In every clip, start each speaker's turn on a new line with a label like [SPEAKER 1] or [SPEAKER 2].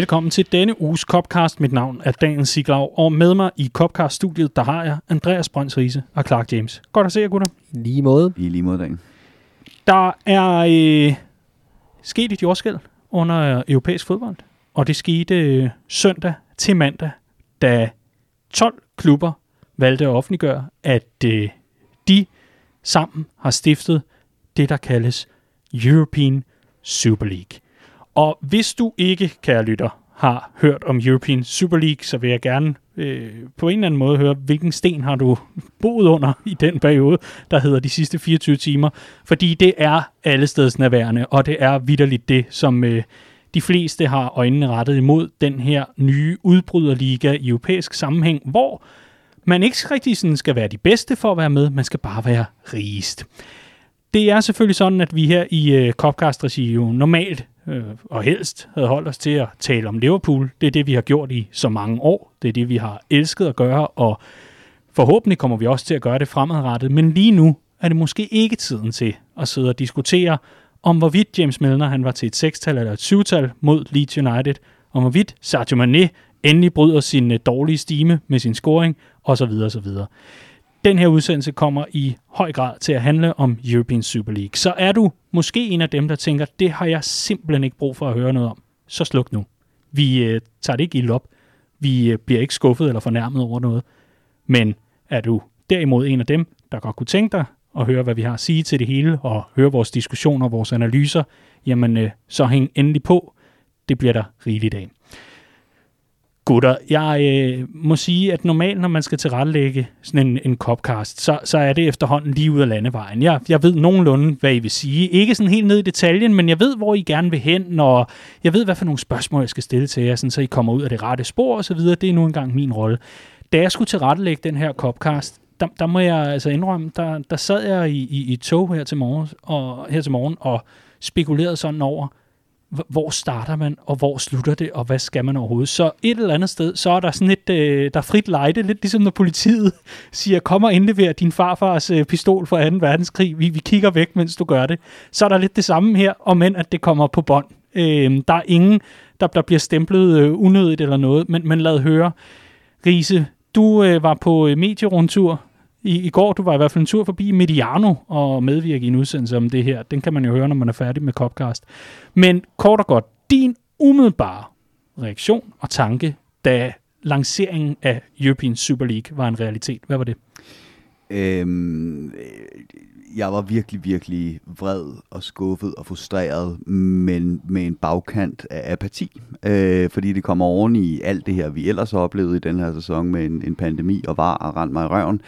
[SPEAKER 1] Velkommen til denne uges Copcast. Mit navn er Daniel Siglaug, og med mig i Copcast-studiet, der har jeg Andreas Brønds Riese og Clark James. Godt at se jer, gutter.
[SPEAKER 2] Lige måde.
[SPEAKER 3] I lige måde, Dan.
[SPEAKER 1] Der er øh, sket et jordskæld under europæisk fodbold, og det skete øh, søndag til mandag, da 12 klubber valgte at offentliggøre, at øh, de sammen har stiftet det, der kaldes European Super League. Og hvis du ikke, kære lytter, har hørt om European Super League, så vil jeg gerne øh, på en eller anden måde høre, hvilken sten har du boet under i den periode, der hedder de sidste 24 timer. Fordi det er allestedsnærværende, og det er vidderligt det, som øh, de fleste har øjnene rettet imod den her nye udbryderliga i europæisk sammenhæng, hvor man ikke rigtig sådan skal være de bedste for at være med, man skal bare være rigest. Det er selvfølgelig sådan, at vi her i øh, Copcast-regi jo normalt øh, og helst havde holdt os til at tale om Liverpool. Det er det, vi har gjort i så mange år. Det er det, vi har elsket at gøre, og forhåbentlig kommer vi også til at gøre det fremadrettet. Men lige nu er det måske ikke tiden til at sidde og diskutere, om hvorvidt James Milner han var til et 6-tal eller et 7-tal mod Leeds United, om hvorvidt Sadio Mane endelig bryder sin øh, dårlige stime med sin scoring, osv. osv. Den her udsendelse kommer i høj grad til at handle om European Super League. Så er du måske en af dem, der tænker, det har jeg simpelthen ikke brug for at høre noget om, så sluk nu. Vi øh, tager det ikke i op. Vi øh, bliver ikke skuffet eller fornærmet over noget. Men er du derimod en af dem, der godt kunne tænke dig at høre, hvad vi har at sige til det hele, og høre vores diskussioner og vores analyser, jamen øh, så hæng endelig på. Det bliver der rigeligt af. Gutter, jeg øh, må sige, at normalt, når man skal tilrettelægge sådan en, en copcast, så, så er det efterhånden lige ud af landevejen. Jeg, jeg ved nogenlunde, hvad I vil sige. Ikke sådan helt ned i detaljen, men jeg ved, hvor I gerne vil hen, og jeg ved, hvad for nogle spørgsmål, jeg skal stille til jer, sådan, så I kommer ud af det rette spor og så videre. Det er nu engang min rolle. Da jeg skulle tilrettelægge den her copcast, der, der må jeg altså indrømme, der, der sad jeg i, i, i tog her til morgen, og, her til morgen og spekulerede sådan over, hvor starter man, og hvor slutter det, og hvad skal man overhovedet? Så et eller andet sted, så er der sådan et, øh, der er frit lejde, lidt ligesom når politiet siger, kom og indlever din farfars øh, pistol fra 2. verdenskrig, vi, vi kigger væk, mens du gør det. Så er der lidt det samme her, og men at det kommer på bånd. Øh, der er ingen, der, der bliver stemplet øh, unødigt eller noget, men, men lad høre. Riese, du øh, var på øh, medierundtur i, i går. Du var i hvert fald en tur forbi Mediano og medvirke i en udsendelse om det her. Den kan man jo høre, når man er færdig med Copcast. Men kort og godt, din umiddelbare reaktion og tanke, da lanceringen af European Super League var en realitet. Hvad var det?
[SPEAKER 3] Øhm, jeg var virkelig, virkelig vred og skuffet og frustreret, men med en bagkant af apati. Øh, fordi det kommer oven i alt det her, vi ellers har oplevet i den her sæson med en, en pandemi og var og rent mig i røven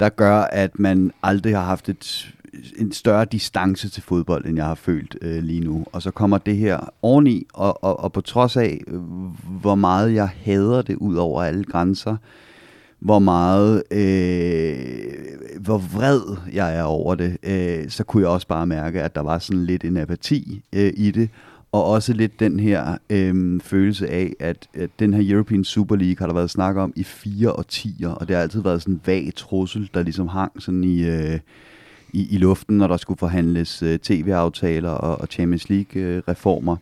[SPEAKER 3] der gør, at man aldrig har haft et, en større distance til fodbold, end jeg har følt øh, lige nu. Og så kommer det her oveni, og, og, og på trods af, øh, hvor meget jeg hader det ud over alle grænser, hvor meget, øh, hvor vred jeg er over det, øh, så kunne jeg også bare mærke, at der var sådan lidt en apati øh, i det, og også lidt den her øh, følelse af, at, at den her European Super League har der været snak om i fire årtier, og det har altid været sådan en vag trussel, der ligesom hang sådan i, øh, i, i luften, når der skulle forhandles øh, tv-aftaler og, og Champions League-reformer.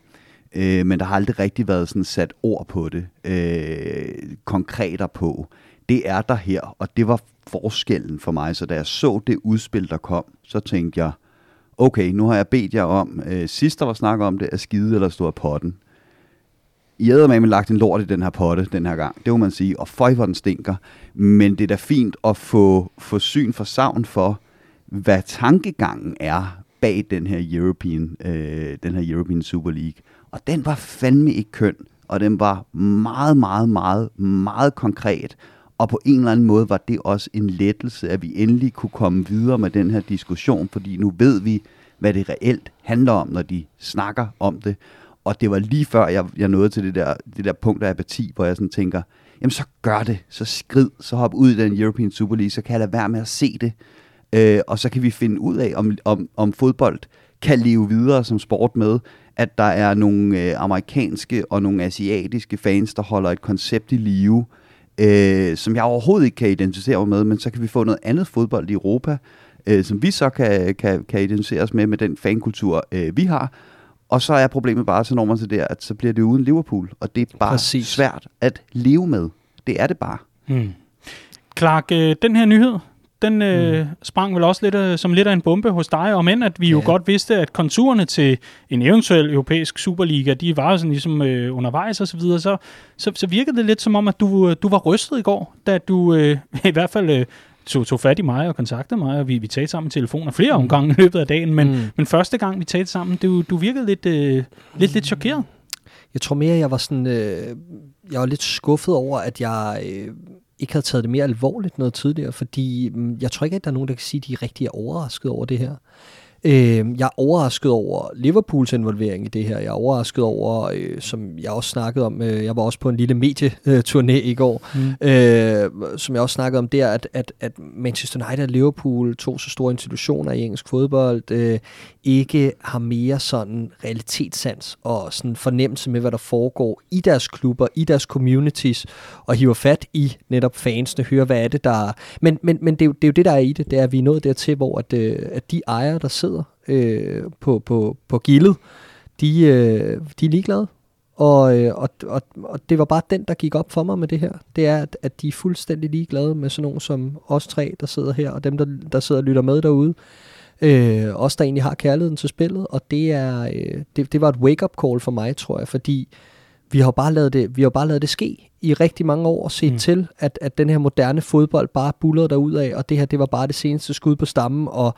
[SPEAKER 3] Øh, men der har aldrig rigtig været sådan sat ord på det, øh, konkreter på. Det er der her, og det var forskellen for mig. Så da jeg så det udspil, der kom, så tænkte jeg, okay, nu har jeg bedt jer om, øh, sidst der var snak om det, at skide eller stå af potten. I havde med lagt en lort i den her potte den her gang, det må man sige, og føj hvor den stinker. Men det er da fint at få, få syn for savn for, hvad tankegangen er bag den her European, øh, den her European Super League. Og den var fandme ikke køn, og den var meget, meget, meget, meget konkret. Og på en eller anden måde var det også en lettelse, at vi endelig kunne komme videre med den her diskussion, fordi nu ved vi, hvad det reelt handler om, når de snakker om det. Og det var lige før, jeg, jeg nåede til det der, det der punkt af apati, hvor jeg sådan tænker, jamen så gør det, så skrid, så hop ud i den European Super League, så kan jeg lade være med at se det. Øh, og så kan vi finde ud af, om, om, om fodbold kan leve videre som sport med, at der er nogle øh, amerikanske og nogle asiatiske fans, der holder et koncept i live, øh, som jeg overhovedet ikke kan identificere mig med, men så kan vi få noget andet fodbold i Europa, øh, som vi så kan, kan, kan identificere os med, med den fankultur, øh, vi har. Og så er problemet bare, så når man til der, at så bliver det uden Liverpool, og det er bare
[SPEAKER 2] Præcis.
[SPEAKER 3] svært at leve med. Det er det bare.
[SPEAKER 1] Hmm. Clark, øh, den her nyhed, den øh, mm. sprang vel også lidt øh, som lidt af en bombe hos dig, om end at vi ja. jo godt vidste, at konturerne til en eventuel europæisk Superliga, de var jo sådan ligesom øh, undervejs og så videre, så, så, så virkede det lidt som om, at du, øh, du var rystet i går, da du øh, i hvert fald øh, tog, tog fat i mig og kontaktede mig, og vi, vi talte sammen i telefon af flere omgange i løbet af dagen, men, mm.
[SPEAKER 2] Mm.
[SPEAKER 1] men første gang vi talte sammen, du, du virkede lidt, øh, lidt, lidt chokeret.
[SPEAKER 2] Jeg tror mere, jeg var sådan, øh, jeg var lidt skuffet over, at jeg øh, ikke havde taget det mere alvorligt noget tidligere, fordi mm, jeg tror ikke, at der er nogen, der kan sige, at de rigtig er overrasket over det her. Øh, jeg er overrasket over Liverpools involvering i det her. Jeg er overrasket over, øh, som jeg også snakkede om, øh, jeg var også på en lille medieturné i går,
[SPEAKER 1] Mm.
[SPEAKER 2] øh, som jeg også snakkede om der, at, at, at Manchester United og Liverpool, to så store institutioner i engelsk fodbold, øh, ikke har mere sådan realitetssans og sådan fornemmelse med, hvad der foregår i deres klubber, i deres communities, og hiver fat i netop fansene, hører, hvad er det, der er. Men, men, men det, er jo, det er jo det, der er i det, det er, at vi er nået dertil, hvor at, øh, at de ejere, der sidder øh, på, på, på gildet, de, øh, de er ligeglade. Og, øh, og, og, og det var bare den, der gik op for mig med det her. Det er, at, at de er fuldstændig ligeglade med sådan nogen som os tre, der sidder her, og dem, der, der sidder og lytter med derude. Øh, os, der egentlig har kærligheden til spillet. Og det, er, øh, det, det var et wake-up call for mig, tror jeg, fordi vi har bare lavet det, vi har bare lavet det ske i rigtig mange år og set
[SPEAKER 1] Mm.
[SPEAKER 2] til, at, at den her moderne fodbold bare bullerede derud af, og det her, det var bare det seneste skud på stammen, og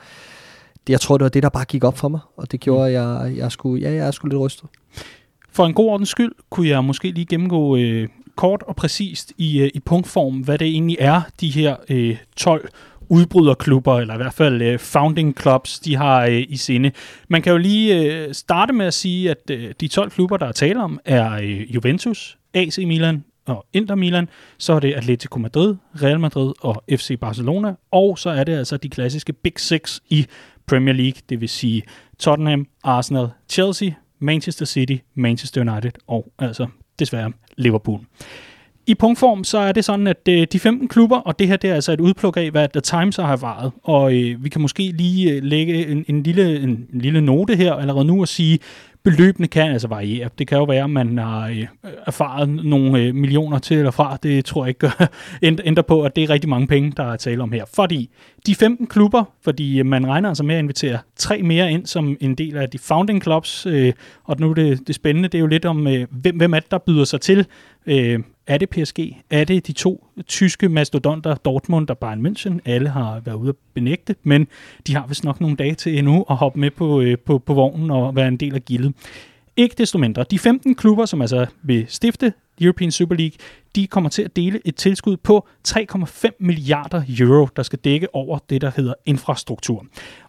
[SPEAKER 2] jeg tror, det var det, der bare gik op for mig, og det gjorde, at jeg, jeg skulle, ja, jeg sgu lidt rystet.
[SPEAKER 1] For en god ordens skyld kunne jeg måske lige gennemgå øh, kort og præcist i, øh, i punktform, hvad det egentlig er, de her øh, 12 udbryderklubber, eller i hvert fald øh, founding clubs, de har øh, i sinde. Man kan jo lige øh, starte med at sige, at øh, de 12 klubber, der er tale om, er øh, Juventus, AC Milan og Inter Milan, så er det Atletico Madrid, Real Madrid og FC Barcelona, og så er det altså de klassiske Big Six i Premier League, det vil sige Tottenham, Arsenal, Chelsea, Manchester City, Manchester United og altså desværre Liverpool. I punktform, så er det sådan, at øh, de 15 klubber, og det her det er altså et udpluk af, hvad The Times har varet, og øh, vi kan måske lige øh, lægge en, en, lille, en, en lille note her allerede nu og sige, beløbene kan altså variere. Det kan jo være, at man har øh, erfaret nogle øh, millioner til eller fra. Det tror jeg ikke gør, ændrer på, at det er rigtig mange penge, der er tale om her. Fordi de 15 klubber, fordi øh, man regner altså med at invitere tre mere ind som en del af de founding clubs, øh, og nu er det, det spændende, det er jo lidt om, øh, hvem, hvem er det, der byder sig til. Øh, er det PSG? Er det de to tyske mastodonter, Dortmund og Bayern München? Alle har været ude at benægte, men de har vist nok nogle dage til endnu at hoppe med på, øh, på, på vognen og være en del af gildet. Ikke desto mindre. De 15 klubber, som altså vil stifte European Super League, de kommer til at dele et tilskud på 3,5 milliarder euro, der skal dække over det, der hedder infrastruktur.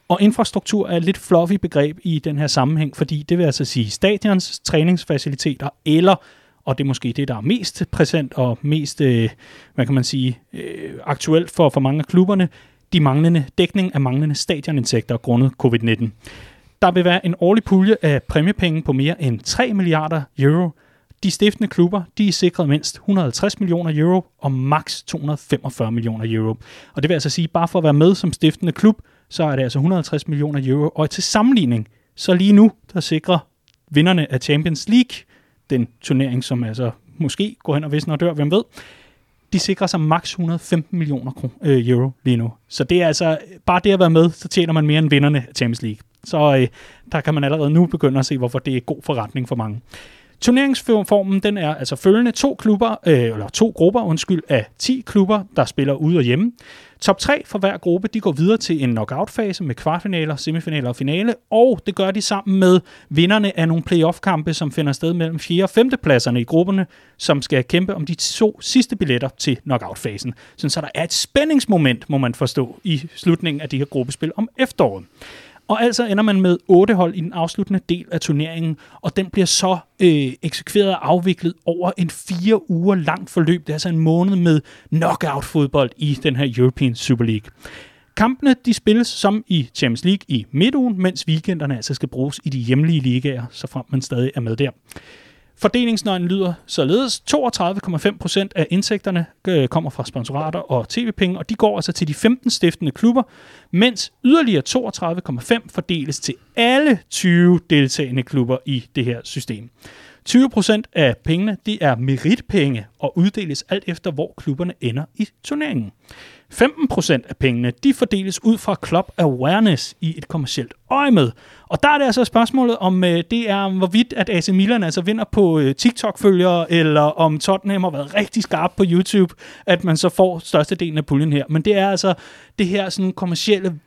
[SPEAKER 1] Og infrastruktur er et lidt fluffy begreb i den her sammenhæng, fordi det vil altså sige stadions, træningsfaciliteter eller og det er måske det, der er mest præsent og mest, øh, hvad kan man sige, øh, aktuelt for, for mange af klubberne, de manglende dækning af manglende stadionindtægter grundet covid-19. Der vil være en årlig pulje af præmiepenge på mere end 3 milliarder euro. De stiftende klubber, de er sikret mindst 150 millioner euro og maks 245 millioner euro. Og det vil altså sige, bare for at være med som stiftende klub, så er det altså 150 millioner euro. Og til sammenligning, så lige nu, der sikrer vinderne af Champions League, den turnering, som altså måske går hen og visner og dør, hvem ved, de sikrer sig maks 115 millioner øh, euro lige nu. Så det er altså, bare det at være med, så tjener man mere end vinderne af Champions League. Så øh, der kan man allerede nu begynde at se, hvorfor det er god forretning for mange. Turneringsformen den er altså følgende to klubber, øh, eller to grupper undskyld, af 10 klubber, der spiller ude og hjemme. Top 3 for hver gruppe, de går videre til en knockout-fase med kvartfinaler, semifinaler og finale, og det gør de sammen med vinderne af nogle playoff-kampe, som finder sted mellem 4. og 5. pladserne i grupperne, som skal kæmpe om de to sidste billetter til knockout-fasen. Sådan, så der er et spændingsmoment, må man forstå, i slutningen af de her gruppespil om efteråret. Og altså ender man med otte hold i den afsluttende del af turneringen, og den bliver så øh, eksekveret og afviklet over en fire uger langt forløb. Det er altså en måned med knockout-fodbold i den her European Super League. Kampene de spilles som i Champions League i midtugen, mens weekenderne altså skal bruges i de hjemlige ligaer, så frem man stadig er med der. Fordelingsnøglen lyder således 32,5 procent af indtægterne øh, kommer fra sponsorater og tv-penge, og de går altså til de 15 stiftende klubber, mens yderligere 32,5 fordeles til alle 20 deltagende klubber i det her system. 20 procent af pengene de er meritpenge og uddeles alt efter, hvor klubberne ender i turneringen. 15% af pengene de fordeles ud fra club awareness i et kommercielt øje med. Og der er det altså spørgsmålet, om øh, det er, hvorvidt at AC Milan altså vinder på øh, TikTok-følgere, eller om Tottenham har været rigtig skarp på YouTube, at man så får størstedelen af puljen her. Men det er altså det her sådan kommercielle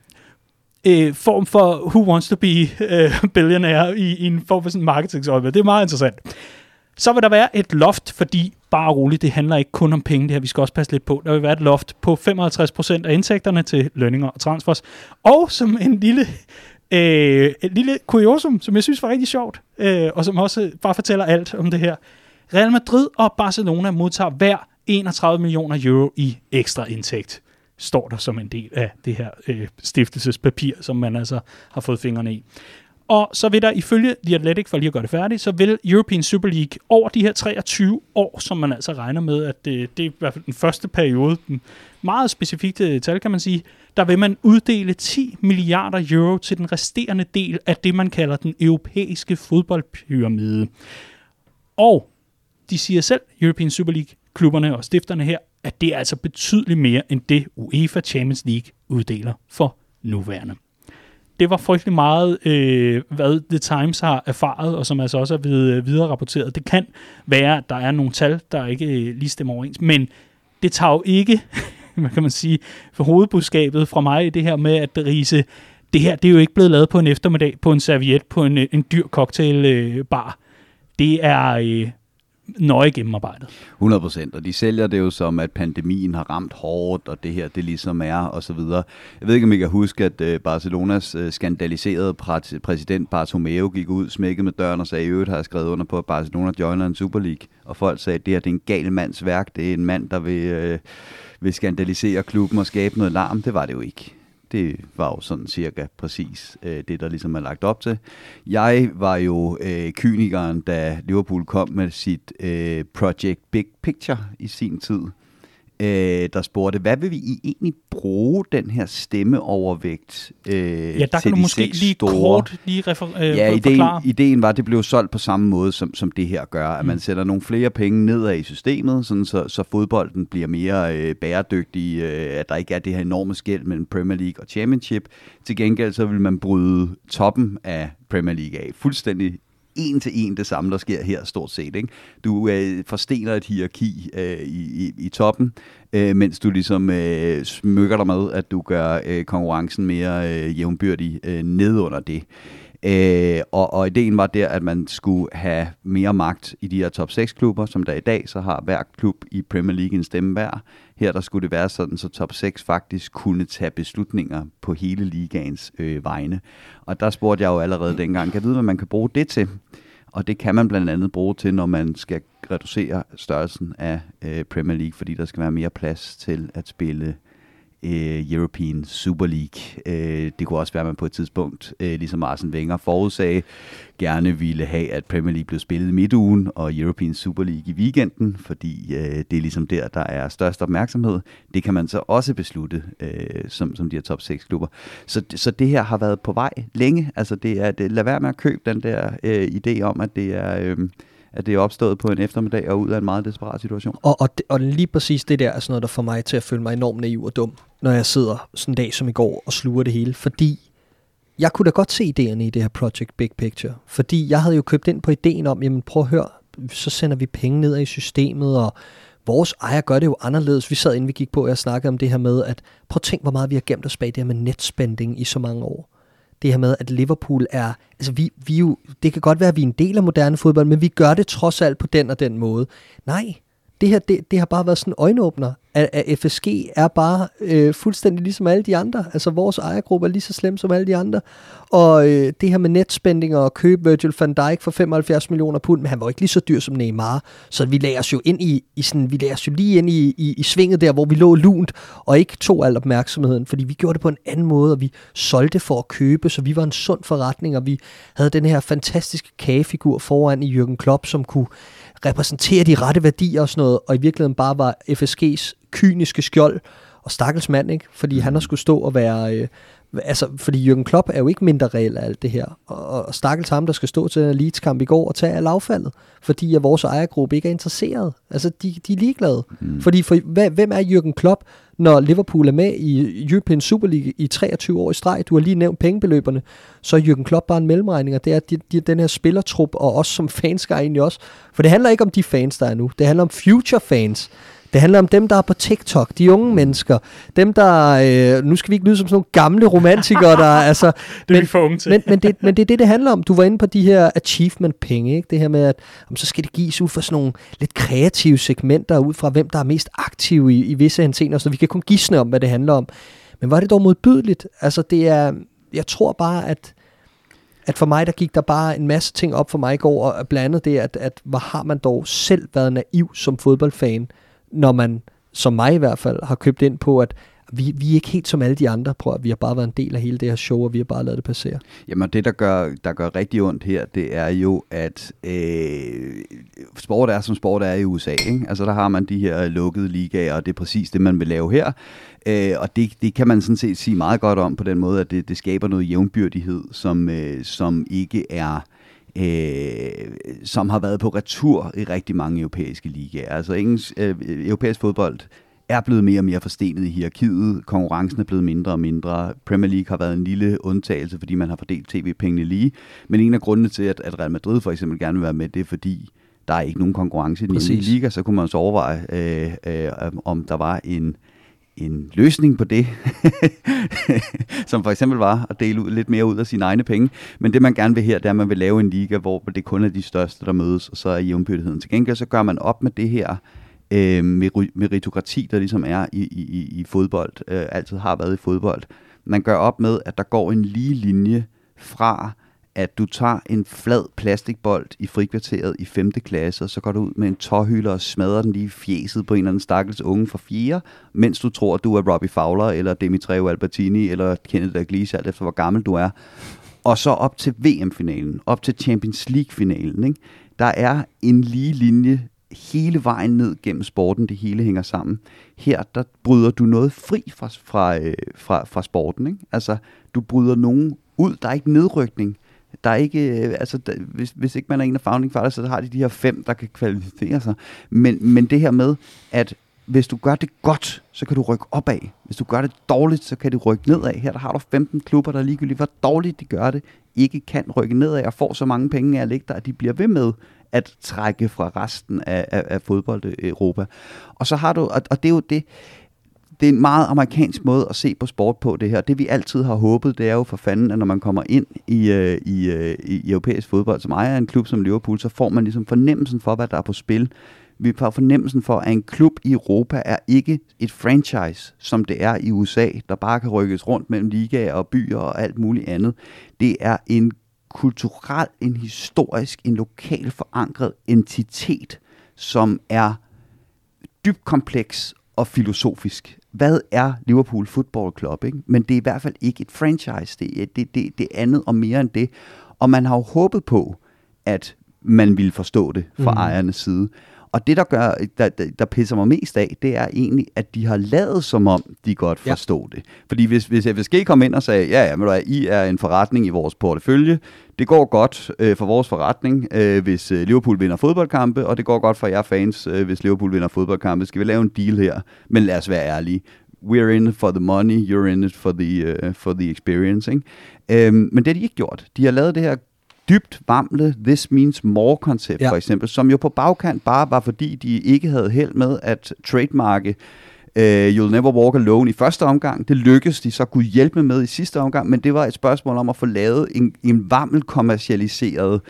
[SPEAKER 1] øh, form for Who Wants to Be øh, Billionaire i, i en form for sådan marketingsøje. Det er meget interessant. Så vil der være et loft, fordi bare roligt, det handler ikke kun om penge, det her vi skal også passe lidt på. Der vil være et loft på 55% af indtægterne til lønninger og transfers. Og som en lille, øh, et lille kuriosum, som jeg synes var rigtig sjovt, øh, og som også bare fortæller alt om det her. Real Madrid og Barcelona modtager hver 31 millioner euro i ekstra indtægt står der som en del af det her øh, stiftelsespapir, som man altså har fået fingrene i. Og så vil der ifølge The Athletic, for lige at gøre det færdigt, så vil European Super League over de her 23 år, som man altså regner med, at det, det er i hvert fald den første periode, den meget specifikke tal kan man sige, der vil man uddele 10 milliarder euro til den resterende del af det, man kalder den europæiske fodboldpyramide. Og de siger selv, European Super League, klubberne og stifterne her, at det er altså betydeligt mere end det UEFA Champions League uddeler for nuværende det var frygtelig meget, øh, hvad The Times har erfaret, og som altså også er blevet øh, videre rapporteret. Det kan være, at der er nogle tal, der ikke øh, lige stemmer overens, men det tager jo ikke, hvad kan man sige, for hovedbudskabet fra mig i det her med, at Riese, det her det er jo ikke blevet lavet på en eftermiddag på en serviet på en, øh, en dyr cocktailbar. Øh, det er øh, nøje gennemarbejdet.
[SPEAKER 3] 100 procent, og de sælger det jo som, at pandemien har ramt hårdt, og det her det ligesom er, og så videre. Jeg ved ikke, om I kan huske, at øh, Barcelonas øh, skandaliserede præsident Bartomeu gik ud, smækket med døren og sagde, i øvrigt har jeg skrevet under på, at Barcelona joiner en Super League. Og folk sagde, at det her det er en gal mands værk, det er en mand, der vil, øh, vil skandalisere klubben og skabe noget larm. Det var det jo ikke. Det var jo sådan cirka præcis øh, det, der ligesom er lagt op til. Jeg var jo øh, kynikeren, da Liverpool kom med sit øh, Project Big Picture i sin tid øh, der spurgte, hvad vil vi egentlig bruge den her stemmeovervægt øh,
[SPEAKER 1] Ja, der kan du måske lige store? kort lige refer- øh,
[SPEAKER 3] ja, ideen, forklare. ideen var, at det blev solgt på samme måde, som, som det her gør. At mm. man sætter nogle flere penge nedad i systemet, sådan så, så fodbolden bliver mere øh, bæredygtig, øh, at der ikke er det her enorme skæld mellem Premier League og Championship. Til gengæld så vil man bryde toppen af Premier League af. Fuldstændig en til en det samme, der sker her stort set. Ikke? Du øh, forstener et hierarki øh, i, i, i toppen, øh, mens du ligesom øh, smykker dig med, at du gør øh, konkurrencen mere øh, jævnbyrdig øh, ned under det. Øh, og, og ideen var der, at man skulle have mere magt i de her top 6 klubber, som der i dag, så har hver klub i Premier League en stemme hver. Her der skulle det være sådan, så top 6 faktisk kunne tage beslutninger på hele ligaens øh, vegne. Og der spurgte jeg jo allerede dengang, kan jeg vide, hvad man kan bruge det til? Og det kan man blandt andet bruge til, når man skal reducere størrelsen af øh, Premier League, fordi der skal være mere plads til at spille øh, European Super League. Øh, det kunne også være, at man på et tidspunkt, øh, ligesom Arsene Wenger forudsagde, gerne ville have, at Premier League blev spillet midtugen og European Super League i weekenden, fordi øh, det er ligesom der, der er størst opmærksomhed. Det kan man så også beslutte, øh, som, som de her top 6 klubber. Så, så det her har været på vej længe. Altså det er, det, lad være med at købe den der øh, idé om, at det er... Øh, at det er opstået på en eftermiddag og ud af en meget desperat situation.
[SPEAKER 2] Og, og, det, og lige præcis det der er sådan noget, der får mig til at føle mig enormt naiv og dum, når jeg sidder sådan en dag som i går og sluger det hele. Fordi jeg kunne da godt se idéerne i det her Project Big Picture. Fordi jeg havde jo købt ind på ideen om, jamen prøv at høre, så sender vi penge ned i systemet, og vores ejer gør det jo anderledes. Vi sad inden vi gik på, og jeg snakkede om det her med, at prøv at tænk, hvor meget vi har gemt os bag det her med netspending i så mange år det her med, at Liverpool er, altså vi, vi jo, det kan godt være, at vi er en del af moderne fodbold, men vi gør det trods alt på den og den måde. Nej, det her, det, det har bare været sådan en øjenåbner, at, at FSG er bare øh, fuldstændig ligesom alle de andre. Altså vores ejergruppe er lige så slem som alle de andre. Og øh, det her med netspændinger og købe Virgil van Dijk for 75 millioner pund, men han var ikke lige så dyr som Neymar. Så vi lagde os jo ind i, i sådan, vi lagde os jo lige ind i, i, i svinget der, hvor vi lå lunt, og ikke tog al opmærksomheden, fordi vi gjorde det på en anden måde, og vi solgte for at købe, så vi var en sund forretning, og vi havde den her fantastiske kagefigur foran i Jürgen Klopp, som kunne repræsentere de rette værdier og sådan noget, og i virkeligheden bare var FSG's kyniske skjold, og stakkels mand, ikke? Fordi han har skulle stå og være... Øh, altså, fordi Jürgen Klopp er jo ikke mindre reel af alt det her. Og, og stakkels ham, der skal stå til en Leeds-kamp i går og tage af affaldet, fordi at vores ejergruppe ikke er interesseret. Altså, de, de er ligeglade. Mm. Fordi for, hvem er Jürgen Klopp, når Liverpool er med i European Super League i 23 år i streg? Du har lige nævnt pengebeløberne. Så er Jürgen Klopp bare en mellemregning, og det er de, de, den her spillertrup, og også som fans skal egentlig også. For det handler ikke om de fans, der er nu. Det handler om future fans det handler om dem, der er på TikTok, de unge mennesker. Dem, der... Øh, nu skal vi ikke lyde som sådan nogle gamle romantikere, der... altså, det
[SPEAKER 1] er men, for unge til.
[SPEAKER 2] men, men, det, men det er det, det handler om. Du var inde på de her achievement-penge, ikke? Det her med, at om, så skal det gives ud fra sådan nogle lidt kreative segmenter, ud fra hvem, der er mest aktiv i, i visse henseender, så vi kan kun gisne om, hvad det handler om. Men var det dog modbydeligt? Altså, det er... Jeg tror bare, at at for mig, der gik der bare en masse ting op for mig i går, og blandt andet det, at, at hvor har man dog selv været naiv som fodboldfan, når man, som mig i hvert fald, har købt ind på, at vi, vi er ikke helt som alle de andre, prøv at vi har bare været en del af hele det her show, og vi har bare lavet det passere.
[SPEAKER 3] Jamen det, der gør, der gør rigtig ondt her, det er jo, at øh, sport er, som sport er i USA. Ikke? Altså der har man de her lukkede ligaer, og det er præcis det, man vil lave her. Øh, og det, det kan man sådan set sige meget godt om på den måde, at det, det skaber noget jævnbyrdighed, som, øh, som ikke er øh, som har været på retur i rigtig mange europæiske ligaer. Altså engelsk, øh, europæisk fodbold er blevet mere og mere forstenet i hierarkiet. Konkurrencen er blevet mindre og mindre. Premier League har været en lille undtagelse, fordi man har fordelt tv-pengene lige. Men en af grundene til, at, at Real Madrid for eksempel gerne vil være med, det er fordi, der er ikke nogen konkurrence i den liga, så kunne man så overveje, øh, øh, om der var en en løsning på det, som for eksempel var at dele ud, lidt mere ud af sine egne penge. Men det man gerne vil her, det er, at man vil lave en liga, hvor det kun er de største, der mødes, og så er jævnbyrdigheden. Til gengæld så gør man op med det her øh, meritokrati, der ligesom er i, i, i fodbold, øh, altid har været i fodbold. Man gør op med, at der går en lige linje fra at du tager en flad plastikbold i frikvarteret i 5. klasse, og så går du ud med en tårhylder og smadrer den lige i fjeset på en eller anden stakkels unge fra 4, mens du tror, at du er Robbie Fowler, eller Dimitreo Albertini, eller Kenneth Dalglish, alt efter hvor gammel du er. Og så op til VM-finalen, op til Champions League-finalen. Ikke? Der er en lige linje hele vejen ned gennem sporten, det hele hænger sammen. Her, der bryder du noget fri fra, fra, øh, fra, fra sporten. Ikke? Altså, du bryder nogen ud, der er ikke nedrykning der er ikke, øh, altså, der, hvis, hvis ikke man er en af founding fathers, så har de de her fem, der kan kvalificere sig. Men, men det her med, at hvis du gør det godt, så kan du rykke opad. Hvis du gør det dårligt, så kan du rykke nedad. Her der har du 15 klubber, der ligegyldigt, hvor dårligt de gør det, ikke kan rykke nedad og får så mange penge af at ligge der, at de bliver ved med at trække fra resten af, af, af fodbold Europa. Og så har du, og, og det er jo det, det er en meget amerikansk måde at se på sport på det her. Det vi altid har håbet, det er jo for fanden, at når man kommer ind i, øh, i, øh, i europæisk fodbold, som ejer en klub som Liverpool, så får man ligesom fornemmelsen for, hvad der er på spil. Vi får fornemmelsen for, at en klub i Europa er ikke et franchise, som det er i USA, der bare kan rykkes rundt mellem ligaer og byer og alt muligt andet. Det er en kulturel, en historisk, en lokal forankret entitet, som er dybt kompleks og filosofisk hvad er Liverpool Football Club? Ikke? Men det er i hvert fald ikke et franchise. Det er det, det, det andet og mere end det. Og man har jo håbet på, at man ville forstå det fra mm. ejernes side. Og det, der, gør, der, der pisser mig mest af, det er egentlig, at de har lavet som om, de godt forstår ja. det. Fordi hvis, hvis FSG kom ind og sagde, ja, ja, men du I er en forretning i vores portefølje, det går godt øh, for vores forretning, øh, hvis øh, Liverpool vinder fodboldkampe, og det går godt for jer fans, øh, hvis Liverpool vinder fodboldkampe. Skal vi lave en deal her? Men lad os være ærlige. We're in it for the money, you're in it for the, uh, for the experience. Ikke? Øhm, men det har de ikke gjort. De har lavet det her dybt vamle This Means More-koncept, ja. for eksempel, som jo på bagkant bare var, fordi de ikke havde held med at trademarke uh, You'll Never Walk Alone i første omgang. Det lykkedes de så kunne hjælpe med i sidste omgang, men det var et spørgsmål om at få lavet en, en vammel kommercialiseret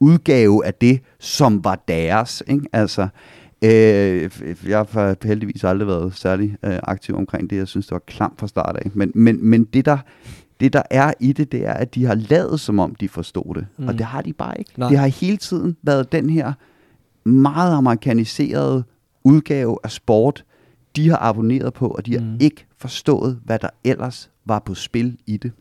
[SPEAKER 3] udgave af det, som var deres. Ikke? Altså, Øh, jeg har heldigvis aldrig været særlig øh, aktiv omkring det. Jeg synes, det var klamt fra start af. Men, men, men det, der, det, der er i det, det er, at de har lavet, som om de forstod det. Mm. Og det har de bare ikke.
[SPEAKER 2] Nej.
[SPEAKER 3] Det har hele tiden været den her meget amerikaniserede udgave af sport, de har abonneret på, og de har
[SPEAKER 2] Mm.
[SPEAKER 3] ikke forstået, hvad der ellers var på spil i det.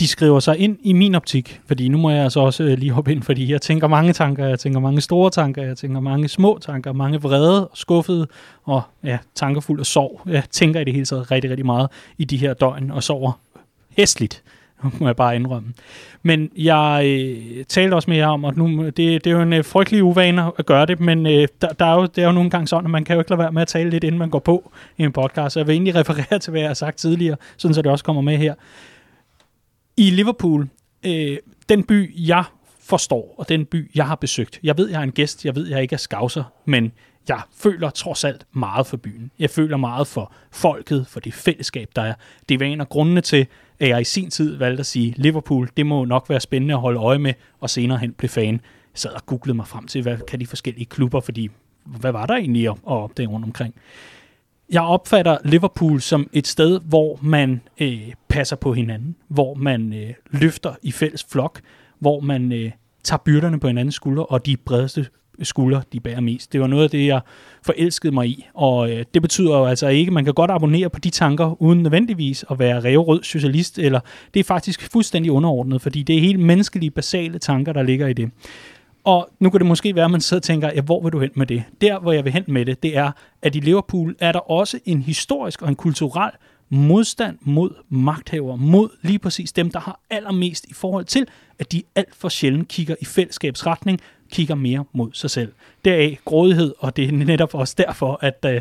[SPEAKER 1] de skriver sig ind i min optik, fordi nu må jeg altså også øh, lige hoppe ind, fordi jeg tænker mange tanker, jeg tænker mange store tanker, jeg tænker mange små tanker, mange vrede og skuffede, og ja, tanker fuld af sorg. Jeg tænker i det hele taget rigtig, rigtig meget i de her døgn, og sover hæsligt, må jeg bare indrømme. Men jeg øh, talte også med jer om, at nu, det, det er jo en øh, frygtelig uvane at gøre det, men øh, der, der er jo, det er jo nogle gange sådan, at man kan jo ikke lade være med at tale lidt, inden man går på i en podcast. Så jeg vil egentlig referere til, hvad jeg har sagt tidligere, sådan så det også kommer med her i Liverpool, øh, den by, jeg forstår, og den by, jeg har besøgt. Jeg ved, jeg er en gæst, jeg ved, jeg ikke er skavser, men jeg føler trods alt meget for byen. Jeg føler meget for folket, for det fællesskab, der er. Det er en af grundene til, at jeg i sin tid valgte at sige, Liverpool, det må nok være spændende at holde øje med, og senere hen blev fan. Jeg sad og googlede mig frem til, hvad kan de forskellige klubber, fordi hvad var der egentlig at opdage rundt omkring? Jeg opfatter Liverpool som et sted, hvor man øh, passer på hinanden, hvor man øh, løfter i fælles flok, hvor man øh, tager byrderne på hinandens skuldre, og de bredeste skuldre, de bærer mest. Det var noget af det, jeg forelskede mig i, og øh, det betyder jo altså ikke, man kan godt abonnere på de tanker, uden nødvendigvis at være revrød socialist, eller det er faktisk fuldstændig underordnet, fordi det er helt menneskelige, basale tanker, der ligger i det. Og nu kan det måske være, at man sidder og tænker, ja, hvor vil du hen med det? Der, hvor jeg vil hen med det, det er, at i Liverpool er der også en historisk og en kulturel modstand mod magthavere, mod lige præcis dem, der har allermest i forhold til, at de alt for sjældent kigger i fællesskabsretning, kigger mere mod sig selv. Deraf grådighed, og det er netop også derfor, at øh,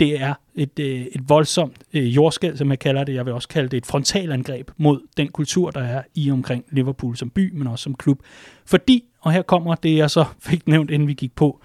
[SPEAKER 1] det er et, øh, et voldsomt øh, jordskæld, som jeg kalder det. Jeg vil også kalde det et frontalangreb mod den kultur, der er i omkring Liverpool som by, men også som klub. Fordi, og her kommer det, jeg så fik nævnt, inden vi gik på,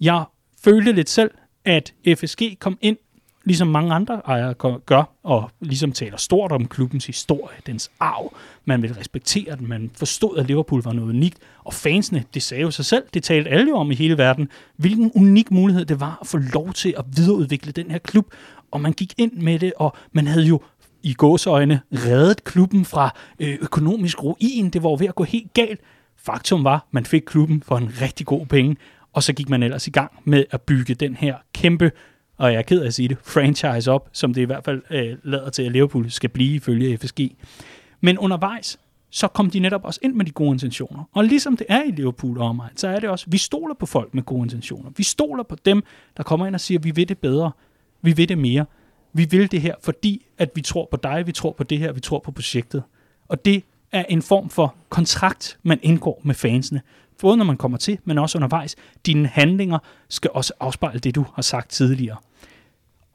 [SPEAKER 1] jeg følte lidt selv, at FSG kom ind, ligesom mange andre ejere gør- og ligesom taler stort om klubbens historie, dens arv. Man vil respektere den, man forstod, at Liverpool var noget unikt, og fansene, det sagde jo sig selv, det talte alle jo om i hele verden, hvilken unik mulighed det var at få lov til at videreudvikle den her klub, og man gik ind med det, og man havde jo i gåsøjne reddet klubben fra øh, økonomisk ruin. Det var jo ved at gå helt galt. Faktum var, man fik klubben for en rigtig god penge, og så gik man ellers i gang med at bygge den her kæmpe, og jeg er ked af at sige det, franchise op, som det i hvert fald øh, lader til, at Liverpool skal blive ifølge FSG. Men undervejs, så kom de netop også ind med de gode intentioner. Og ligesom det er i Liverpool og omegn, så er det også, vi stoler på folk med gode intentioner. Vi stoler på dem, der kommer ind og siger, vi vil det bedre, vi vil det mere. Vi vil det her, fordi at vi tror på dig, vi tror på det her, vi tror på projektet. Og det er en form for kontrakt, man indgår med fansene. Både når man kommer til, men også undervejs. Dine handlinger skal også afspejle det, du har sagt tidligere.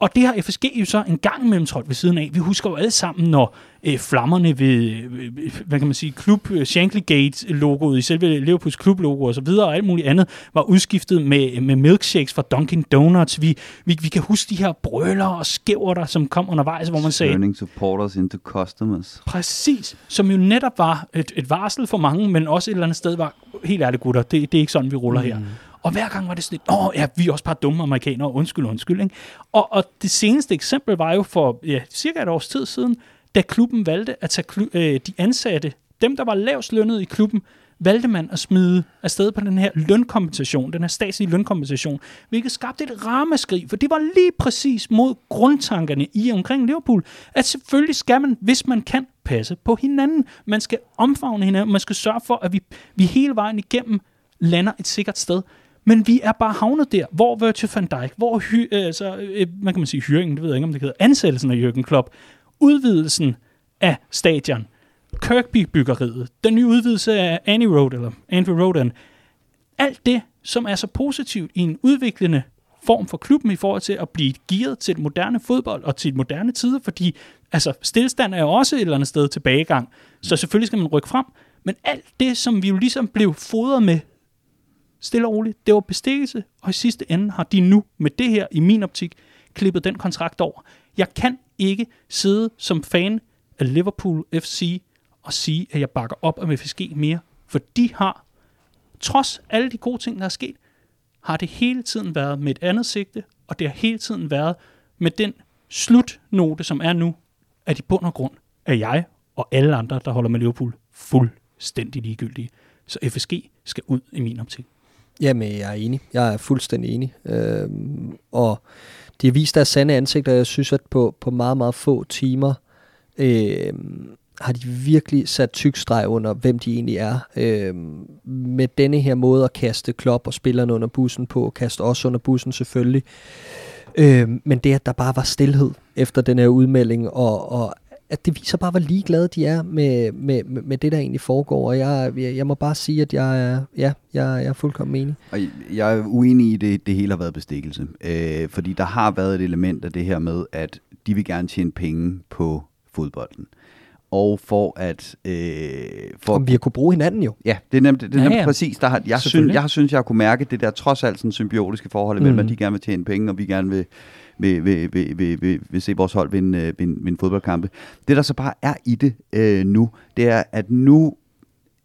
[SPEAKER 1] Og det har FSG jo så en gang imellem trådt ved siden af. Vi husker jo alle sammen, når øh, flammerne ved, øh, hvad kan man sige, klub øh, Shankly-Gate-logoet i selve Liverpools klublogo og så videre, og alt muligt andet, var udskiftet med, med milkshakes fra Dunkin' Donuts. Vi, vi, vi kan huske de her brøler og skæver, der som kom undervejs, hvor man sagde,
[SPEAKER 3] Turning supporters into customers.
[SPEAKER 1] Præcis, som jo netop var et, et varsel for mange, men også et eller andet sted var, helt ærligt gutter, det, det er ikke sådan, vi ruller mm. her. Og hver gang var det sådan lidt, åh ja, vi er også bare dumme amerikanere, undskyld, undskyld. Ikke? Og, og det seneste eksempel var jo for ja, cirka et års tid siden, da klubben valgte at tage klu- øh, de ansatte, dem der var lavst lønnet i klubben, valgte man at smide afsted på den her lønkompensation, den her statslige lønkompensation, hvilket skabte et ramaskrig, for det var lige præcis mod grundtankerne i omkring Liverpool, at selvfølgelig skal man, hvis man kan, passe på hinanden. Man skal omfavne hinanden, man skal sørge for, at vi, vi hele vejen igennem lander et sikkert sted. Men vi er bare havnet der, hvor Virgil van Dijk, hvor hy, øh, altså, øh, man kan man sige hyringen, det ved jeg ikke, om det hedder, ansættelsen af Jürgen Klopp, udvidelsen af stadion, Kirkby-byggeriet, den nye udvidelse af Annie Road, eller Andrew Road, alt det, som er så positivt i en udviklende form for klubben i forhold til at blive gearet til et moderne fodbold og til et moderne tider, fordi altså, stillestand er jo også et eller andet sted tilbagegang, så selvfølgelig skal man rykke frem, men alt det, som vi jo ligesom blev fodret med stille og roligt, det var bestikkelse, og i sidste ende har de nu med det her, i min optik, klippet den kontrakt over. Jeg kan ikke sidde som fan af Liverpool FC og sige, at jeg bakker op om FSG mere, for de har, trods alle de gode ting, der er sket, har det hele tiden været med et andet sigte, og det har hele tiden været med den slutnote, som er nu, at i bund og grund er jeg og alle andre, der holder med Liverpool, fuldstændig ligegyldige. Så FSG skal ud i min optik.
[SPEAKER 2] Jamen, jeg er enig. Jeg er fuldstændig enig. Øh, og de har vist deres sande ansigter. Jeg synes, at på, på meget, meget få timer øh, har de virkelig sat tyk streg under, hvem de egentlig er. Øh, med denne her måde at kaste klop og spillerne under bussen på, kaste os under bussen selvfølgelig. Øh, men det, at der bare var stillhed efter den her udmelding, og, og at det viser bare, hvor ligeglade de er med, med, med det, der egentlig foregår. Og jeg, jeg, jeg må bare sige, at jeg er, ja, jeg, jeg er fuldkommen enig.
[SPEAKER 3] Og jeg er uenig i, det, det hele har været bestikkelse. Øh, fordi der har været et element af det her med, at de vil gerne tjene penge på fodbolden. Og for at... Øh, for
[SPEAKER 2] Om vi har kunne bruge hinanden jo.
[SPEAKER 3] Ja, det er nemt, det er nemt
[SPEAKER 1] Ja, ja.
[SPEAKER 3] præcis. Der har, jeg, synes, jeg har synes, jeg har kunne mærke det der trods alt sådan symbiotiske forhold imellem,
[SPEAKER 2] Mhm.
[SPEAKER 3] mm. at de gerne vil tjene penge, og vi gerne vil, vil, vil, vil, vil, vil, vil se vores hold vinde, øh, vinde, vinde fodboldkampe. Det, der så bare er i det øh, nu, det er, at nu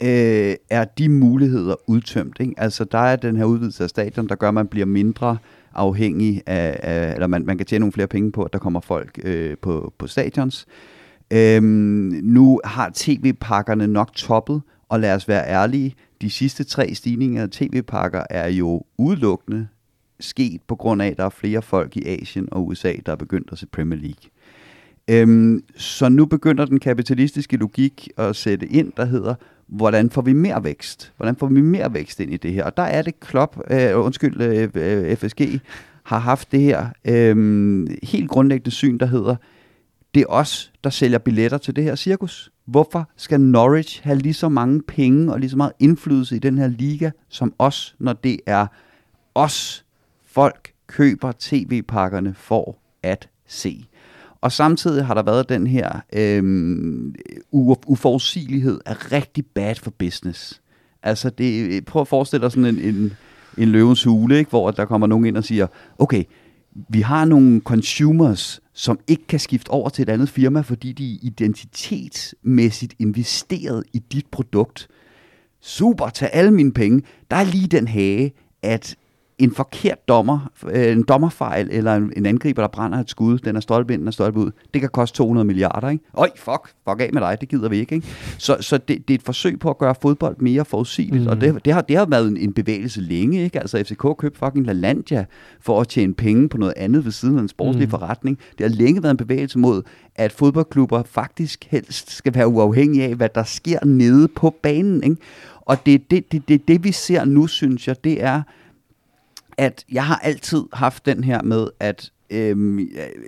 [SPEAKER 3] øh, er de muligheder udtømt. Ikke? Altså, der er den her udvidelse af stadion, der gør, at man bliver mindre afhængig af, af eller man, man kan tjene nogle flere penge på, at der kommer folk øh, på, på stadions. Øhm, nu har tv-pakkerne nok toppet, og lad os være ærlige, de sidste tre stigninger af tv-pakker er jo udelukkende sket på grund af, at der er flere folk i Asien og USA, der er begyndt at se Premier League. Øhm, så nu begynder den kapitalistiske logik at sætte ind, der hedder, hvordan får vi mere vækst? Hvordan får vi mere vækst ind i det her? Og der er det Klopp, øh, undskyld, øh, øh FSG, har haft det her øh, helt grundlæggende syn, der hedder, det er os, der sælger billetter til det her cirkus. Hvorfor skal Norwich have lige så mange penge og lige så meget indflydelse i den her liga som os, når det er os, folk køber tv-pakkerne for at se? Og samtidig har der været den her øhm, uforudsigelighed er rigtig bad for business. Altså, det, prøv at forestille dig sådan en, en, en løvens hule, ikke? hvor der kommer nogen ind og siger, okay, vi har nogle consumers, som ikke kan skifte over til et andet firma, fordi de er identitetsmæssigt investeret i dit produkt. Super, tag alle mine penge. Der er lige den hage, at en forkert dommer, øh, en dommerfejl eller en, en angriber, der brænder et skud, den er stolpe ind, den er stolpe ud, det kan koste 200 milliarder, ikke? Øj, fuck, fuck af med dig, det gider vi ikke, ikke? Så, så det, det er et forsøg på at gøre fodbold mere forudsigeligt, mm. og det, det, har, det har været en, en bevægelse længe, ikke? Altså FCK købte fucking LaLandia for at tjene penge på noget andet ved siden af en sportslig mm. forretning. Det har længe været en bevægelse mod, at fodboldklubber faktisk helst skal være uafhængige af, hvad der sker nede på banen, ikke? Og det er det, det, det, det, vi ser nu, synes jeg, det er, at jeg har altid haft den her med, at øhm,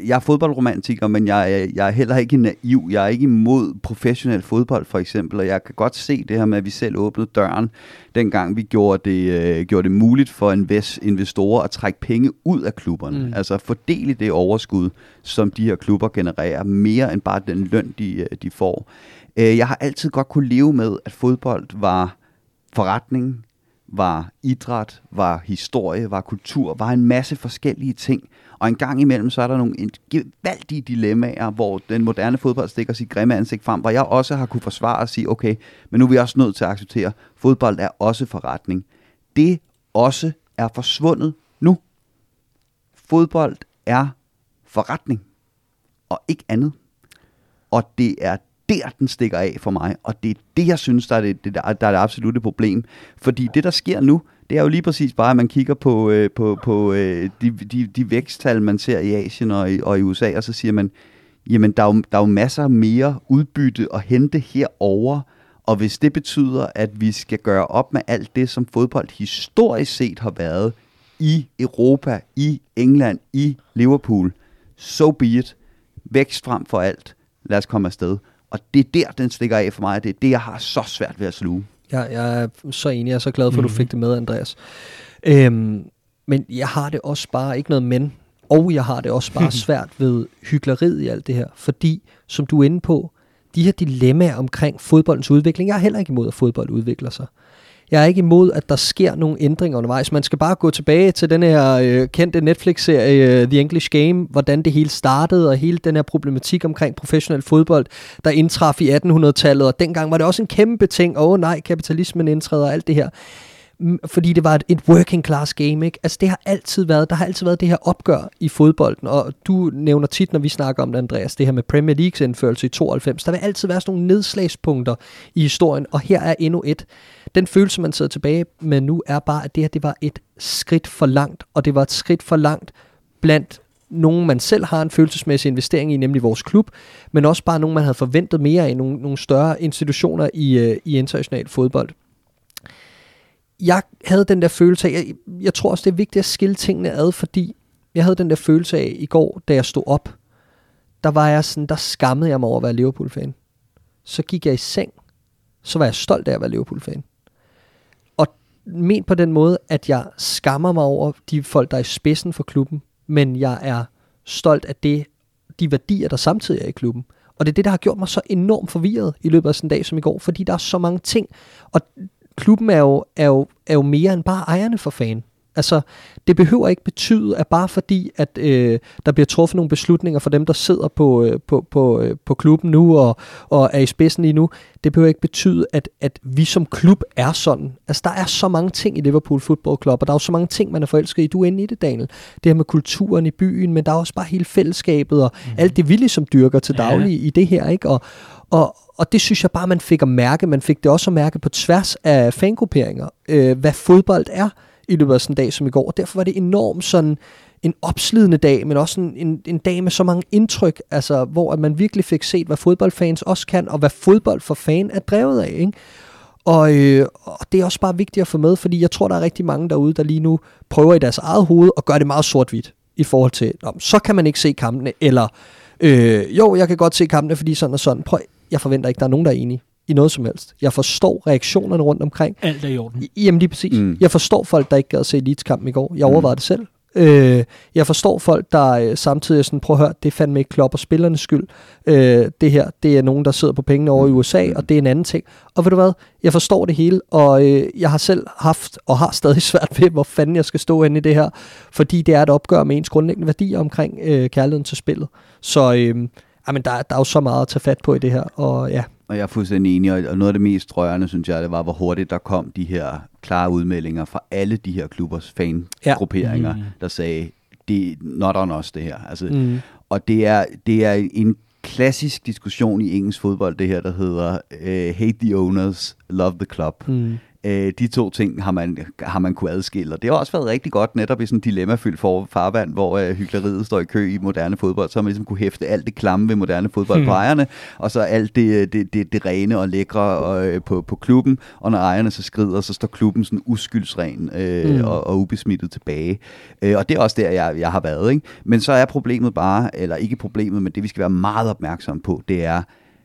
[SPEAKER 3] jeg er fodboldromantiker, men jeg, er- jeg er heller ikke naiv. Jeg er ikke imod professionel fodbold, for eksempel, og jeg kan godt se det her med, at vi selv åbnede døren, dengang vi gjorde det, øh, gjorde det muligt for invest, investorer at trække penge ud af klubberne.
[SPEAKER 2] Mm.
[SPEAKER 3] Altså fordele det overskud, som de her klubber genererer, mere end bare den løn, de, øh, de får. Øh, Jeg har altid godt kunne leve med, at fodbold var forretning, var idræt, var historie, var kultur, var en masse forskellige ting. Og en gang imellem, så er der nogle en- gevaldige dilemmaer, hvor den moderne fodbold stikker sit grimme ansigt frem, hvor jeg også har kunne forsvare og sige, okay, men nu er vi også nødt til at acceptere, at fodbold er også forretning. Det også er forsvundet nu. Fodbold er forretning, og ikke andet. Og det er der, den stikker af for mig, og det er det, jeg synes, der er det, det, der, der er det absolutte problem. Fordi det, der sker nu, det er jo lige præcis bare, at man kigger på, øh, på, på øh, de, de, de væksttal, man ser i Asien og i, og i USA, og så siger man, jamen, der er, jo, der er jo masser mere udbytte at hente herover, og hvis det betyder, at vi skal gøre op med alt det, som fodbold historisk set har været i Europa, i England, i Liverpool, so be it. Vækst frem for alt. Lad os komme afsted. Og det er der, den stikker af for mig, det er det, jeg har så svært ved at sluge.
[SPEAKER 2] Jeg, jeg er så enig, jeg er så glad for, at du
[SPEAKER 1] Mhm.
[SPEAKER 2] fik det med, Andreas. Øhm, men jeg har det også bare, ikke noget men, og jeg har det også bare svært ved hyggeleriet i alt det her, fordi, som du er inde på, de her dilemmaer omkring fodboldens udvikling, jeg er heller ikke imod, at fodbold udvikler sig. Jeg er ikke imod, at der sker nogle ændringer undervejs. Man skal bare gå tilbage til den her øh, kendte Netflix-serie øh, The English Game, hvordan det hele startede, og hele den her problematik omkring professionel fodbold, der indtraf i 1800-tallet, og dengang var det også en kæmpe ting, åh oh, nej, kapitalismen indtræder og alt det her fordi det var et, et working class game, ikke? Altså det har altid været, der har altid været det her opgør i fodbolden, og du nævner tit, når vi snakker om det, Andreas, det her med Premier Leagues indførelse i 92, der vil altid være sådan nogle nedslagspunkter i historien, og her er endnu et. Den følelse, man sidder tilbage med nu, er bare, at det her, det var et skridt for langt, og det var et skridt for langt blandt nogen, man selv har en følelsesmæssig investering i, nemlig vores klub, men også bare nogen, man havde forventet mere af, nogle, nogle større institutioner i, øh, i international fodbold. Jeg havde den der følelse af, jeg, jeg tror også, det er vigtigt at skille tingene ad, fordi jeg havde den der følelse af i går, da jeg stod op, der var jeg sådan, der skammede jeg mig over at være Liverpool-fan. Så gik jeg i seng, så var jeg stolt af at være Liverpool-fan. Og ment på den måde, at jeg skammer mig over de folk, der er i spidsen for klubben, men jeg er stolt af det, de værdier, der samtidig er i klubben. Og det er det, der har gjort mig så enormt forvirret i løbet af sådan en dag som i går, fordi der er så mange ting, og klubben er jo, er jo, er jo mere end bare ejerne for fan. Altså, det behøver ikke betyde, at bare fordi, at øh, der bliver truffet nogle beslutninger for dem, der sidder på, øh, på, på, øh, på klubben nu og, og er i spidsen lige nu, det behøver ikke betyde, at, at vi som klub er sådan. Altså, der er så mange ting i Liverpool Football Club, og der er jo så mange ting, man er forelsket i. Du er inde i det, Daniel. Det her med kulturen i byen, men der er også bare hele fællesskabet og mm. alt det, vi ligesom dyrker til daglig ja. i det her, ikke? Og, og, og det synes jeg bare, man fik at mærke. Man fik det også at mærke på tværs af fangrupperinger, øh, hvad fodbold er i løbet af sådan en dag som i går. Og derfor var det enormt sådan en opslidende dag, men også en, en, en dag med så mange indtryk, altså, hvor at man virkelig fik set, hvad fodboldfans også kan, og hvad fodbold for fan er drevet af. Ikke? Og, øh, og det er også bare vigtigt at få med, fordi jeg tror, der er rigtig mange derude, der lige nu prøver i deres eget hoved at gøre det meget sort-hvidt i forhold til, om, så kan man ikke se kampene, eller øh, jo, jeg kan godt se kampene, fordi sådan og sådan. Prøv, jeg forventer ikke, der er nogen, der er enige i noget som helst. Jeg forstår reaktionerne rundt omkring.
[SPEAKER 1] Alt er i orden.
[SPEAKER 2] Jamen lige præcis. Mm. Jeg forstår folk, der ikke gad se Leeds-kampen i går. Jeg overvejede mm. det selv. Øh, jeg forstår folk, der øh, samtidig er sådan, prøv at høre, det er fandme ikke klop og spillernes skyld. Øh, det her, det er nogen, der sidder på pengene over i mm. USA, og det er en anden ting. Og ved du hvad, jeg forstår det hele, og øh, jeg har selv haft, og har stadig svært ved, hvor fanden jeg skal stå inde i det her, fordi det er et opgør med ens grundlæggende værdier omkring øh, kærligheden til spillet. Så øh, jamen, der, der er jo så meget at tage fat på i det her, og ja,
[SPEAKER 3] og jeg er fuldstændig enig, og noget af det mest rørende, synes jeg, det var, hvor hurtigt der kom de her klare udmeldinger fra alle de her klubbers fangrupperinger, ja. mm. der sagde, det er not on us, det her. Altså, mm. Og det er, det er en klassisk diskussion i engelsk fodbold, det her, der hedder uh, hate the owners, love the club. Mm. Øh, de to ting har man, har man kunne adskille, og det har også været rigtig godt netop i sådan en dilemmafyldt for farvand, hvor øh, hyggeleriet står i kø i moderne fodbold, så har man ligesom kunne hæfte alt det klamme ved moderne fodbold hmm. på ejerne, og så alt det, det, det, det rene og lækre og, øh, på, på klubben, og når ejerne så skrider, så står klubben sådan uskyldsren øh, hmm. og, og ubesmittet tilbage. Øh, og det er også der, jeg, jeg har været. Ikke? Men så er problemet bare, eller ikke problemet, men det vi skal være meget opmærksom på, det er,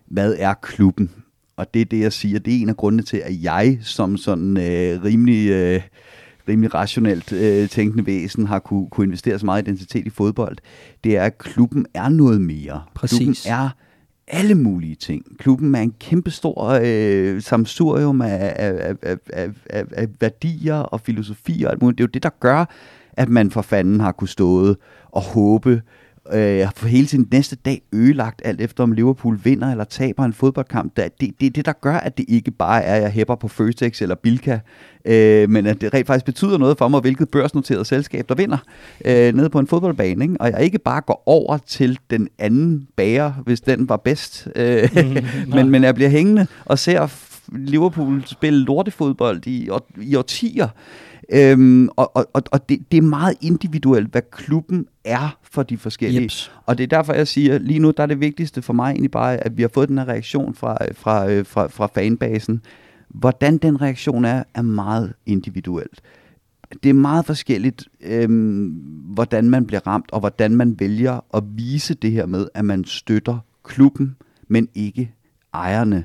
[SPEAKER 3] hvad er klubben? Og det er det, jeg siger. Det er en af grundene til, at jeg som sådan øh, rimelig... Øh, rimelig rationelt øh, tænkende væsen har kunne, kunne investere så meget identitet i fodbold, det er, at klubben er noget mere.
[SPEAKER 2] Præcis.
[SPEAKER 3] Klubben er alle mulige ting. Klubben er en kæmpestor øh, samsurium af, af, af, af, af, af værdier og filosofier og alt muligt. Det er jo det, der gør, at man for fanden har kunne stået og håbe øh, for hele sin næste dag ødelagt, alt efter om Liverpool vinder eller taber en fodboldkamp. Det er det, det, det, der gør, at det ikke bare er, at jeg hæpper på Føtex eller Bilka, øh, men at det rent faktisk betyder noget for mig, hvilket børsnoteret selskab, der vinder øh, nede på en fodboldbane. Ikke? Og jeg ikke bare går over til den anden bager, hvis den var bedst, øh, mm, men, men jeg bliver hængende og ser Liverpool spille lortefodbold i, i årtier. Øhm, og og, og det, det er meget individuelt, hvad klubben er for de forskellige. Jeps. Og det er derfor, jeg siger, lige nu der er det vigtigste for mig egentlig bare, at vi har fået den her reaktion fra, fra, øh, fra, fra fanbasen. Hvordan den reaktion er, er meget individuelt. Det er meget forskelligt, øhm, hvordan man bliver ramt, og hvordan man vælger at vise det her med, at man støtter klubben, men ikke ejerne.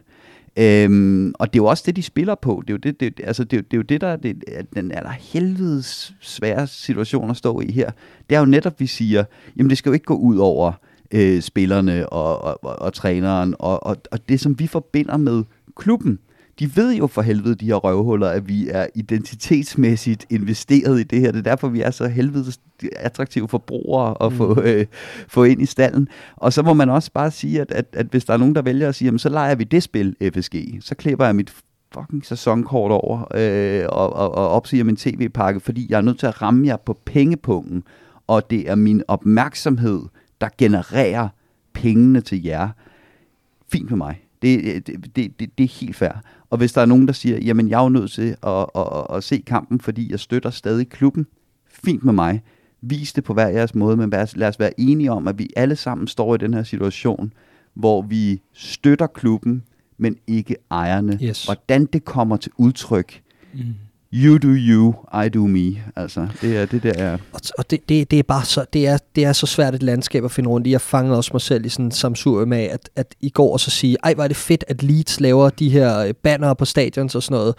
[SPEAKER 3] Øhm, og det er jo også det, de spiller på. Det er jo det, det, altså det, det, er jo det der det, den aller helvedes svære situation at stå i her. Det er jo netop, vi siger, jamen det skal jo ikke gå ud over øh, spillerne og, og, og, og træneren, og, og, og det som vi forbinder med klubben de ved jo for helvede, de her røvhuller, at vi er identitetsmæssigt investeret i det her. Det er derfor, vi er så helvede attraktive forbrugere at mm. få, øh, få ind i stallen. Og så må man også bare sige, at, at, at hvis der er nogen, der vælger at sige, jamen, så leger vi det spil, FSG, så klipper jeg mit fucking sæsonkort over øh, og, og, og opsiger min tv-pakke, fordi jeg er nødt til at ramme jer på pengepungen, og det er min opmærksomhed, der genererer pengene til jer. Fint med mig. Det, det, det, det, det er helt fair. Og hvis der er nogen, der siger, jamen jeg er jo nødt til at, at, at, at se kampen, fordi jeg støtter stadig klubben, fint med mig. Vis det på hver jeres måde, men lad os være enige om, at vi alle sammen står i den her situation, hvor vi støtter klubben, men ikke ejerne.
[SPEAKER 2] Yes.
[SPEAKER 3] Hvordan det kommer til udtryk, mm you do you, I do me. Altså, det er det der er.
[SPEAKER 2] Og, og det, det, det, er bare så, det er, det er så svært et landskab at finde rundt i. Jeg fangede også mig selv i sådan en samsurium af, at, at i går og så sige, ej, hvor er det fedt, at Leeds laver de her banner bannere på stadions og sådan noget.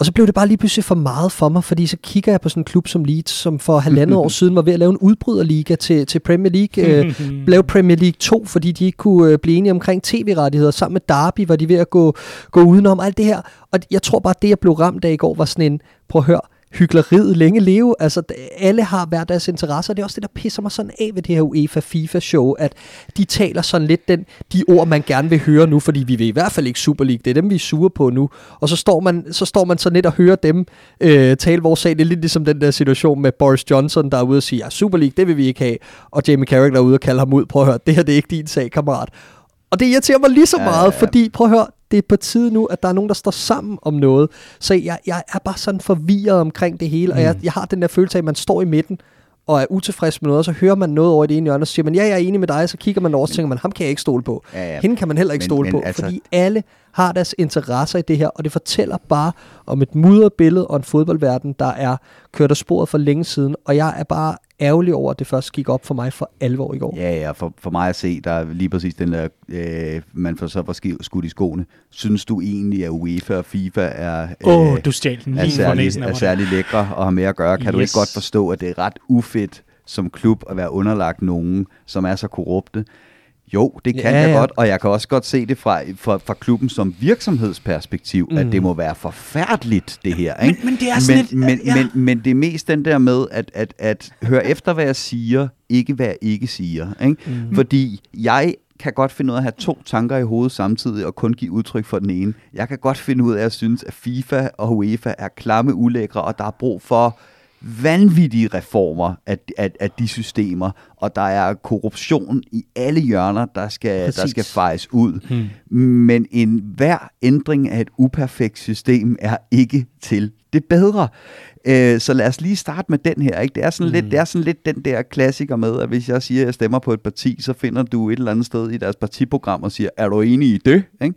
[SPEAKER 2] Og så blev det bare lige pludselig for meget for mig, fordi så kigger jeg på sådan en klub som Leeds, som for halvandet år siden var ved at lave en udbryderliga til, til Premier League. øh, lave Premier League 2, fordi de ikke kunne øh, blive enige omkring tv-rettigheder. Sammen med Derby var de ved at gå, gå udenom alt det her. Og jeg tror bare, det, jeg blev ramt af i går, var sådan en, prøv at høre, hyggeleriet længe leve. Altså, alle har hver deres interesser, og det er også det, der pisser mig sådan af ved det her UEFA-FIFA-show, at de taler sådan lidt den, de ord, man gerne vil høre nu, fordi vi vil i hvert fald ikke Super League, det er dem, vi er sure på nu. Og så står man så, står man så lidt og hører dem øh, tale vores sag. Det er lidt ligesom den der situation med Boris Johnson, der er ude og sige, ja, Super League, det vil vi ikke have. Og Jamie Carragher er ude og kalde ham ud, prøv at høre, det her det er ikke din sag, kammerat. Og det irriterer mig lige så meget, ja, ja, ja. fordi prøv at høre, det er på tide nu, at der er nogen, der står sammen om noget. Så jeg, jeg er bare sådan forvirret omkring det hele, mm. og jeg, jeg har den der følelse af, at man står i midten, og er utilfreds med noget, og så hører man noget over i det ene hjørne, og så siger man, ja, jeg er enig med dig, så kigger man over, og tænker man, ham kan jeg ikke stole på. Ja, ja. Hende kan man heller ikke men, stole men, på, altså... fordi alle har deres interesser i det her, og det fortæller bare om et mudret billede og en fodboldverden, der er kørt af sporet for længe siden, og jeg er bare ærgerlig over, at det først gik op for mig for alvor i går.
[SPEAKER 3] Ja, ja, for, for mig at se, der er lige præcis den der, øh, man får så var skudt i skoene. Synes du egentlig, at UEFA og FIFA er,
[SPEAKER 1] øh, oh, du stjal den
[SPEAKER 3] er, særlig, er særlig lækre og har mere at gøre? Kan yes. du ikke godt forstå, at det er ret ufedt som klub at være underlagt nogen, som er så korrupte? Jo, det kan ja, jeg ja. godt, og jeg kan også godt se det fra, fra, fra klubben som virksomhedsperspektiv, mm. at det mm. må være forfærdeligt, det her. Ikke?
[SPEAKER 1] Men, men det er sådan
[SPEAKER 3] men, lidt, men, ja. men, men det er mest den der med, at, at, at høre efter, hvad jeg siger, ikke hvad jeg ikke siger. Ikke? Mm. Fordi jeg kan godt finde ud af at have to tanker i hovedet samtidig og kun give udtryk for den ene. Jeg kan godt finde ud af at synes, at FIFA og UEFA er klamme ulækre, og der er brug for vanvittige reformer af, af, af de systemer, og der er korruption i alle hjørner, der skal, der skal fejes ud. Hmm. Men en hver ændring af et uperfekt system er ikke til det bedre. Øh, så lad os lige starte med den her. Ikke? Det, er sådan mm. lidt, det er sådan lidt den der klassiker med, at hvis jeg siger, at jeg stemmer på et parti, så finder du et eller andet sted i deres partiprogram og siger, er du enig i det? Ikke?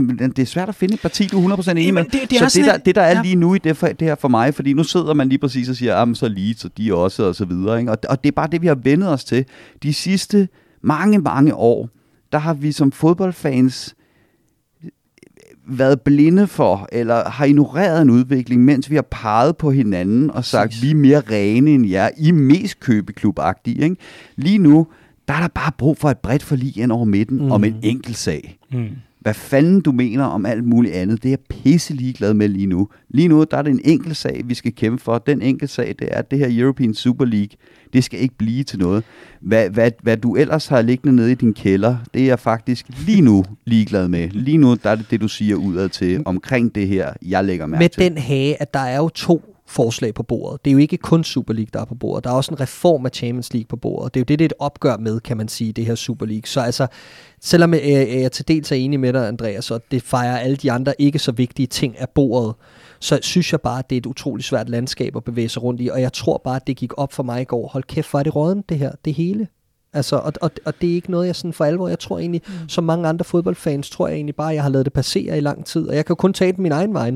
[SPEAKER 3] Mm. Det er svært at finde et parti, du er 100% enig med. Det, det så det, der, det, der er ja. lige nu i det, for, det her for mig, fordi nu sidder man lige præcis og siger, at så lige, så de også, og så videre. Ikke? Og, og det er bare det, vi har vendet os til. De sidste mange, mange år, der har vi som fodboldfans været blinde for, eller har ignoreret en udvikling, mens vi har peget på hinanden og sagt, Præcis. vi er mere rene end jer, I er mest købeklubagtige. Ikke? Lige nu, der er der bare brug for et bredt forlig ind over midten mm. om en enkelt sag. Mm. Hvad fanden du mener om alt muligt andet, det er jeg pisse ligeglad med lige nu. Lige nu, der er det en enkelt sag, vi skal kæmpe for. Den enkelte sag, det er, at det her European Super League, det skal ikke blive til noget. Hvad, hvad, hvad du ellers har liggende nede i din kælder, det er jeg faktisk lige nu ligeglad med. Lige nu, der er det det, du siger udad til omkring det her, jeg lægger mærke
[SPEAKER 2] med
[SPEAKER 3] til.
[SPEAKER 2] Med den hage, at der er jo to forslag på bordet. Det er jo ikke kun Super League, der er på bordet. Der er også en reform af Champions League på bordet. Det er jo det, det er et opgør med, kan man sige, det her Super League. Så altså, selvom jeg, jeg til dels er enig med dig, Andreas, og det fejrer alle de andre ikke så vigtige ting af bordet, så synes jeg bare, at det er et utroligt svært landskab at bevæge sig rundt i, og jeg tror bare, at det gik op for mig i går. Hold kæft, er det råden, det her, det hele. Altså, og, og, og det er ikke noget, jeg sådan for alvor, jeg tror egentlig, mm. som mange andre fodboldfans, tror jeg egentlig bare, at jeg har lavet det passere i lang tid, og jeg kan kun tale min egen vej,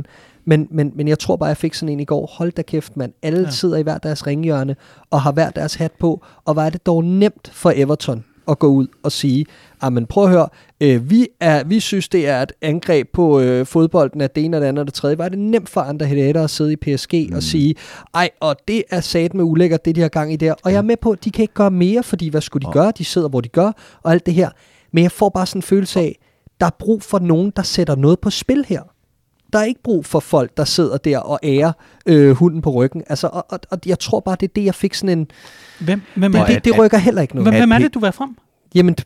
[SPEAKER 2] men, men, men jeg tror bare, jeg fik sådan en i går, hold da kæft mand, alle ja. sidder i hver deres ringhjørne, og har hver deres hat på, og var det dog nemt for Everton at gå ud og sige, ah, men prøv at høre, øh, vi, er, vi synes, det er et angreb på øh, fodbolden af det ene og det andet og det tredje. Var det nemt for andre hætter at sidde i PSG mm. og sige, ej, og det er sat med ulækkert, det de har gang i der. Og jeg er med på, at de kan ikke gøre mere, fordi hvad skulle de gøre? De sidder, hvor de gør, og alt det her. Men jeg får bare sådan en følelse af, der er brug for nogen, der sætter noget på spil her. Der er ikke brug for folk, der sidder der og ærer øh, hunden på ryggen. Altså, og, og, og jeg tror bare, det er det, jeg fik sådan en...
[SPEAKER 1] Hvem, hvem
[SPEAKER 2] det, det, det rykker heller ikke noget.
[SPEAKER 1] Hvem, hvem er det, du var frem?
[SPEAKER 2] Jamen,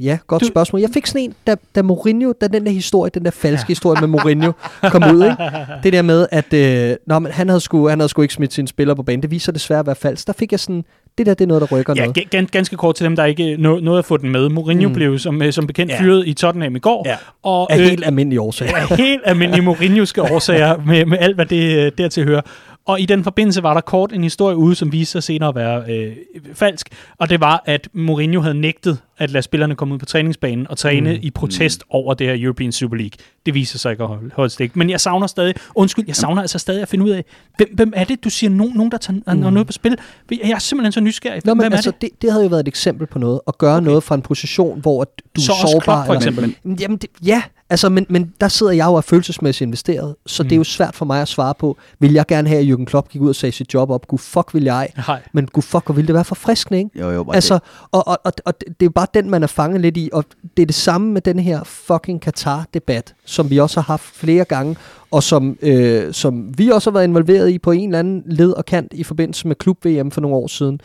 [SPEAKER 2] ja, godt
[SPEAKER 1] Du-
[SPEAKER 2] spørgsmål. Jeg fik sådan en, da, da Mourinho, da den der historie, den der falske ja. historie med Mourinho kom ud, ikke? det der med, at øh, nå, men han, havde sgu, han havde sgu ikke smidt sine spillere på banen, det viser desværre at være falsk. Der fik jeg sådan, det der, det er noget, der rykker
[SPEAKER 1] Ja,
[SPEAKER 2] noget.
[SPEAKER 1] gan- ganske kort til dem, der ikke nå- nåede at få den med. Mourinho mm. Blev som, øh, som bekendt
[SPEAKER 2] Ja.
[SPEAKER 1] fyret i Tottenham i går.
[SPEAKER 2] Ja.
[SPEAKER 1] Og,
[SPEAKER 2] Af helt almindelige årsager.
[SPEAKER 1] af helt almindelige Mourinhoske årsager med, med alt, hvad det øh, dertil hører. Og i den forbindelse var der kort en historie ude, som viste sig senere at være øh, falsk, og det var, at Mourinho havde nægtet at lade spillerne komme ud på træningsbanen og træne mm. i protest mm. over det her European Super League. Det viser sig ikke at holde, holde stik. Men jeg savner stadig, undskyld, jeg savner altså stadig at finde ud af, hvem, hvem er det, du siger, nogen, nogen der tager mm. noget på spil? Jeg er simpelthen så nysgerrig.
[SPEAKER 2] Nå,
[SPEAKER 1] hvem
[SPEAKER 2] men
[SPEAKER 1] er
[SPEAKER 2] altså,
[SPEAKER 1] det?
[SPEAKER 2] det, det havde jo været et eksempel på noget. At gøre
[SPEAKER 1] Okay.
[SPEAKER 2] noget fra en position, hvor du
[SPEAKER 1] Så
[SPEAKER 2] er
[SPEAKER 1] også
[SPEAKER 2] sårbar.
[SPEAKER 1] Klopp, for eksempel.
[SPEAKER 3] Men,
[SPEAKER 2] Jamen, det, ja, altså, men, men der sidder jeg jo og er følelsesmæssigt investeret, så mm. det er jo svært for mig at svare på, vil jeg gerne have, at Jürgen Klopp gik ud og sagde sit job op? Gud fuck vil jeg,
[SPEAKER 1] Nej.
[SPEAKER 2] men gud fuck, hvor ville det være forfriskende, ikke?
[SPEAKER 3] jo, jo, og
[SPEAKER 2] Altså, og, og, og, og det er jo bare den, man er fanget lidt i, og det er det samme med den her fucking Katar-debat, som vi også har haft flere gange, og som, øh, som vi også har været involveret i på en eller anden led og kant i forbindelse med klub-VM for nogle år siden.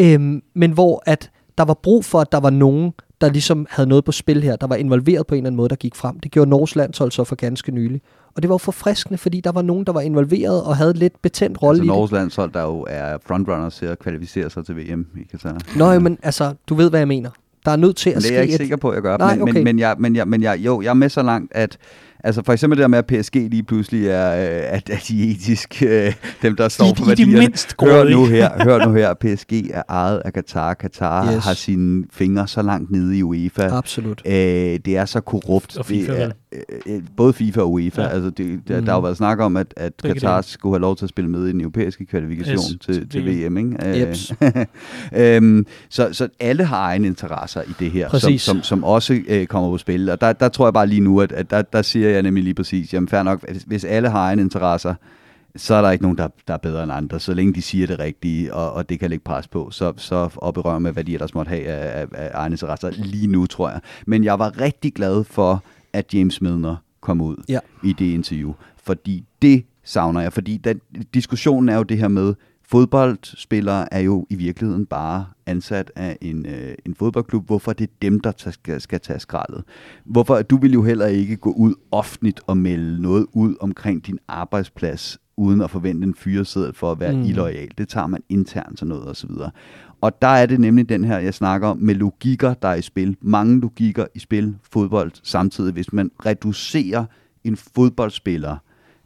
[SPEAKER 2] Øhm, men hvor at der var brug for, at der var nogen, der ligesom havde noget på spil her, der var involveret på en eller anden måde, der gik frem. Det gjorde Norges landshold så for ganske nylig. Og det var jo forfriskende, fordi der var nogen, der var involveret og havde lidt betændt rolle
[SPEAKER 3] altså,
[SPEAKER 2] i det.
[SPEAKER 3] Norges landshold, der jo er frontrunners til at kvalificere sig til VM i Katar.
[SPEAKER 2] Nå, jo, men altså, du ved, hvad jeg mener. Der er nødt til
[SPEAKER 3] Men
[SPEAKER 2] at
[SPEAKER 3] det er
[SPEAKER 2] ske
[SPEAKER 3] jeg ikke
[SPEAKER 2] et...
[SPEAKER 3] sikker på, at jeg gør.
[SPEAKER 2] Nej,
[SPEAKER 3] men,
[SPEAKER 2] okay.
[SPEAKER 3] men, men, jeg, men, jeg, men jeg, jo, jeg er med så langt, at altså for eksempel det der med, at PSG lige pludselig er, øh, at, at de etisk, øh, dem der står
[SPEAKER 1] De-
[SPEAKER 3] for
[SPEAKER 1] er de
[SPEAKER 3] værdierne.
[SPEAKER 1] mindst
[SPEAKER 3] Hør nu her, hør nu her, PSG er ejet af Katar. Katar yes. Har sine fingre så langt nede i UEFA.
[SPEAKER 2] Absolut.
[SPEAKER 3] Øh, det er så korrupt.
[SPEAKER 1] Og FIFA,
[SPEAKER 3] det er? Øh, øh, både FIFA og UEFA.
[SPEAKER 1] Ja.
[SPEAKER 3] Altså, det, der,
[SPEAKER 2] Mhm.
[SPEAKER 3] der har jo været snak om, at, at
[SPEAKER 1] Begge
[SPEAKER 3] Katar
[SPEAKER 1] dele.
[SPEAKER 3] skulle have lov til at spille med i den europæiske kvalifikation
[SPEAKER 1] Yes,
[SPEAKER 3] til,
[SPEAKER 1] til VM.
[SPEAKER 3] Ikke? Øh, øhm, så, så alle har egne interesser i det her, som,
[SPEAKER 2] Præcis.
[SPEAKER 3] som, som også øh, kommer på spil. Og der, der tror jeg bare lige nu, at, at der, der siger jeg nemlig lige præcis, jamen fair nok, hvis alle har egne interesser, så er der ikke nogen, der, der er bedre end andre. Så længe de siger det rigtige, og, og det kan lægge pres på, så, så operører med, hvad de ellers måtte have af, af, af egne interesser lige nu, tror jeg. Men jeg var rigtig glad for, at James Milner kom ud
[SPEAKER 2] Ja.
[SPEAKER 3] i det interview, fordi det savner jeg. Fordi den, diskussionen er jo det her med, fodboldspillere er jo i virkeligheden bare ansat af en, øh, en fodboldklub. Hvorfor er det dem, der tager, skal, skal tage skraldet? Hvorfor? Du vil jo heller ikke gå ud offentligt og melde noget ud omkring din arbejdsplads, uden at forvente en fyreseddel for at være. Mm. illoyal. Det tager man internt og noget osv. Og og der er det nemlig den her, jeg snakker om, med logikker, der er i spil. Mange logikker i spil, fodbold samtidig. Hvis man reducerer en fodboldspiller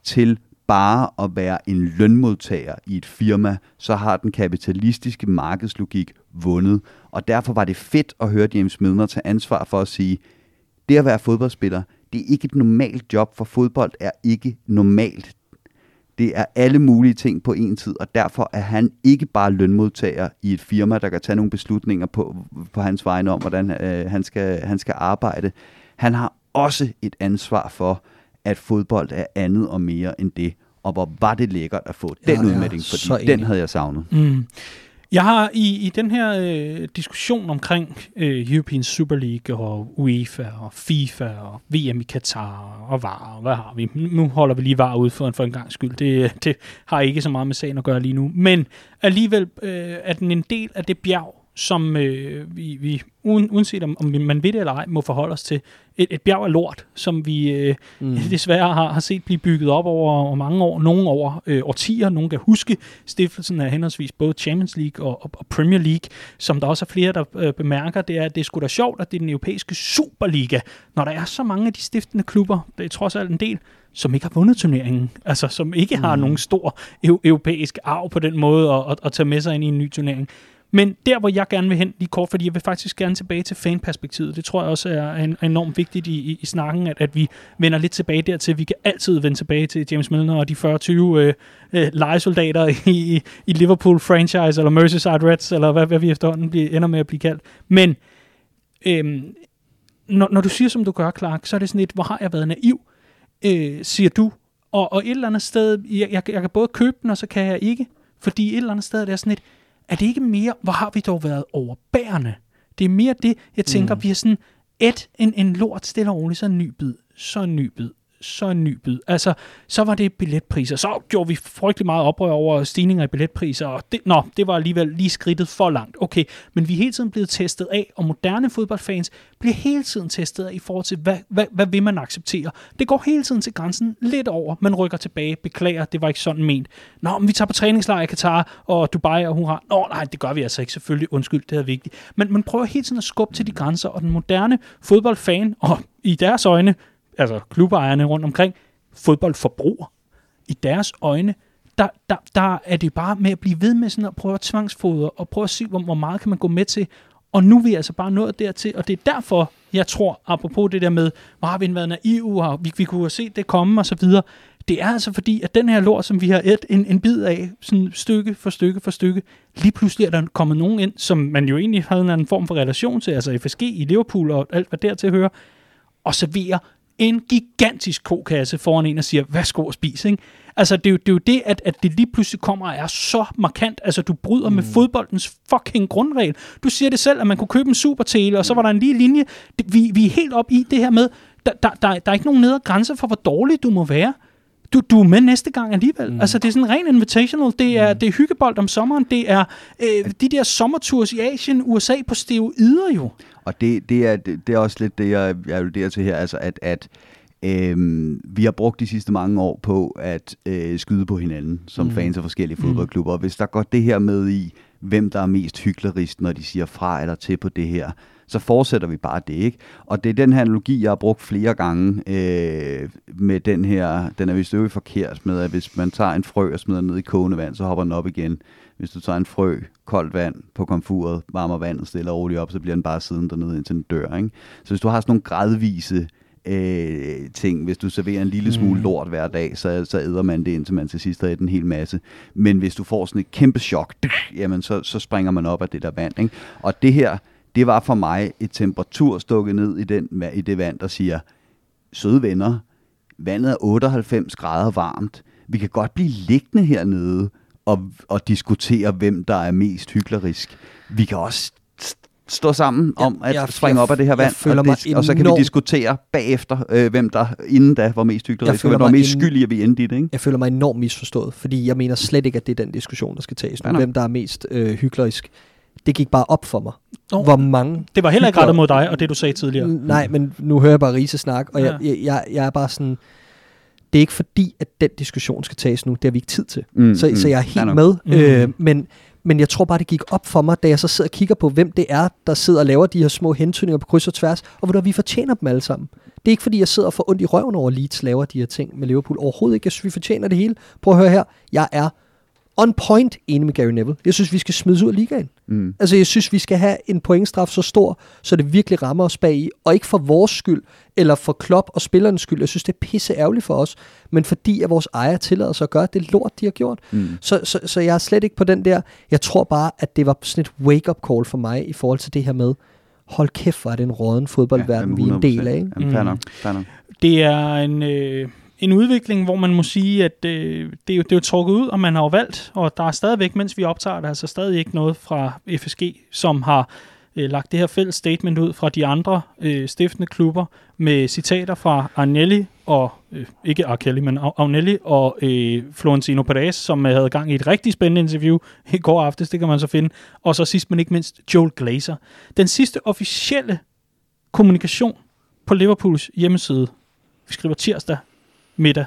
[SPEAKER 3] til bare at være en lønmodtager i et firma, så har den kapitalistiske markedslogik vundet. Og derfor var det fedt at høre James Milner tage ansvar for at sige, det at være fodboldspiller, det er ikke et normalt job, for fodbold er ikke normalt. Det er alle mulige ting på en tid, og derfor er han ikke bare lønmodtager i et firma, der kan tage nogle beslutninger på, på hans vegne om, hvordan øh, han, skal, han skal arbejde. Han har også et ansvar for, at fodbold er andet og mere end det. Og hvor var det lækkert at få
[SPEAKER 2] Ja,
[SPEAKER 3] den
[SPEAKER 2] ja,
[SPEAKER 3] udmelding,
[SPEAKER 2] så
[SPEAKER 3] fordi den havde jeg savnet.
[SPEAKER 1] Mm. Jeg har i, i den her øh, diskussion omkring øh, European Super League og UEFA og FIFA og VM i Katar og VAR, og hvad har vi? Nu holder vi lige VAR ud for en, for en gang skyld. Det, øh, det har ikke så meget med sagen at gøre lige nu. Men alligevel øh, er den en del af det bjerg, som øh, vi, vi uden, uanset om, om man ved det eller ej, må forholde os til. Et, et bjerg af lort, som vi øh, mm. desværre har, har set blive bygget op over, over mange år, nogle over øh, årtier. Nogle kan huske stiftelsen af henholdsvis både Champions League og, og, og Premier League, som der også er flere, der øh, bemærker, det er, at det er sgu da sjovt, at det er den europæiske Superliga, når der er så mange af de stiftende klubber, det er trods alt en del, som ikke har vundet turneringen, altså som ikke har nogen stor eu- europæisk arv på den måde at, at, at tage med sig ind i en ny turnering. Men der, hvor jeg gerne vil hen lige kort, fordi jeg vil faktisk gerne tilbage til fanperspektivet. Det tror jeg også er en, enormt vigtigt i, i, i snakken, at, at vi vender lidt tilbage dertil. Vi kan altid vende tilbage til James Milner og de 40-20 øh, øh, legesoldater i, i, i Liverpool franchise, eller Merseyside Reds, eller hvad, hvad vi efterhånden bliver, ender med at blive kaldt. Men øh, når, når du siger, som du gør, Clark, så er det sådan et, hvor har jeg været naiv, øh, siger du. Og, og et eller andet sted, jeg, jeg, jeg kan både købe den, og så kan jeg ikke. Fordi et eller andet sted er sådan et, er det ikke mere, hvor har vi dog været overbærende? Det er mere det, jeg tænker, mm. vi er sådan, et, en, en lort stille og roligt, så en ny bid, så en ny bid, så en ny bid. Altså, så var det billetpriser. Så gjorde vi frygtelig meget oprør over stigninger i billetpriser, og det, nå, det var alligevel lige skridtet for langt. Okay, men vi er hele tiden blevet testet af, og moderne fodboldfans bliver hele tiden testet af i forhold til, hvad, hvad, hvad vil man acceptere. Det går hele tiden til grænsen lidt over, man rykker tilbage, beklager, det var ikke sådan ment. Nå, men vi tager på træningslejr i Katar og Dubai og hurra. Nå, nej, det gør vi altså ikke, selvfølgelig, undskyld, det er vigtigt. Men man prøver hele tiden at skubbe til de grænser, og den moderne fodboldfan, og i deres øjne, altså klubejerne rundt omkring, fodboldforbruger, i deres øjne, der, der, der er det bare med at blive ved med sådan at prøve at tvangsfodre, og prøve at se, hvor, hvor meget kan man gå med til. Og nu er vi altså bare nået dertil, og det er derfor, jeg tror, apropos det der med, hvor har vi været naive, og vi, vi kunne have set det komme, og så videre. Det er altså fordi, at den her lort, som vi har et en, en bid af, sådan stykke for stykke for stykke, lige pludselig er der kommet nogen ind, som man jo egentlig havde en anden form for relation til, altså FSG i Liverpool og alt, hvad dertil hører, og serverer en gigantisk kokasse foran en og siger, værsgo og spis, ikke? Altså, det er, jo, det er jo det, at, at det lige pludselig kommer og er så markant. Altså, du bryder mm. med fodboldens fucking grundregel. Du siger det selv, at man kunne købe en supertele, og så var der en lige linje. Det, vi, vi er helt op i det her med, der, der, der, der er ikke nogen nedre grænse for, hvor dårlig du må være. Du, du er med næste gang alligevel. Mm. Altså, det er sådan en ren invitational. Det er, mm. det er hyggebold om sommeren. Det er øh, de der sommertours i Asien, USA på steroider jo.
[SPEAKER 3] Og det, det, er, det, det er også lidt det, jeg, jeg vil til her, altså at, at Øhm, vi har brugt de sidste mange år på at øh, skyde på hinanden som mm. fans af forskellige mm. fodboldklubber. Hvis der går det her med i, hvem der er mest hyklerisk, når de siger fra eller til på det her, så fortsætter vi bare det, ikke? Og det er den her analogi, jeg har brugt flere gange øh, med den her, den er vist øvrigt forkert med, at hvis man tager en frø og smider ned i kogende vand, så hopper den op igen. Hvis du tager en frø, koldt vand på komfuret, varmer vandet stille og roligt op, så bliver den bare siden dernede, indtil den dør, ikke? Så hvis du har sådan nogle gradvise øh, ting. Hvis du serverer en lille smule mm. lort hver dag, så, så æder man det, indtil man til sidst har en hel masse. Men hvis du får sådan et kæmpe chok, jamen så, så springer man op af det der vand. Ikke? Og det her, det var for mig et temperatur stukket ned i, den, i det vand, der siger, søde venner, vandet er 98 grader varmt. Vi kan godt blive liggende hernede og, og diskutere, hvem der er mest hyklerisk. Vi kan også stå sammen om at jeg, springe jeg, op af det her vand, og, det, og så kan vi diskutere bagefter, øh, hvem der inden da var mest hyggelig, hvem der var mest skyldig, at vi endte i det. Ikke?
[SPEAKER 2] Jeg føler mig enormt misforstået, fordi jeg mener slet ikke, at det er den diskussion, der skal tages nu, ja, hvem der er mest øh, hyklerisk. Det gik bare op for mig, oh, hvor mange...
[SPEAKER 1] Det var heller ikke rettet mod dig, og det du sagde tidligere.
[SPEAKER 2] Nej, men nu hører jeg bare Riese snak, og ja. jeg, jeg, jeg er bare sådan det er ikke fordi, at den diskussion skal tages nu. Det har vi ikke tid til. Mm, så, mm, så jeg er helt med. Mm. Øh, men, men jeg tror bare, det gik op for mig, da jeg så sidder og kigger på, hvem det er, der sidder og laver de her små hentydninger på kryds og tværs, og hvor vi fortjener dem alle sammen. Det er ikke fordi, jeg sidder og får ondt i røven over, at Leeds laver de her ting med Liverpool. Overhovedet ikke. Jeg synes, vi fortjener det hele. Prøv at høre her. Jeg er on point enig med Gary Neville. Jeg synes, vi skal smides ud af ligaen. Mm. Altså, jeg synes, vi skal have en pointstraf så stor, så det virkelig rammer os bag i, og ikke for vores skyld, eller for Klopp og spillernes skyld. Jeg synes, det er pisse ærgerligt for os, men fordi at vores ejer tillader sig at gøre det lort, de har gjort. Mm. Så, så, så jeg er slet ikke på den der. Jeg tror bare, at det var sådan et wake-up call for mig i forhold til det her med, hold kæft, hvor er det en råden fodboldverden, ja, vi er en del af. Ikke?
[SPEAKER 3] Jamen, fair nok, fair nok.
[SPEAKER 1] Det er en... Øh en udvikling, hvor man må sige, at øh, det, er jo, det er jo trukket ud, og man har jo valgt, og der er stadigvæk, mens vi optager, det, altså stadig ikke noget fra FSG, som har øh, lagt det her fælles statement ud fra de andre øh, stiftende klubber med citater fra Agnelli og, øh, ikke Arkelli, men Agnelli og øh, Florentino Perez, som havde gang i et rigtig spændende interview i går aftes, det kan man så finde. Og så sidst men ikke mindst Joel Glazer. Den sidste officielle kommunikation på Liverpools hjemmeside, vi skriver tirsdag middag,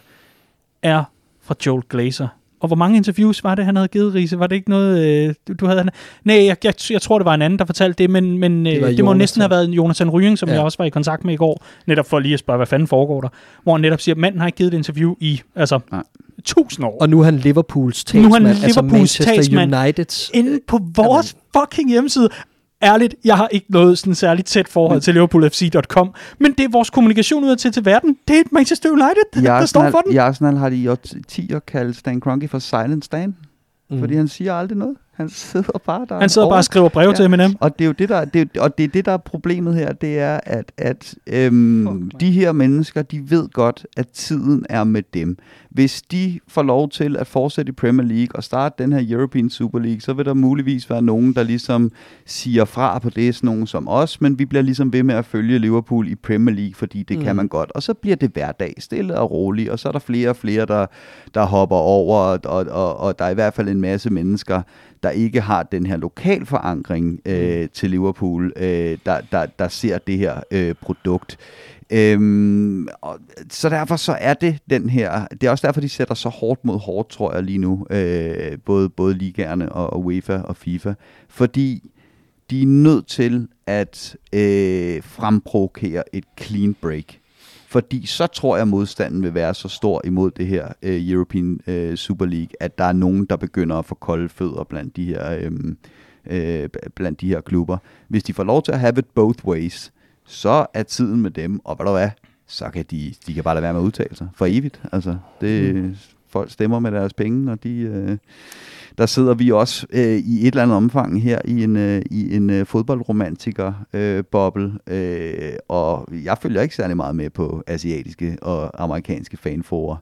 [SPEAKER 1] er fra Joel Glazer. Og hvor mange interviews var det, han havde givet, Riese? Var det ikke noget, øh, du, du havde... Nej, jeg, jeg, jeg tror, det var en anden, der fortalte det, men, men det, øh, det må næsten have været Jonathan Rying, som ja. jeg også var i kontakt med i går, netop for lige at spørge, hvad fanden foregår der, hvor han netop siger, at manden har ikke givet et interview i, altså, Nej. tusind år.
[SPEAKER 2] Og nu er han Liverpools talsmand, nu er han altså Liverpools altså Manchester talsmand Uniteds.
[SPEAKER 1] Inde på vores fucking hjemmeside ærligt, jeg har ikke noget sådan særligt tæt forhold til LiverpoolFC.com, men det er vores kommunikation ud til til verden. Det er Manchester United, der, der står for den.
[SPEAKER 3] I Arsenal har de jo 10 at kalde Stan Kroenke for Silent Stan, mm. fordi han siger aldrig noget. Han sidder bare der.
[SPEAKER 1] Han sidder bare og skriver breve ja. til Eminem.
[SPEAKER 3] Og det er jo det, der, det, og det er det, der er problemet her, det er, at, at øhm, oh, de her mennesker, de ved godt, at tiden er med dem. Hvis de får lov til at fortsætte i Premier League og starte den her European Super League, så vil der muligvis være nogen, der ligesom siger fra på det, sådan nogen som os, men vi bliver ligesom ved med at følge Liverpool i Premier League, fordi det mm. kan man godt. Og så bliver det hverdag stille og roligt, og så er der flere og flere, der, der hopper over, og, og, og, og der er i hvert fald en masse mennesker, der ikke har den her lokal forankring øh, mm. til Liverpool, øh, der, der, der ser det her øh, produkt. Øhm, og, så derfor så er det den her, det er også derfor, de sætter så hårdt mod hårdt, tror jeg lige nu, øh, både, både ligerne og, og UEFA og FIFA, fordi de er nødt til at øh, fremprovokere et clean break. Fordi så tror jeg, at modstanden vil være så stor imod det her øh, European øh, Super League, at der er nogen, der begynder at få kolde fødder blandt de her, øhm, øh, øh, blandt de her klubber. Hvis de får lov til at have it both ways, så er tiden med dem, og hvad der er, så kan de, de kan bare lade være med at udtale sig for evigt. Altså, det, mm. folk stemmer med deres penge, og de, øh, der sidder vi også øh, i et eller andet omfang her i en, øh, i en øh, fodboldromantiker-boble, øh, øh, og jeg følger ikke særlig meget med på asiatiske og amerikanske fanforer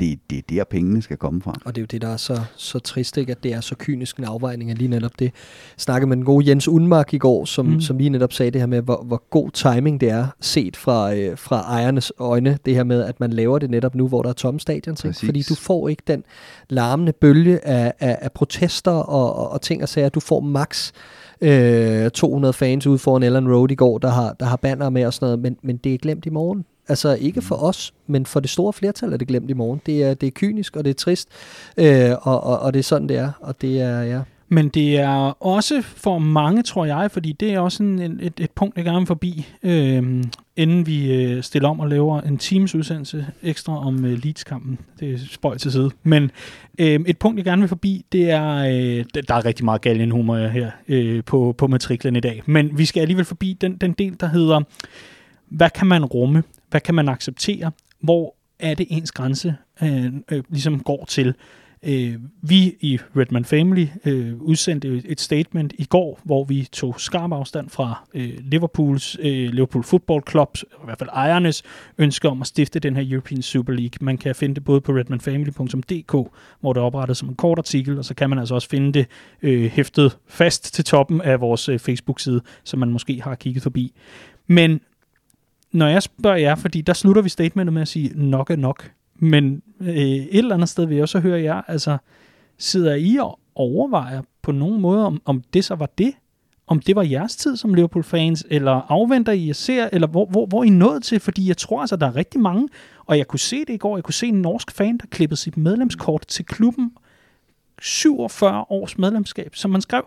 [SPEAKER 3] det, det er der, pengene skal komme fra.
[SPEAKER 2] Og det er jo det, der er så, så trist, ikke? at det er så kynisk en afvejning af lige netop det. Jeg snakkede med den gode Jens Unmark i går, som, mm. som lige netop sagde det her med, hvor, hvor god timing det er, set fra, øh, fra ejernes øjne, det her med, at man laver det netop nu, hvor der er tomme stadion. Fordi du får ikke den larmende bølge af, af, af protester og, og, og ting og sager. Du får max øh, 200 fans ude foran Ellen Road i går, der har, der har banner med og sådan noget, men, men det er glemt i morgen. Altså ikke for os, men for det store flertal er det glemt i morgen. Det er, det er kynisk, og det er trist, øh, og, og, og det er sådan, det er. Og det er, ja.
[SPEAKER 1] Men det er også for mange, tror jeg, fordi det er også en, et, et punkt, jeg gerne vil forbi, øh, inden vi øh, stiller om og laver en teams udsendelse ekstra om øh, Leeds-kampen. Det er spøj til side. Men øh, et punkt, jeg gerne vil forbi, det er, øh, der er rigtig meget galgenhumor her øh, på, på matriklen i dag. Men vi skal alligevel forbi den, den del, der hedder, hvad kan man rumme? Hvad kan man acceptere? Hvor er det ens grænse øh, øh, ligesom går til? Øh, vi i Redman Family øh, udsendte et statement i går, hvor vi tog skarp afstand fra øh, Liverpools, øh, Liverpool Football Clubs, i hvert fald ejernes ønske om at stifte den her European Super League. Man kan finde det både på redmanfamily.dk, hvor det er oprettet som en kort artikel, og så kan man altså også finde det øh, hæftet fast til toppen af vores øh, Facebook-side, som man måske har kigget forbi. Men når jeg spørger jer, fordi der slutter vi statementet med at sige, nok er nok. Men øh, et eller andet sted vil jeg også høre jer, altså sidder I og overvejer på nogen måde, om, om det så var det? Om det var jeres tid som Liverpool-fans, eller afventer I at se, eller hvor, hvor, hvor I nået til? Fordi jeg tror altså, der er rigtig mange, og jeg kunne se det i går, jeg kunne se en norsk fan, der klippede sit medlemskort til klubben. 47 års medlemskab, som man skrev,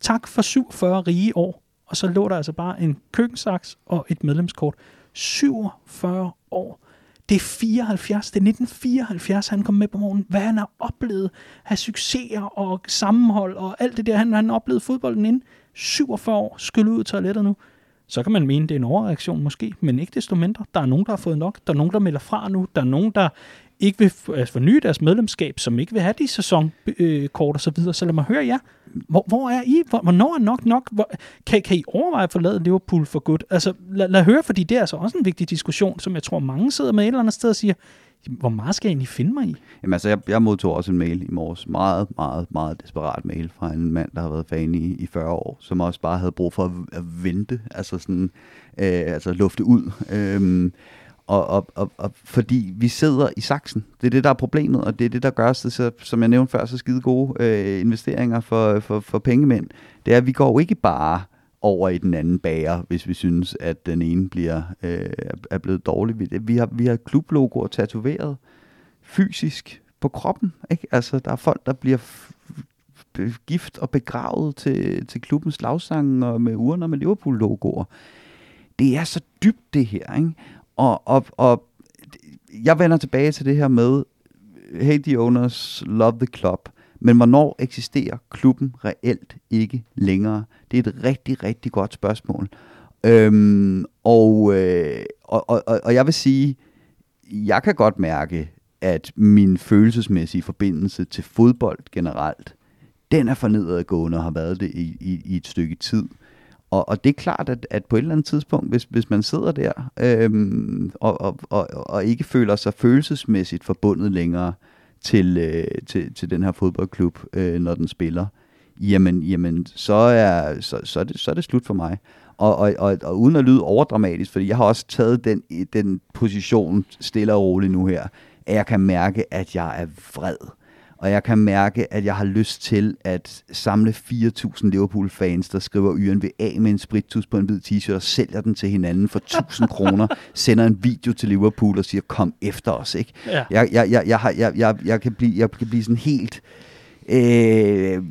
[SPEAKER 1] tak for 47 rige år og så lå der altså bare en køkkensaks og et medlemskort. 47 år. Det er 74, det er 1974, han kom med på morgenen. Hvad han har oplevet af succeser og sammenhold og alt det der, han, han har oplevet fodbolden inden. 47 år, skyld ud i toilettet nu. Så kan man mene, det er en overreaktion måske, men ikke desto mindre. Der er nogen, der har fået nok. Der er nogen, der melder fra nu. Der er nogen, der ikke vil altså, forny deres medlemskab, som ikke vil have de sæsonkort og øh, så videre. Så lad mig høre jer. Hvor, hvor er I? Hvor, hvornår er nok nok? Hvor, kan, kan I overveje at forlade Liverpool for godt? Altså, lad, lad høre, fordi det er altså også en vigtig diskussion, som jeg tror mange sidder med et eller andet sted og siger, hvor meget skal jeg egentlig finde mig i?
[SPEAKER 3] Jamen altså, jeg, jeg modtog også en mail i morges. Meget, meget, meget desperat mail fra en mand, der har været fan i, i 40 år, som også bare havde brug for at, at vente, altså sådan, øh, altså lufte ud. Øh, og, og, og, og fordi vi sidder i saksen. Det er det, der er problemet, og det er det, der gør os, så, som jeg nævnte før, så skide gode øh, investeringer for, for, for pengemænd. Det er, at vi går ikke bare over i den anden bager, hvis vi synes, at den ene bliver øh, er blevet dårlig. Vi, vi har, vi har klublogoer tatoveret fysisk på kroppen. Ikke? Altså, der er folk, der bliver gift og begravet til, til klubbens slagsange og med urner med Liverpool-logoer. Det er så dybt det her, ikke? Og, og, og jeg vender tilbage til det her med, hey the owners, love the club. Men hvornår eksisterer klubben reelt ikke længere? Det er et rigtig, rigtig godt spørgsmål. Øhm, og, øh, og, og, og jeg vil sige, jeg kan godt mærke, at min følelsesmæssige forbindelse til fodbold generelt, den er for nedadgående og har været det i, i, i et stykke tid. Og, og det er klart, at, at på et eller andet tidspunkt, hvis, hvis man sidder der øhm, og, og, og, og ikke føler sig følelsesmæssigt forbundet længere til, øh, til, til den her fodboldklub, øh, når den spiller, jamen, jamen så, er, så, så, er det, så er det slut for mig. Og, og, og, og uden at lyde overdramatisk, fordi jeg har også taget den, den position stille og roligt nu her, at jeg kan mærke, at jeg er vred og jeg kan mærke, at jeg har lyst til at samle 4.000 Liverpool-fans, der skriver YNV af med en spritus på en hvid t-shirt og sælger den til hinanden for 1.000 kroner, sender en video til Liverpool og siger, kom efter os. Ikke? Ja. Jeg, jeg, jeg, jeg, har, jeg, jeg, jeg, kan blive, jeg kan blive sådan helt øh,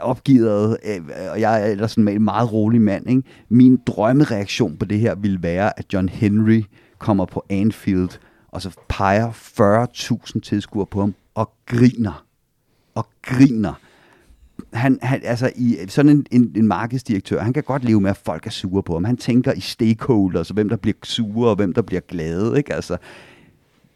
[SPEAKER 3] opgivet, øh, og jeg er ellers sådan en meget rolig mand. Ikke? Min drømmereaktion på det her ville være, at John Henry kommer på Anfield, og så peger 40.000 tilskuere på ham, og griner. Og griner. Han, han, altså i sådan en, en, en markedsdirektør, han kan godt leve med, at folk er sure på ham. Han tænker i stakeholders, og hvem der bliver sure, og hvem der bliver glade. Ikke? Altså,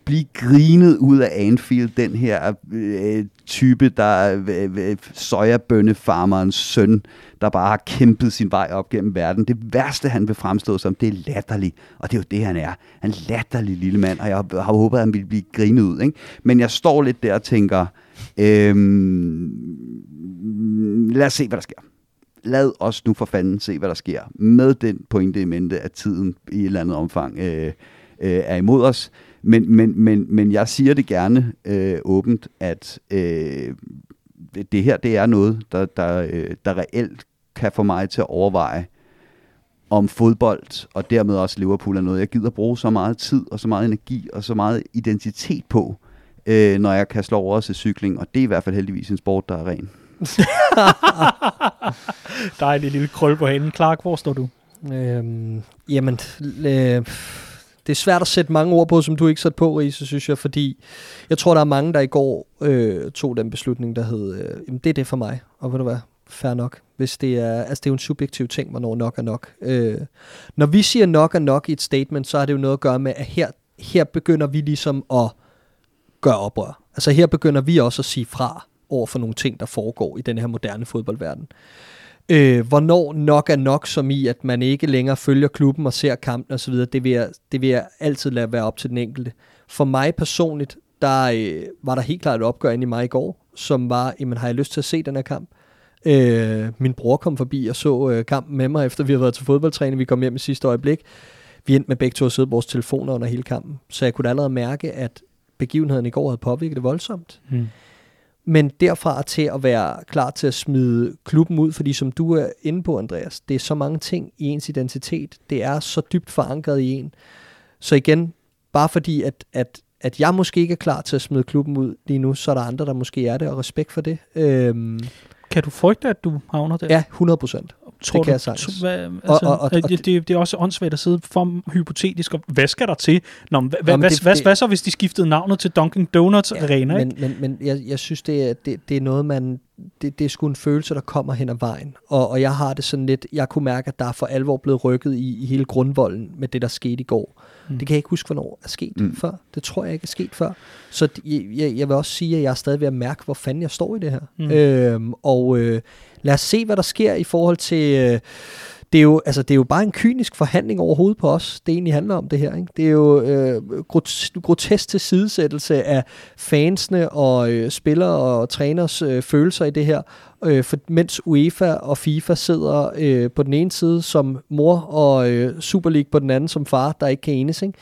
[SPEAKER 3] blive grinet ud af Anfield, den her øh, type, der er øh, farmerens sojabønnefarmerens søn, der bare har kæmpet sin vej op gennem verden. Det værste, han vil fremstå som, det er latterlig. Og det er jo det, han er. Han er latterlig lille mand, og jeg har håbet, at han vil blive grinet ud. Ikke? Men jeg står lidt der og tænker, øh, lad os se, hvad der sker lad os nu for fanden se, hvad der sker. Med den pointe i mente, at tiden i et eller andet omfang øh, øh, er imod os. Men, men, men, men jeg siger det gerne øh, åbent, at øh, det her det er noget, der, der, øh, der reelt kan få mig til at overveje, om fodbold og dermed også Liverpool er noget, jeg gider bruge så meget tid og så meget energi og så meget identitet på, øh, når jeg kan slå over til cykling. Og det er i hvert fald heldigvis en sport, der er ren.
[SPEAKER 1] Dejlig lille krøl på hende. Clark, hvor står du?
[SPEAKER 2] Øhm, jamen, øh, det er svært at sætte mange ord på, som du ikke satte på, Riese, synes jeg, fordi jeg tror, der er mange, der i går øh, tog den beslutning, der hed, øh, jamen, det er det for mig, og ved du hvad, fair nok. Hvis det er, altså det er jo en subjektiv ting, hvornår nok er nok. Øh, når vi siger nok er nok i et statement, så har det jo noget at gøre med, at her, her begynder vi ligesom at gøre oprør. Altså her begynder vi også at sige fra over for nogle ting, der foregår i den her moderne fodboldverden. Øh, Øh, hvornår nok er nok, som i, at man ikke længere følger klubben og ser kampen osv., det vil, jeg, det vil jeg altid lade være op til den enkelte. For mig personligt, der øh, var der helt klart et opgør ind i mig i går, som var, jamen har jeg lyst til at se den her kamp? Øh, min bror kom forbi og så øh, kampen med mig, efter vi havde været til fodboldtræning. Vi kom hjem i sidste øjeblik. Vi endte med begge to at sidde på vores telefoner under hele kampen. Så jeg kunne allerede mærke, at begivenheden i går havde påvirket det voldsomt. Hmm. Men derfra til at være klar til at smide klubben ud, fordi som du er inde på, Andreas, det er så mange ting i ens identitet. Det er så dybt forankret i en. Så igen, bare fordi, at, at, at jeg måske ikke er klar til at smide klubben ud lige nu, så er der andre, der måske er det, og respekt for det. Øhm,
[SPEAKER 1] kan du frygte, at du havner der?
[SPEAKER 2] Ja, 100 procent.
[SPEAKER 1] Tror det kan du, jeg sagtens. Hvad, altså, og, og, og, det, det, er også åndssvagt at sidde for hypotetisk. Og hvad skal der til? Nå, hvad, hvad, hvad, det, hvad, det, hvad så, hvis de skiftede navnet til Dunkin' Donuts ja, Arena?
[SPEAKER 2] Men, men, men jeg, jeg synes, det er, det, det er noget, man... Det, det er sgu en følelse, der kommer hen ad vejen. Og, og jeg har det sådan lidt... Jeg kunne mærke, at der er for alvor blevet rykket i, i hele grundvolden med det, der skete i går. Mm. Det kan jeg ikke huske, hvornår er sket mm. før. Det tror jeg ikke er sket før. Så jeg, jeg vil også sige, at jeg er stadig ved at mærke, hvor fanden jeg står i det her. Mm. Øhm, og øh, lad os se, hvad der sker i forhold til... Øh, det er, jo, altså, det er jo bare en kynisk forhandling overhovedet på os, det egentlig handler om det her. Ikke? Det er jo øh, grotesk tilsidesættelse af fansene og øh, spillere og træners øh, følelser i det her, øh, for, mens UEFA og FIFA sidder øh, på den ene side som mor og øh, Super League på den anden som far, der ikke kan enes. Ikke?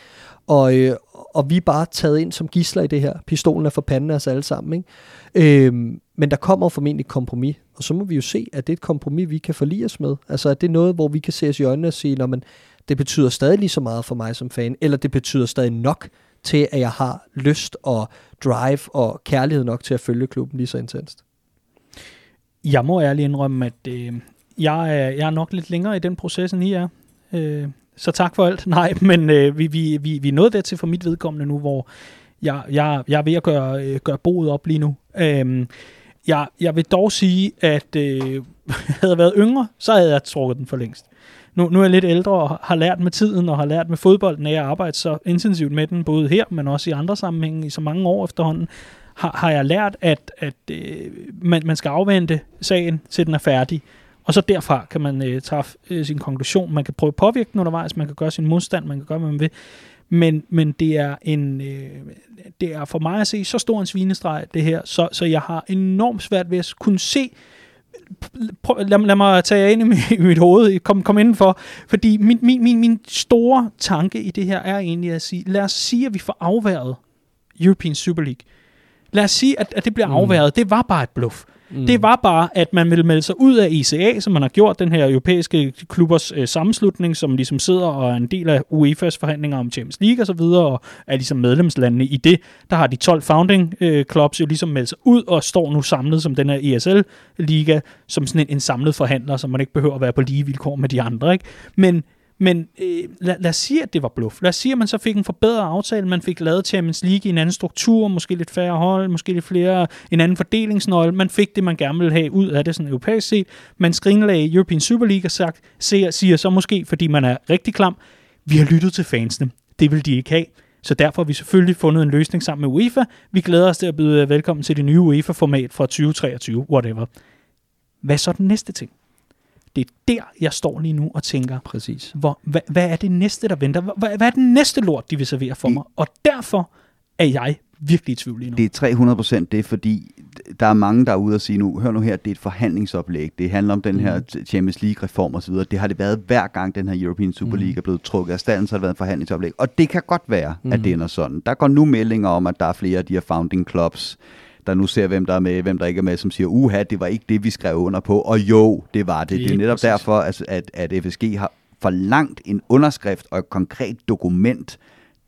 [SPEAKER 2] Og, øh, og vi er bare taget ind som gisler i det her. Pistolen er for panden af os alle sammen. Ikke? Øh, men der kommer formentlig et kompromis, og så må vi jo se, at det er et kompromis, vi kan forlige os med. Altså, at det er noget, hvor vi kan se os i øjnene og sige, men det betyder stadig lige så meget for mig som fan, eller det betyder stadig nok til, at jeg har lyst og drive og kærlighed nok til at følge klubben lige så intenst.
[SPEAKER 1] Jeg må ærligt indrømme, at øh, jeg, er, jeg er nok lidt længere i den proces, end I er. Øh, så tak for alt. Nej, men øh, vi, vi, vi, vi er nået dertil for mit vedkommende nu, hvor jeg, jeg, jeg er ved at gøre, øh, gøre boet op lige nu. Øh, jeg, jeg vil dog sige, at øh, havde jeg været yngre, så havde jeg trukket den for længst. Nu, nu er jeg lidt ældre og har lært med tiden og har lært med fodbolden, at jeg arbejder så intensivt med den, både her, men også i andre sammenhænge i så mange år efterhånden, har, har jeg lært, at, at øh, man, man skal afvente sagen, til den er færdig. Og så derfra kan man øh, træffe øh, sin konklusion. Man kan prøve at påvirke den undervejs, man kan gøre sin modstand, man kan gøre, hvad man vil. Men, men det er en øh, det er for mig at se så stor en svinestreg, det her, så, så jeg har enormt svært ved at kunne se prøv, lad, lad mig tage jer ind i mit, i mit hoved, kom, kom indenfor, fordi min, min, min, min store tanke i det her er egentlig at sige, lad os sige, at vi får afværet European Super League. Lad os sige, at, at det bliver mm. afværet. Det var bare et bluff. Mm. Det var bare, at man ville melde sig ud af ICA, som man har gjort, den her europæiske klubbers øh, sammenslutning, som ligesom sidder og er en del af UEFA's forhandlinger om Champions League og så videre, og er ligesom medlemslandene i det. Der har de 12 founding øh, clubs jo ligesom meldt sig ud og står nu samlet som den her ESL-liga, som sådan en, en samlet forhandler, så man ikke behøver at være på lige vilkår med de andre. Ikke? Men men øh, lad, lad os sige, at det var bluff. Lad os sige, at man så fik en forbedret aftale. Man fik lavet Champions League i en anden struktur, måske lidt færre hold, måske lidt flere, en anden fordelingsnøgle. Man fik det, man gerne ville have ud af det, sådan europæisk set. Man skrinlagde European Super League og sagt, siger, siger så måske, fordi man er rigtig klam, vi har lyttet til fansene. Det vil de ikke have. Så derfor har vi selvfølgelig fundet en løsning sammen med UEFA. Vi glæder os til at byde velkommen til det nye UEFA-format fra 2023, whatever. Hvad er så den næste ting? Det er der, jeg står lige nu og tænker,
[SPEAKER 2] Præcis.
[SPEAKER 1] hvor, hvad, hvad er det næste, der venter? Hvad, hvad er den næste lort, de vil servere for
[SPEAKER 3] Det-
[SPEAKER 1] mig? Og derfor er jeg virkelig i tvivl lige nu.
[SPEAKER 3] Det er 300 procent det, fordi der er mange, der er ude og sige nu, hør nu her, det er et forhandlingsoplæg. Det handler om den her
[SPEAKER 1] Mhm.
[SPEAKER 3] Champions League-reform osv. Det har det været hver gang, den her European Super
[SPEAKER 1] Mhm.
[SPEAKER 3] League er blevet trukket af standen, så har det været et forhandlingsoplæg. Og det kan godt være, at
[SPEAKER 1] Mhm.
[SPEAKER 3] det ender sådan. Der går nu meldinger om, at der er flere af de her founding clubs, der nu ser, hvem der er med, hvem der ikke er med, som siger, uha, det var ikke det, vi skrev under på. Og jo, det var det. Det, er netop
[SPEAKER 1] præcis.
[SPEAKER 3] derfor, at, at, at FSG har forlangt en underskrift og et konkret dokument,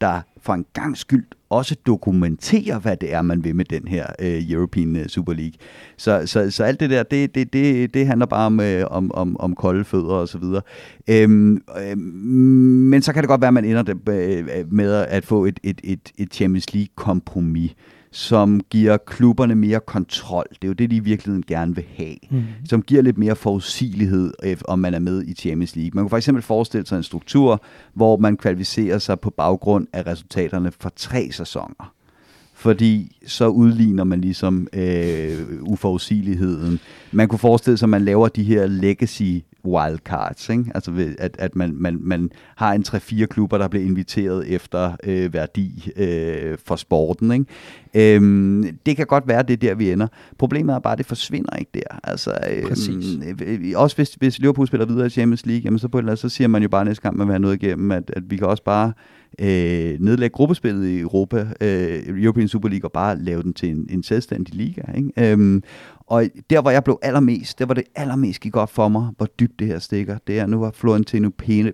[SPEAKER 3] der for en gang skyld også dokumenterer, hvad det er, man vil med den her øh, European øh, Super League. Så, så, så alt det der, det, det, det, det handler bare om, øh, om, om, om kolde fødder og så videre. Øhm, øh, men så kan det godt være, at man ender øh, med at få et, et, et, et Champions League-kompromis, som giver klubberne mere kontrol. Det er jo det, de i virkeligheden gerne vil have
[SPEAKER 1] Mm.
[SPEAKER 3] som giver lidt mere forudsigelighed, øh, om man er med i Champions League. Man kunne for eksempel forestille sig en struktur, hvor man kvalificerer sig på baggrund af resultaterne for tre sæsoner. Fordi så udligner man ligesom øh, uforudsigeligheden. Man kunne forestille sig, at man laver de her legacy wildcards, ikke? Altså ved- at, at man, man, man har en 3-4 klubber, der bliver inviteret efter øh, værdi øh, for sporten. Ikke? Øhm, det kan godt være, det er der, vi ender. Problemet er bare, at det forsvinder ikke der. Altså, øhm,
[SPEAKER 2] Præcis.
[SPEAKER 3] øh, også hvis, hvis Liverpool spiller videre i Champions League, jamen så, på et eller andet, så siger man jo bare næste gang, man vil have noget igennem, at, at vi kan også bare øh, nedlægge gruppespillet i Europa, øh, European Super League, og bare lave den til en, en selvstændig liga. Ikke? Øhm, og der, hvor jeg blev allermest, der var det allermest gik op for mig, hvor dybt det her stikker. Det er, nu var Florentino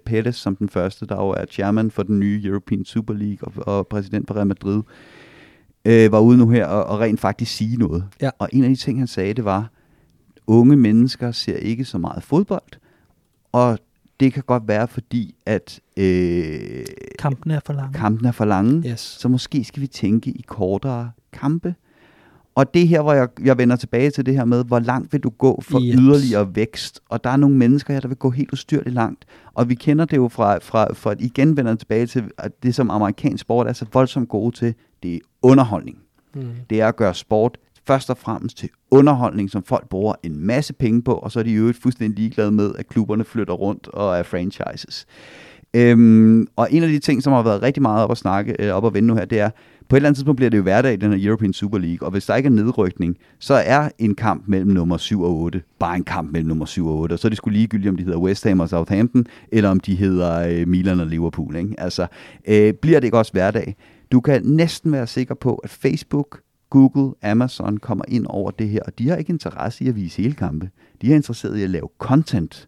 [SPEAKER 3] Perez som den første, der jo er chairman for den nye European Super League og, og præsident for Real Madrid, øh, var ude nu her og, og rent faktisk sige noget.
[SPEAKER 2] Ja.
[SPEAKER 3] Og en af de ting, han sagde, det var, unge mennesker ser ikke så meget fodbold, og det kan godt være, fordi at øh,
[SPEAKER 1] Kampen er for lang.
[SPEAKER 3] kampen er for lange,
[SPEAKER 2] Yes.
[SPEAKER 3] så måske skal vi tænke i kortere kampe. Og det er her, hvor jeg, jeg vender tilbage til det her med, hvor langt vil du gå for
[SPEAKER 2] Yes.
[SPEAKER 3] yes. yderligere vækst? Og der er nogle mennesker her, der vil gå helt ustyrligt langt. Og vi kender det jo fra, fra, fra at igen vender tilbage til, at det som amerikansk sport er så voldsomt gode til, det er underholdning.
[SPEAKER 2] Mm.
[SPEAKER 3] Det er at gøre sport først og fremmest til underholdning, som folk bruger en masse penge på, og så er de i øvrigt fuldstændig ligeglade med, at klubberne flytter rundt og er franchises. Øhm, og en af de ting, som har været rigtig meget op at snakke, øh, op at vende nu her, det er, på et eller andet tidspunkt bliver det jo hverdag i den her European Super League, og hvis der ikke er nedrykning, så er en kamp mellem nummer 7 og 8 bare en kamp mellem nummer 7 og 8, og så er det sgu ligegyldigt, om de hedder West Ham og Southampton, eller om de hedder øh, Milan og Liverpool. Ikke? Altså, øh, bliver det ikke også hverdag? Du kan næsten være sikker på, at Facebook, Google, Amazon kommer ind over det her, og de har ikke interesse i at vise hele kampe. De er interesseret i at lave content.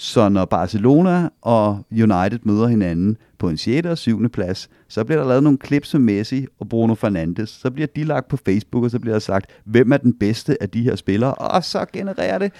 [SPEAKER 3] Så når Barcelona og United møder hinanden på en 6. og 7. plads, så bliver der lavet nogle klips med Messi og Bruno Fernandes. Så bliver de lagt på Facebook, og så bliver der sagt, hvem er den bedste af de her spillere, og så genererer det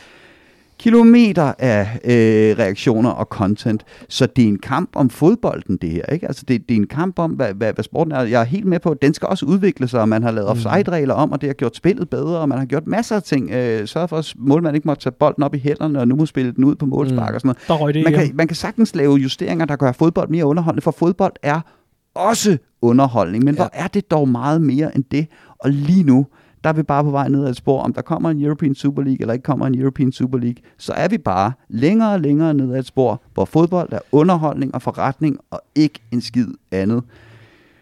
[SPEAKER 3] kilometer af øh, reaktioner og content. Så det er en kamp om fodbolden, det her. Ikke? Altså det, det er en kamp om, hvad, hvad, hvad sporten er. Jeg er helt med på, at den skal også udvikle sig, og man har lavet offside-regler om, og det har gjort spillet bedre, og man har gjort masser af ting. Øh, sørget for, at målmanden ikke måtte tage bolden op i hænderne, og nu må spille den ud på målspark
[SPEAKER 2] Mm.
[SPEAKER 3] og sådan noget.
[SPEAKER 1] Det
[SPEAKER 3] Man kan, man kan sagtens lave justeringer, der gør fodbold mere underholdende, for fodbold er også underholdning, men
[SPEAKER 2] ja.
[SPEAKER 3] hvor er det dog meget mere end det. Og lige nu, der er vi bare på vej ned ad et spor, om der kommer en European Super League, eller ikke kommer en European Super League, så er vi bare længere og længere ned ad et spor, hvor fodbold er underholdning og forretning, og ikke en skid andet.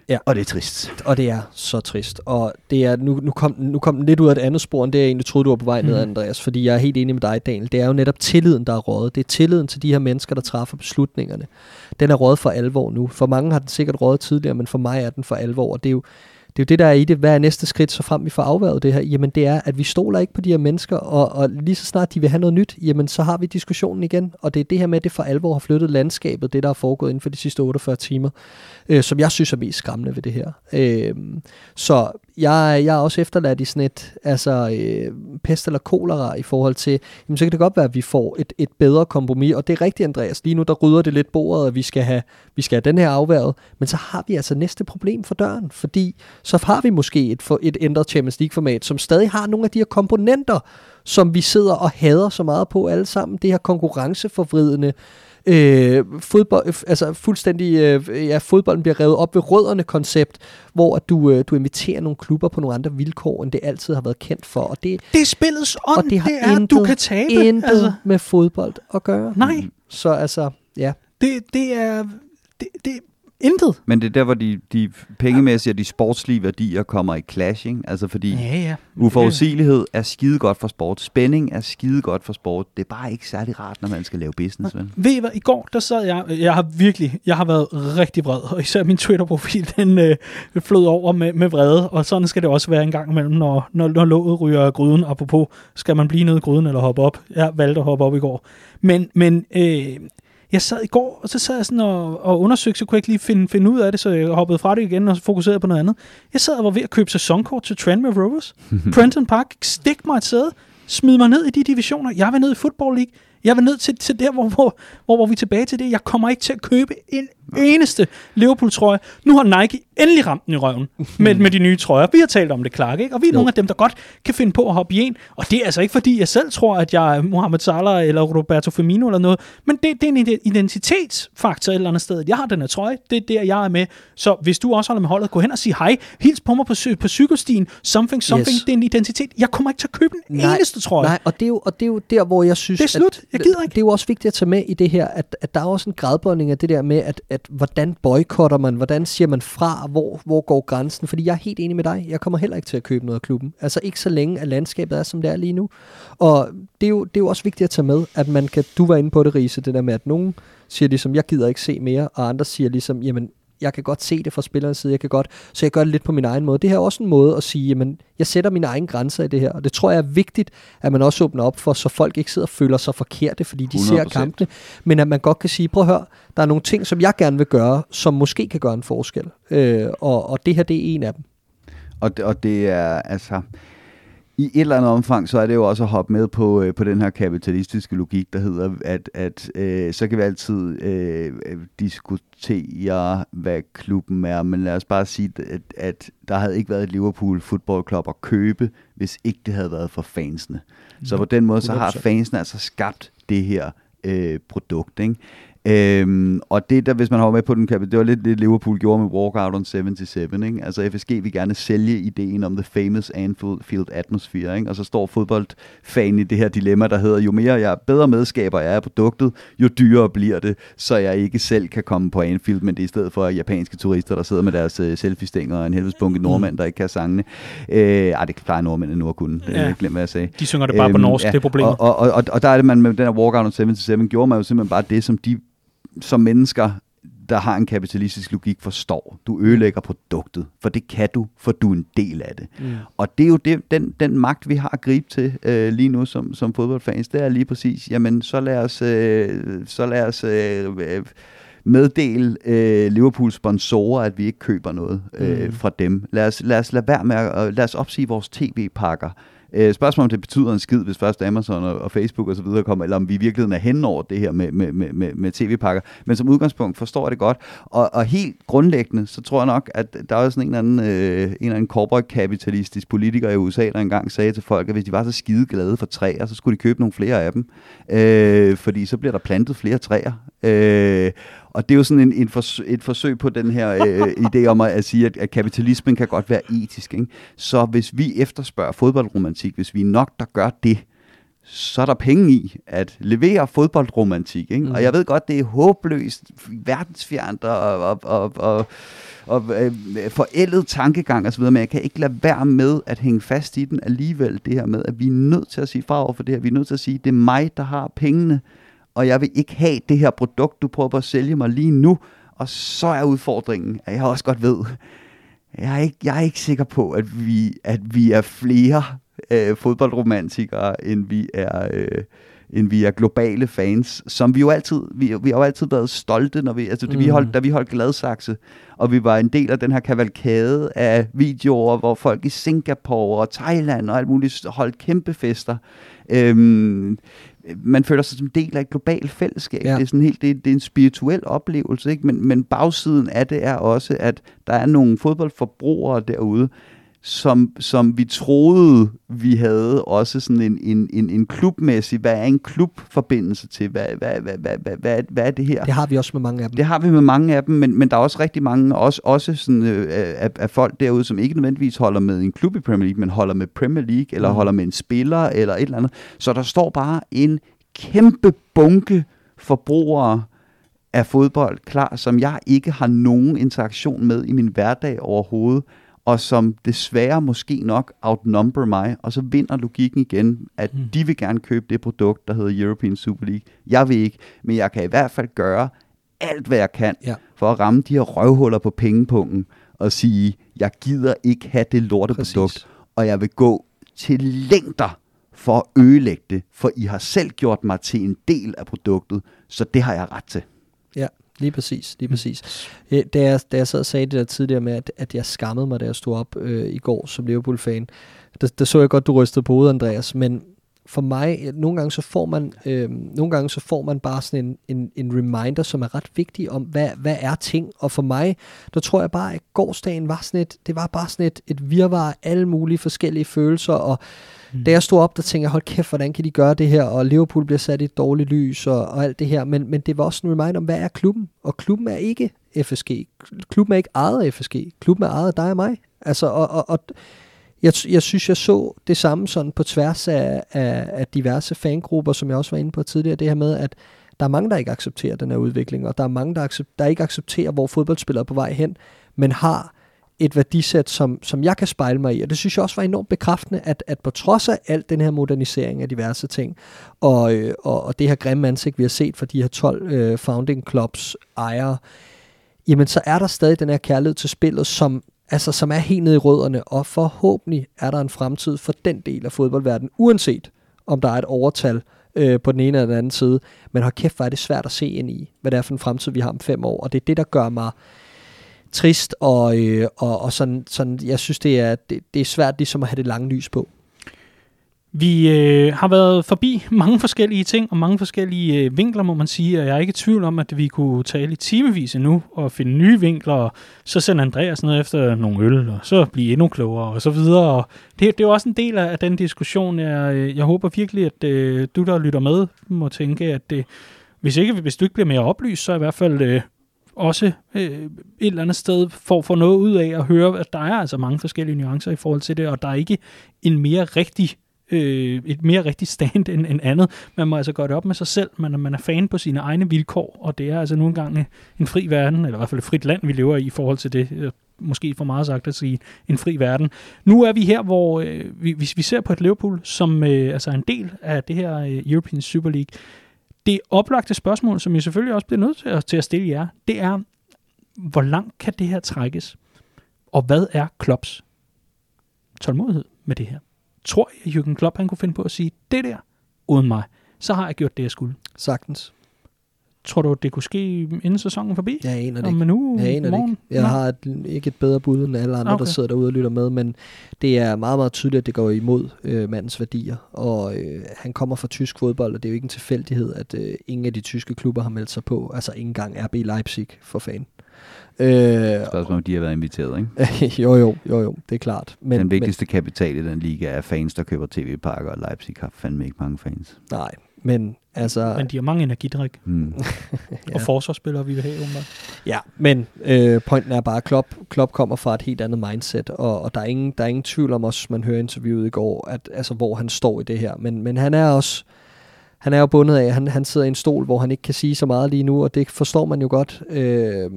[SPEAKER 2] Ja.
[SPEAKER 3] Og det er trist.
[SPEAKER 2] Og det er så trist. Og det er, nu, nu, kom, nu kom den lidt ud af et andet spor, end det jeg egentlig troede, du var på vej ned,
[SPEAKER 1] Mhm.
[SPEAKER 2] Andreas. Fordi jeg er helt enig med dig, Daniel. Det er jo netop tilliden, der er rådet. Det er tilliden til de her mennesker, der træffer beslutningerne. Den er rådet for alvor nu. For mange har den sikkert rådet tidligere, men for mig er den for alvor. Og det er jo det, er jo det der er i det. Hvad er næste skridt, så frem vi får afværget det her? Jamen det er, at vi stoler ikke på de her mennesker, og, og lige så snart de vil have noget nyt, jamen så har vi diskussionen igen. Og det er det her med, at det for alvor har flyttet landskabet, det der er foregået inden for de sidste 48 timer, øh, som jeg synes er mest skræmmende ved det her. Øh, så jeg, jeg er også efterladt i sådan et altså, øh, pest eller kolera i forhold til, jamen, så kan det godt være, at vi får et, et bedre kompromis. Og det er rigtigt, Andreas. Lige nu der rydder det lidt bordet, at vi skal have, vi skal have den her afværget. Men så har vi altså næste problem for døren, fordi så har vi måske et, for, et ændret Champions League-format, som stadig har nogle af de her komponenter, som vi sidder og hader så meget på alle sammen. Det her konkurrenceforvridende øh, fodbold, øh, altså fuldstændig, øh, ja, fodbolden bliver revet op ved rødderne koncept, hvor at du, øh, du inviterer nogle klubber på nogle andre vilkår, end det altid har været kendt for. Og det,
[SPEAKER 1] Det er spillets ånd,
[SPEAKER 2] og det har
[SPEAKER 1] det er,
[SPEAKER 2] intet,
[SPEAKER 1] du kan tabe.
[SPEAKER 2] intet
[SPEAKER 1] Altså,
[SPEAKER 2] med fodbold at gøre.
[SPEAKER 1] nej,
[SPEAKER 2] Så altså, ja.
[SPEAKER 1] det, det er... Det, det intet.
[SPEAKER 3] Men det er der, hvor de, de pengemæssige og de sportslige værdier kommer i clash, ikke? Altså fordi
[SPEAKER 1] Ja, ja.
[SPEAKER 3] uforudsigelighed er skide godt for sport. Spænding er skide godt for sport. Det er bare ikke særlig rart, når man skal lave business, vel?
[SPEAKER 1] Ved I hvad, i går, der sad jeg, jeg har virkelig, jeg har været rigtig vred, og især min Twitter-profil, den øh, flød over med, med vrede, og sådan skal det også være en gang imellem, når, når, når låget ryger gryden, apropos, skal man blive nede i gryden eller hoppe op? Jeg valgte at hoppe op i går. Men, men øh, jeg sad i går, og så sad jeg sådan og, og undersøgte, så kunne jeg ikke lige finde, finde ud af det, så jeg hoppede fra det igen og fokuserede på noget andet. Jeg sad og var ved at købe sæsonkort til Tranmere Rovers. Prenton Park, stik mig et sæde, smid mig ned i de divisioner. Jeg vil ned i Football League. Jeg vil ned til, til der, hvor, hvor, hvor, hvor vi er tilbage til det. Jeg kommer ikke til at købe en eneste Liverpool-trøje. Nu har Nike endelig ramt den i røven med, med de nye trøjer. Vi har talt om det, Clark, ikke? Og vi er
[SPEAKER 2] Jo.
[SPEAKER 1] nogle af dem, der godt kan finde på at hoppe i en. Og det er altså ikke, fordi jeg selv tror, at jeg er Mohamed Salah eller Roberto Firmino eller noget. Men det, det er en ide- identitetsfaktor et eller andet sted. Jeg har den her trøje. Det er der, jeg er med. Så hvis du også holder med holdet, gå hen og sig hej. Hils på mig på, på cykelstien. Something, something.
[SPEAKER 2] Yes.
[SPEAKER 1] Det er en identitet. Jeg kommer ikke til at købe en eneste trøje.
[SPEAKER 2] Nej, og det, er jo, og det er jo der, hvor jeg synes...
[SPEAKER 1] Det er slut. Jeg gider ikke.
[SPEAKER 2] Det er jo også vigtigt at tage med i det her, at, at der er også en gradbøjning af det der med, at, at hvordan boykotter man, hvordan siger man fra, hvor, hvor går grænsen? Fordi jeg er helt enig med dig, jeg kommer heller ikke til at købe noget af klubben. Altså ikke så længe, at landskabet er, som det er lige nu. Og det er jo, det er jo også vigtigt at tage med, at man kan, du var inde på det, Riese, det der med, at nogen siger ligesom, jeg gider ikke se mere, og andre siger ligesom, jamen, jeg kan godt se det fra spillernes side, jeg kan godt, så jeg gør det lidt på min egen måde. Det her er også en måde at sige, jamen, jeg sætter mine egne grænser i det her, og det tror jeg er vigtigt, at man også åbner op for, så folk ikke sidder og føler sig forkerte, fordi de ser
[SPEAKER 3] 100%.
[SPEAKER 2] kampene, men at man godt kan sige, prøv at høre, der er nogle ting, som jeg gerne vil gøre, som måske kan gøre en forskel, øh, og, og det her, det er en af dem.
[SPEAKER 3] Og det, og det er altså... I et eller andet omfang, så er det jo også at hoppe med på, øh, på den her kapitalistiske logik, der hedder, at, at øh, så kan vi altid øh, diskutere, hvad klubben er, men lad os bare sige, at, at der havde ikke været et Liverpool Football Club at købe, hvis ikke det havde været for fansene. Så på den måde, så har
[SPEAKER 2] 100%.
[SPEAKER 3] fansene altså skabt det her øh, produkt, ikke? Øhm, og det der, hvis man har med på den kapital, det var lidt det Liverpool gjorde med Walkout on 77, ikke? Altså FSG vil gerne sælge ideen om the famous Anfield atmosphere, ikke? Og så står fodboldfan i det her dilemma, der hedder, jo mere jeg bedre medskaber jeg er af produktet, jo dyrere bliver det, så jeg ikke selv kan komme på Anfield, men det er i stedet for japanske turister, der sidder med deres uh, selfie-stænger og en helvedes bunke nordmænd, der ikke kan sangene. Øh, ej, det plejer nordmændene nu at kunne.
[SPEAKER 1] Ja.
[SPEAKER 3] ja. glem, hvad jeg sagde.
[SPEAKER 1] De synger det bare på
[SPEAKER 3] Øhm,
[SPEAKER 1] norsk, det er problemet.
[SPEAKER 3] Og, og, og, og der er det, man med den her Walkout on 77, gjorde man jo simpelthen bare det, som de som mennesker, der har en kapitalistisk logik, forstår. Du ødelægger produktet, for det kan du, for du er en del af det.
[SPEAKER 2] Mm.
[SPEAKER 3] Og det er jo det, den, den magt, vi har at gribe til øh, lige nu som, som fodboldfans, det er lige præcis, jamen så lad os, øh, så lad os øh, øh, meddele øh, Liverpools sponsorer, at vi ikke køber noget øh,
[SPEAKER 2] Mm.
[SPEAKER 3] fra dem. Lad os, lad os lade være med at, lad os opsige vores tv-pakker. Øh, spørgsmålet om det betyder en skid, hvis først Amazon og, og Facebook og så videre kommer, eller om vi i virkeligheden er hen over det her med, med, med, med, med tv-pakker. Men som udgangspunkt forstår jeg det godt. Og, og helt grundlæggende, så tror jeg nok, at der er sådan en eller anden, øh, en eller anden corporate-kapitalistisk politiker i USA, der engang sagde til folk, at hvis de var så skide glade for træer, så skulle de købe nogle flere af dem. Øh, fordi så bliver der plantet flere træer. Øh, og det er jo sådan en, en fors- et forsøg på den her øh, idé om at, at sige, at, at kapitalismen kan godt være etisk. Ikke? Så hvis vi efterspørger fodboldromantik, hvis vi er nok, der gør det, så er der penge i at levere fodboldromantik. Ikke? Mm. Og jeg ved godt, det er håbløst, verdensfjernt og, og, og, og, og øh, forældet tankegang osv., men jeg kan ikke lade være med at hænge fast i den alligevel, det her med, at vi er nødt til at sige fra over for det her. Vi er nødt til at sige, det er mig, der har pengene, og jeg vil ikke have det her produkt, du prøver på at sælge mig lige nu. Og så er udfordringen, at jeg også godt ved, jeg er ikke, jeg er ikke sikker på, at vi, at vi er flere øh, fodboldromantikere, end vi er... Øh, end vi er globale fans, som vi jo altid, vi, vi har jo altid været stolte, når vi, altså, mm. vi holdt, da vi holdt Gladsaxe, og vi var en del af den her kavalkade af videoer, hvor folk i Singapore og Thailand og alt muligt holdt kæmpe fester. Øhm, man føler sig som del af et globalt fællesskab. Ja. Det er sådan helt, det, det er en spirituel oplevelse, ikke? Men, men bagsiden af det er også, at der er nogle fodboldforbrugere derude, som, som vi troede, vi havde også sådan en, en, en, en klubmæssig, hvad er en klubforbindelse til, hvad, hvad, hvad, hvad, hvad, hvad, hvad er det her?
[SPEAKER 2] Det har vi også med mange af dem.
[SPEAKER 3] Det har vi med mange af dem, men, men der er også rigtig mange, også, også sådan, øh, af, af folk derude, som ikke nødvendigvis holder med en klub i Premier League, men holder med Premier League, eller mm. holder med en spiller, eller et eller andet. Så der står bare en kæmpe bunke forbrugere af fodbold klar, som jeg ikke har nogen interaktion med i min hverdag overhovedet, og som desværre måske nok outnumber mig, og så vinder logikken igen, at mm. de vil gerne købe det produkt, der hedder European Super League. Jeg vil ikke, men jeg kan i hvert fald gøre alt, hvad jeg kan, ja. for at ramme de her røvhuller på pengepunkten, og sige, jeg gider ikke have det lorteprodukt, Præcis. og jeg vil gå til længder for at ødelægge det, for I har selv gjort mig til en del af produktet, så det har jeg ret til.
[SPEAKER 2] Lige præcis. Lige præcis. Mm. Da, jeg, da jeg sad og sagde det der tidligere med, at, at jeg skammede mig, da jeg stod op øh, i går som Liverpool-fan, der, der så jeg godt, du rystede på hovedet, Andreas, men for mig, nogle gange så får man, øh, nogle gange så får man bare sådan en, en, en reminder, som er ret vigtig om, hvad, hvad er ting. Og for mig, der tror jeg bare, at gårdsdagen var sådan et, det var bare sådan et, et virvar af alle mulige forskellige følelser, og Mm. Da jeg stod op, der tænkte jeg, hold kæft, hvordan kan de gøre det her, og Liverpool bliver sat i et dårligt lys, og, og alt det her, men, men det var også en reminder om, hvad er klubben? Og klubben er ikke FSG. Klubben er ikke ejet af FSG. Klubben er ejet af dig og mig. Altså, og, og, og jeg, jeg synes, jeg så det samme sådan på tværs af, af, af diverse fangrupper, som jeg også var inde på tidligere, det her med, at der er mange, der ikke accepterer den her udvikling, og der er mange, der, accept, der ikke accepterer, hvor fodboldspillere er på vej hen, men har et værdisæt, som, som jeg kan spejle mig i. Og det synes jeg også var enormt bekræftende, at, at på trods af alt den her modernisering af diverse ting, og, øh, og, og det her grimme ansigt, vi har set for de her 12 øh, founding clubs ejere, jamen så er der stadig den her kærlighed til spillet, som, altså, som er helt nede i rødderne, og forhåbentlig er der en fremtid for den del af fodboldverdenen, uanset om der er et overtal øh, på den ene eller den anden side. Men har kæft, hvor er det svært at se ind i, hvad det er for en fremtid, vi har om fem år. Og det er det, der gør mig trist, og, øh, og, og sådan, sådan, jeg synes, det er, det, det er svært ligesom at have det lange lys på.
[SPEAKER 1] Vi øh, har været forbi mange forskellige ting og mange forskellige øh, vinkler, må man sige, og jeg er ikke i tvivl om, at vi kunne tale i timevis endnu og finde nye vinkler, og så sende Andreas ned efter nogle øl, og så blive endnu klogere og så videre. Og det, det er også en del af, af den diskussion. Jeg, øh, jeg håber virkelig, at øh, du, der lytter med, må tænke, at øh, hvis, ikke, hvis du ikke bliver mere oplyst, så i hvert fald øh, også øh, et eller andet sted får for noget ud af at høre, at der er altså mange forskellige nuancer i forhold til det, og der er ikke en mere rigtig øh, et mere rigtigt stand end, end andet. Man må altså gøre det op med sig selv, man, man er fan på sine egne vilkår, og det er altså nogle gange en fri verden, eller i hvert fald et frit land, vi lever i i forhold til det. Øh, måske for meget sagt at sige en fri verden. Nu er vi her, hvor øh, vi, hvis vi ser på et Liverpool, som øh, altså er en del af det her øh, European Super League, det oplagte spørgsmål, som jeg selvfølgelig også bliver nødt til at, til at stille jer, det er, hvor langt kan det her trækkes? Og hvad er Klopps tålmodighed med det her? Tror jeg, Jürgen Klopp han kunne finde på at sige, det der, uden mig, så har jeg gjort det, jeg skulle?
[SPEAKER 2] Sagtens.
[SPEAKER 1] Tror du, det kunne ske inden sæsonen forbi?
[SPEAKER 2] Jeg aner det
[SPEAKER 1] ikke. Om nu,
[SPEAKER 2] jeg aner det ikke. Jeg Nå. har et, ikke et bedre bud end alle andre, okay. der sidder derude og lytter med, men det er meget, meget tydeligt, at det går imod øh, mandens værdier. Og øh, han kommer fra tysk fodbold, og det er jo ikke en tilfældighed, at øh, ingen af de tyske klubber har meldt sig på. Altså ikke engang RB Leipzig for fan.
[SPEAKER 3] Øh, Spørgsmål om de har været inviteret,
[SPEAKER 2] ikke? jo, jo, jo, jo, det er klart.
[SPEAKER 3] Men, den vigtigste men, kapital i den liga er fans, der køber tv-pakker, og Leipzig har fandme ikke mange fans.
[SPEAKER 2] Nej, Men altså...
[SPEAKER 1] Men de har mange energidrik.
[SPEAKER 3] Mm.
[SPEAKER 1] ja. Og forsvarsspillere, vi vil have, umiddelbart.
[SPEAKER 2] Ja, men øh, pointen er bare, at Klopp, Klopp kommer fra et helt andet mindset, og, og der, er ingen, der er ingen tvivl om også, man hører interviewet i går, at, altså, hvor han står i det her. Men, men han er også han er jo bundet af, han, han sidder i en stol, hvor han ikke kan sige så meget lige nu, og det forstår man jo godt. Øh,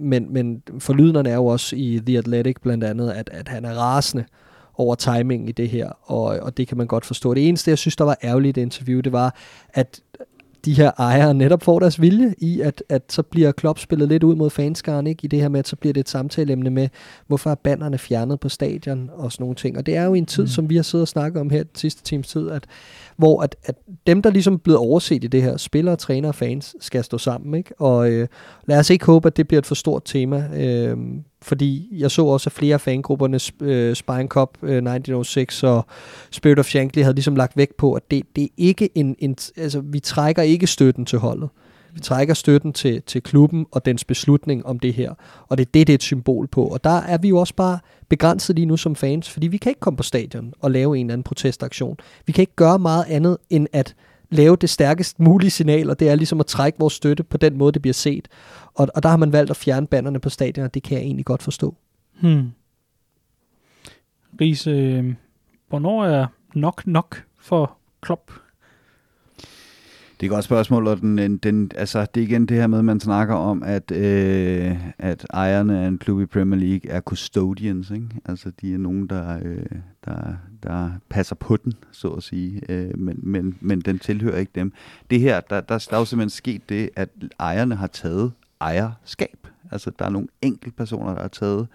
[SPEAKER 2] men, men forlydnerne er jo også i The Athletic blandt andet, at, at han er rasende over timing i det her, og, og det kan man godt forstå. Det eneste, jeg synes, der var ærgerligt i det interview, det var, at de her ejere netop får deres vilje i, at, at så bliver Klopp spillet lidt ud mod fanskaren, ikke? i det her med, at så bliver det et samtaleemne med, hvorfor er banderne fjernet på stadion og sådan nogle ting. Og det er jo en tid, mm. som vi har siddet og snakket om her den sidste times tid, at hvor at, at dem, der ligesom er blevet overset i det her, spillere, træner og fans, skal stå sammen. Ikke? Og øh, lad os ikke håbe, at det bliver et for stort tema, øh, fordi jeg så også, at flere af fangrupperne, øh, Spine Cup øh, 1906 og Spirit of Shankly, havde ligesom lagt vægt på, at det, det er ikke en, en, altså vi trækker ikke støtten til holdet. Vi trækker støtten til, til klubben og dens beslutning om det her. Og det er det, det er et symbol på. Og der er vi jo også bare begrænset lige nu som fans, fordi vi kan ikke komme på stadion og lave en eller anden protestaktion. Vi kan ikke gøre meget andet end at lave det stærkest mulige signal, og det er ligesom at trække vores støtte på den måde, det bliver set. Og, og der har man valgt at fjerne bannerne på stadion, og det kan jeg egentlig godt forstå.
[SPEAKER 1] Hmm. Riese, øh, hvornår er nok nok for Klopp?
[SPEAKER 3] Det er et godt spørgsmål, og den, den, altså, det er igen det her med, at man snakker om, at, øh, at ejerne af en klub i Premier League er custodians. Ikke? Altså, de er nogen, der, øh, der, der passer på den, så at sige, øh, men, men, men den tilhører ikke dem. Det her, der, der, der er jo simpelthen sket det, at ejerne har taget ejerskab. Altså, der er nogle enkelte personer, der har taget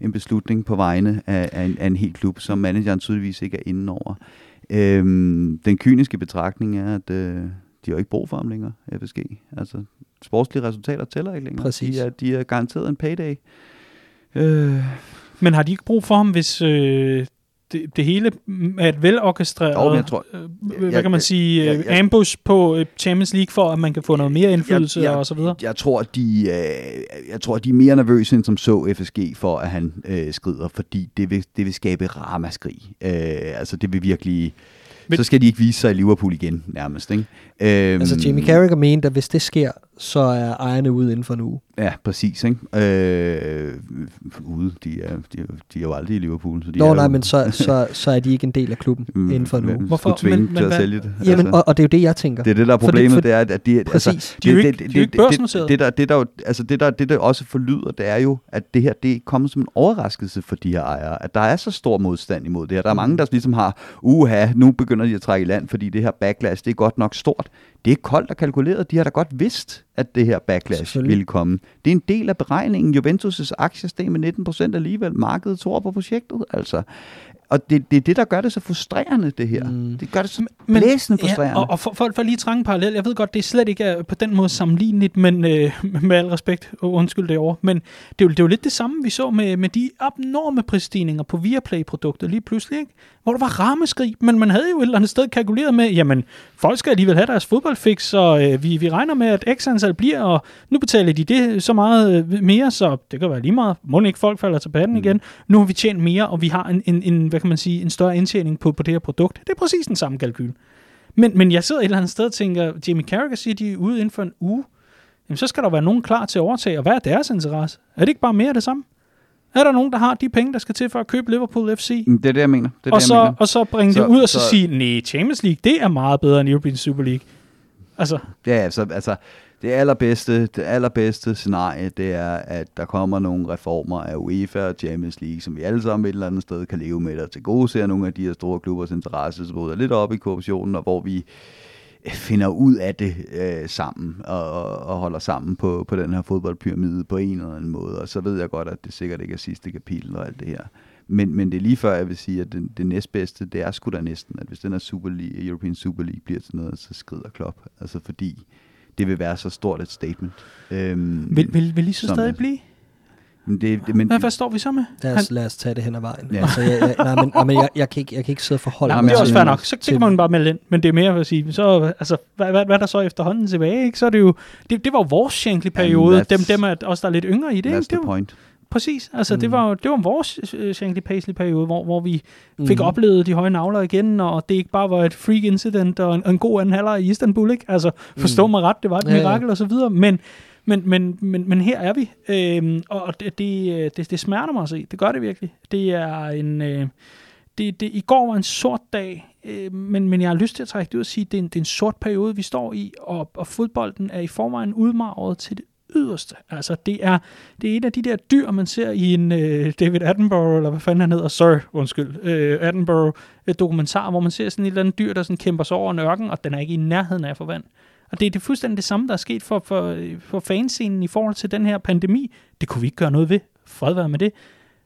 [SPEAKER 3] en beslutning på vegne af, af, en, af en hel klub, som manageren tydeligvis ikke er inde over. Øhm, den kyniske betragtning er, at øh, de har ikke brug for ham længere, FSG. Altså, sportslige resultater tæller ikke længere.
[SPEAKER 2] Præcis.
[SPEAKER 3] De er, de er garanteret en payday. Øh.
[SPEAKER 1] Men har de ikke brug for ham, hvis øh, det, det hele er et velorkestreret,
[SPEAKER 3] Jo, jeg tror-
[SPEAKER 1] øh, hvad
[SPEAKER 3] jeg-
[SPEAKER 1] kan man sige,
[SPEAKER 3] jeg-
[SPEAKER 1] øh,
[SPEAKER 3] jeg-
[SPEAKER 1] ambush på øh, Champions League, for at man kan få noget mere indflydelse
[SPEAKER 3] jeg,
[SPEAKER 1] og så videre?
[SPEAKER 3] Jeg tror, at de, øh, jeg tror, at de er mere nervøse end som så FSG for, at han øh, skrider, fordi det vil, det vil skabe ramaskrig. Øh, altså, det vil virkelig...
[SPEAKER 1] Men-
[SPEAKER 3] Men, så skal de ikke vise sig i Liverpool igen, nærmest. Ikke? Øhm,
[SPEAKER 2] Altså Jamie Carragher mente, at hvis det sker, så er ejerne ude inden for en uge.
[SPEAKER 3] Ja, præcis. Ikke? Øh, ude, de er, de, er, de er jo aldrig i Liverpool. Så de
[SPEAKER 2] Nå
[SPEAKER 3] er
[SPEAKER 2] nej,
[SPEAKER 3] jo,
[SPEAKER 2] men så, så, så er de ikke en del af klubben
[SPEAKER 3] Mm,
[SPEAKER 2] inden for en uge.
[SPEAKER 1] Hvorfor?
[SPEAKER 3] tvinge
[SPEAKER 1] Men-
[SPEAKER 3] men, til at
[SPEAKER 1] hvad-
[SPEAKER 3] sælge det.
[SPEAKER 2] Jamen, og, og det er jo det, jeg tænker.
[SPEAKER 3] Det er det, der er problemet,
[SPEAKER 2] for-
[SPEAKER 3] det er, at de,
[SPEAKER 2] Præcis.
[SPEAKER 3] altså,
[SPEAKER 1] De er jo
[SPEAKER 3] det-
[SPEAKER 1] ikke-
[SPEAKER 3] det-
[SPEAKER 1] de er ikke
[SPEAKER 3] det-
[SPEAKER 1] børsnoterede.
[SPEAKER 3] Det, det, der, det, der, altså det, der, det, der også forlyder, det er jo, at det her, det er kommet som en overraskelse for de her ejere, at der er så stor modstand imod det her. Der er mange, der ligesom har, uha, nu begynder de at trække i land, fordi det her backlash, det er godt nok stort. Det er koldt og kalkuleret. De har da godt vidst, at det her backlash ville komme. Det er en del af beregningen. Juventus' aktier steg med 19 procent alligevel. Markedet tror på projektet, altså. Og det, det er det, der gør det så frustrerende, det her.
[SPEAKER 2] Mm.
[SPEAKER 3] Det gør det så blæsende frustrerende.
[SPEAKER 1] Ja, og, og for, for, for lige at trænge parallel, jeg ved godt, det er slet ikke er på den måde sammenligneligt, men øh, med al respekt, og undskyld det over, men det er, jo, det er jo lidt det samme, vi så med, med de abnorme prisstigninger på Viaplay-produkter lige pludselig, ikke? Hvor der var rammeskrig, men man havde jo et eller andet sted kalkuleret med, jamen, folk skal alligevel have deres fodboldfix, så øh, vi, vi regner med, at x antal bliver, og nu betaler de det så meget øh, mere, så det kan være lige meget, må ikke folk falder til patten igen. Nu har vi tjent mere, og vi har en, en, en hvad kan man sige, en større indtjening på, på det her produkt. Det er præcis den samme kalkyl. Men, men jeg sidder et eller andet sted og tænker, Jamie Carragher siger, de er ude inden for en uge. Jamen, så skal der være nogen klar til at overtage, og hvad er deres interesse? Er det ikke bare mere af det samme? Er der nogen, der har de penge, der skal til for at købe Liverpool FC?
[SPEAKER 3] Det er det, jeg mener. Det er
[SPEAKER 1] og,
[SPEAKER 3] det,
[SPEAKER 1] så,
[SPEAKER 3] jeg mener.
[SPEAKER 1] og så bringe
[SPEAKER 3] Så-
[SPEAKER 1] det ud og så,
[SPEAKER 3] så-
[SPEAKER 1] sige, nej, Champions League, det er meget bedre end European Super League. Altså,
[SPEAKER 3] Ja, altså, altså det allerbedste, det allerbedste scenarie, det er, at der kommer nogle reformer af UEFA og Champions League, som vi alle sammen et eller andet sted kan leve med, og til gode ser nogle af de her store klubbers interesse, som bryder lidt op i korruptionen, og hvor vi finder ud af det øh, sammen og, og, og holder sammen på, på den her fodboldpyramide på en eller anden måde. Og så ved jeg godt, at det sikkert ikke er sidste kapitel og alt det her. Men, men det er lige før, jeg vil sige, at det, det næstbedste, det er sgu da næsten, at hvis den her Super League, European Super League bliver til noget, så skrider Klopp. Altså fordi det vil være så stort et statement. Øhm,
[SPEAKER 1] vil, vil, vil I så stadig blive?
[SPEAKER 3] Men det, det, men,
[SPEAKER 1] Hvad, hvad står vi så med?
[SPEAKER 2] Lad
[SPEAKER 1] Han,
[SPEAKER 2] os, lad os tage det hen ad vejen.
[SPEAKER 3] Ja.
[SPEAKER 2] Altså, jeg, jeg, nej, men, nej, men jeg, jeg, kan ikke, jeg kan ikke sidde og forholde
[SPEAKER 1] Nej,
[SPEAKER 2] mig
[SPEAKER 1] men det er også fair nok. Så det kan man bare melde ind. Men det er mere at sige, så, altså, hvad, hvad, hvad er der så efterhånden tilbage? Ikke? Så er det jo, det, det var jo vores Shankly-periode. Dem, dem er os, der er lidt yngre i det.
[SPEAKER 3] that's
[SPEAKER 1] Ikke?
[SPEAKER 3] The point.
[SPEAKER 1] præcis. Altså, mm. det, var, det var vores uh, Shankly Paisley-periode, hvor, hvor vi fik
[SPEAKER 2] Mhm.
[SPEAKER 1] oplevet de høje navler igen, og det ikke bare var et freak incident og en, en god anden halvleg i Istanbul, ikke? Altså, forstå mig ret, det var et
[SPEAKER 2] Mm. Ja, ja.
[SPEAKER 1] mirakel og så videre, men, men, men, men, men her er vi, øhm, og det, det, øh, det, det smerter mig at se. Det gør det virkelig. Det er en... Øh, det, det, I går var en sort dag, øh, men, men jeg har lyst til at trække det ud og sige, at det er en, det er en sort periode, vi står i, og, og fodbolden er i forvejen udmarvet til det yderste. Altså, det er, det er et af de der dyr, man ser i en øh, David Attenborough, eller hvad fanden han hedder, Sir, undskyld, øh, Attenborough-dokumentar, hvor man ser sådan et eller andet dyr, der sådan kæmper sig over en ørken, og den er ikke i nærheden af at få vand. Og det er det fuldstændig det samme, der er sket for, for, for fanscenen i forhold til den her pandemi. Det kunne vi ikke gøre noget ved. Fred være med det.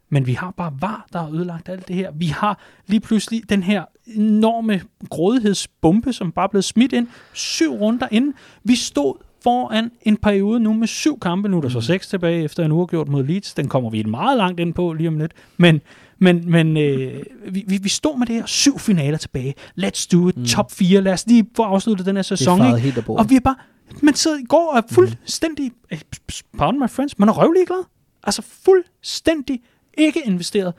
[SPEAKER 1] Men vi har bare var, der har ødelagt alt det her. Vi har lige pludselig den her enorme grådighedsbombe, som bare blevet smidt ind. Syv runder inden. Vi stod foran en periode nu med syv kampe. Nu er der så seks tilbage efter en uafgjort mod Leeds. Den kommer vi meget langt ind på lige om lidt. Men, men, men øh, vi, vi, vi stod med det her syv finaler tilbage. Let's do it. Mm. Top 4. Lad os lige få afsluttet den her
[SPEAKER 2] Det er
[SPEAKER 1] sæson.
[SPEAKER 2] faret
[SPEAKER 1] ikke?
[SPEAKER 2] helt.
[SPEAKER 1] Og vi er bare, man sidder i går og er fuldstændig, mm. pardon my friends, man er røvlig glad. Altså fuldstændig ikke investeret.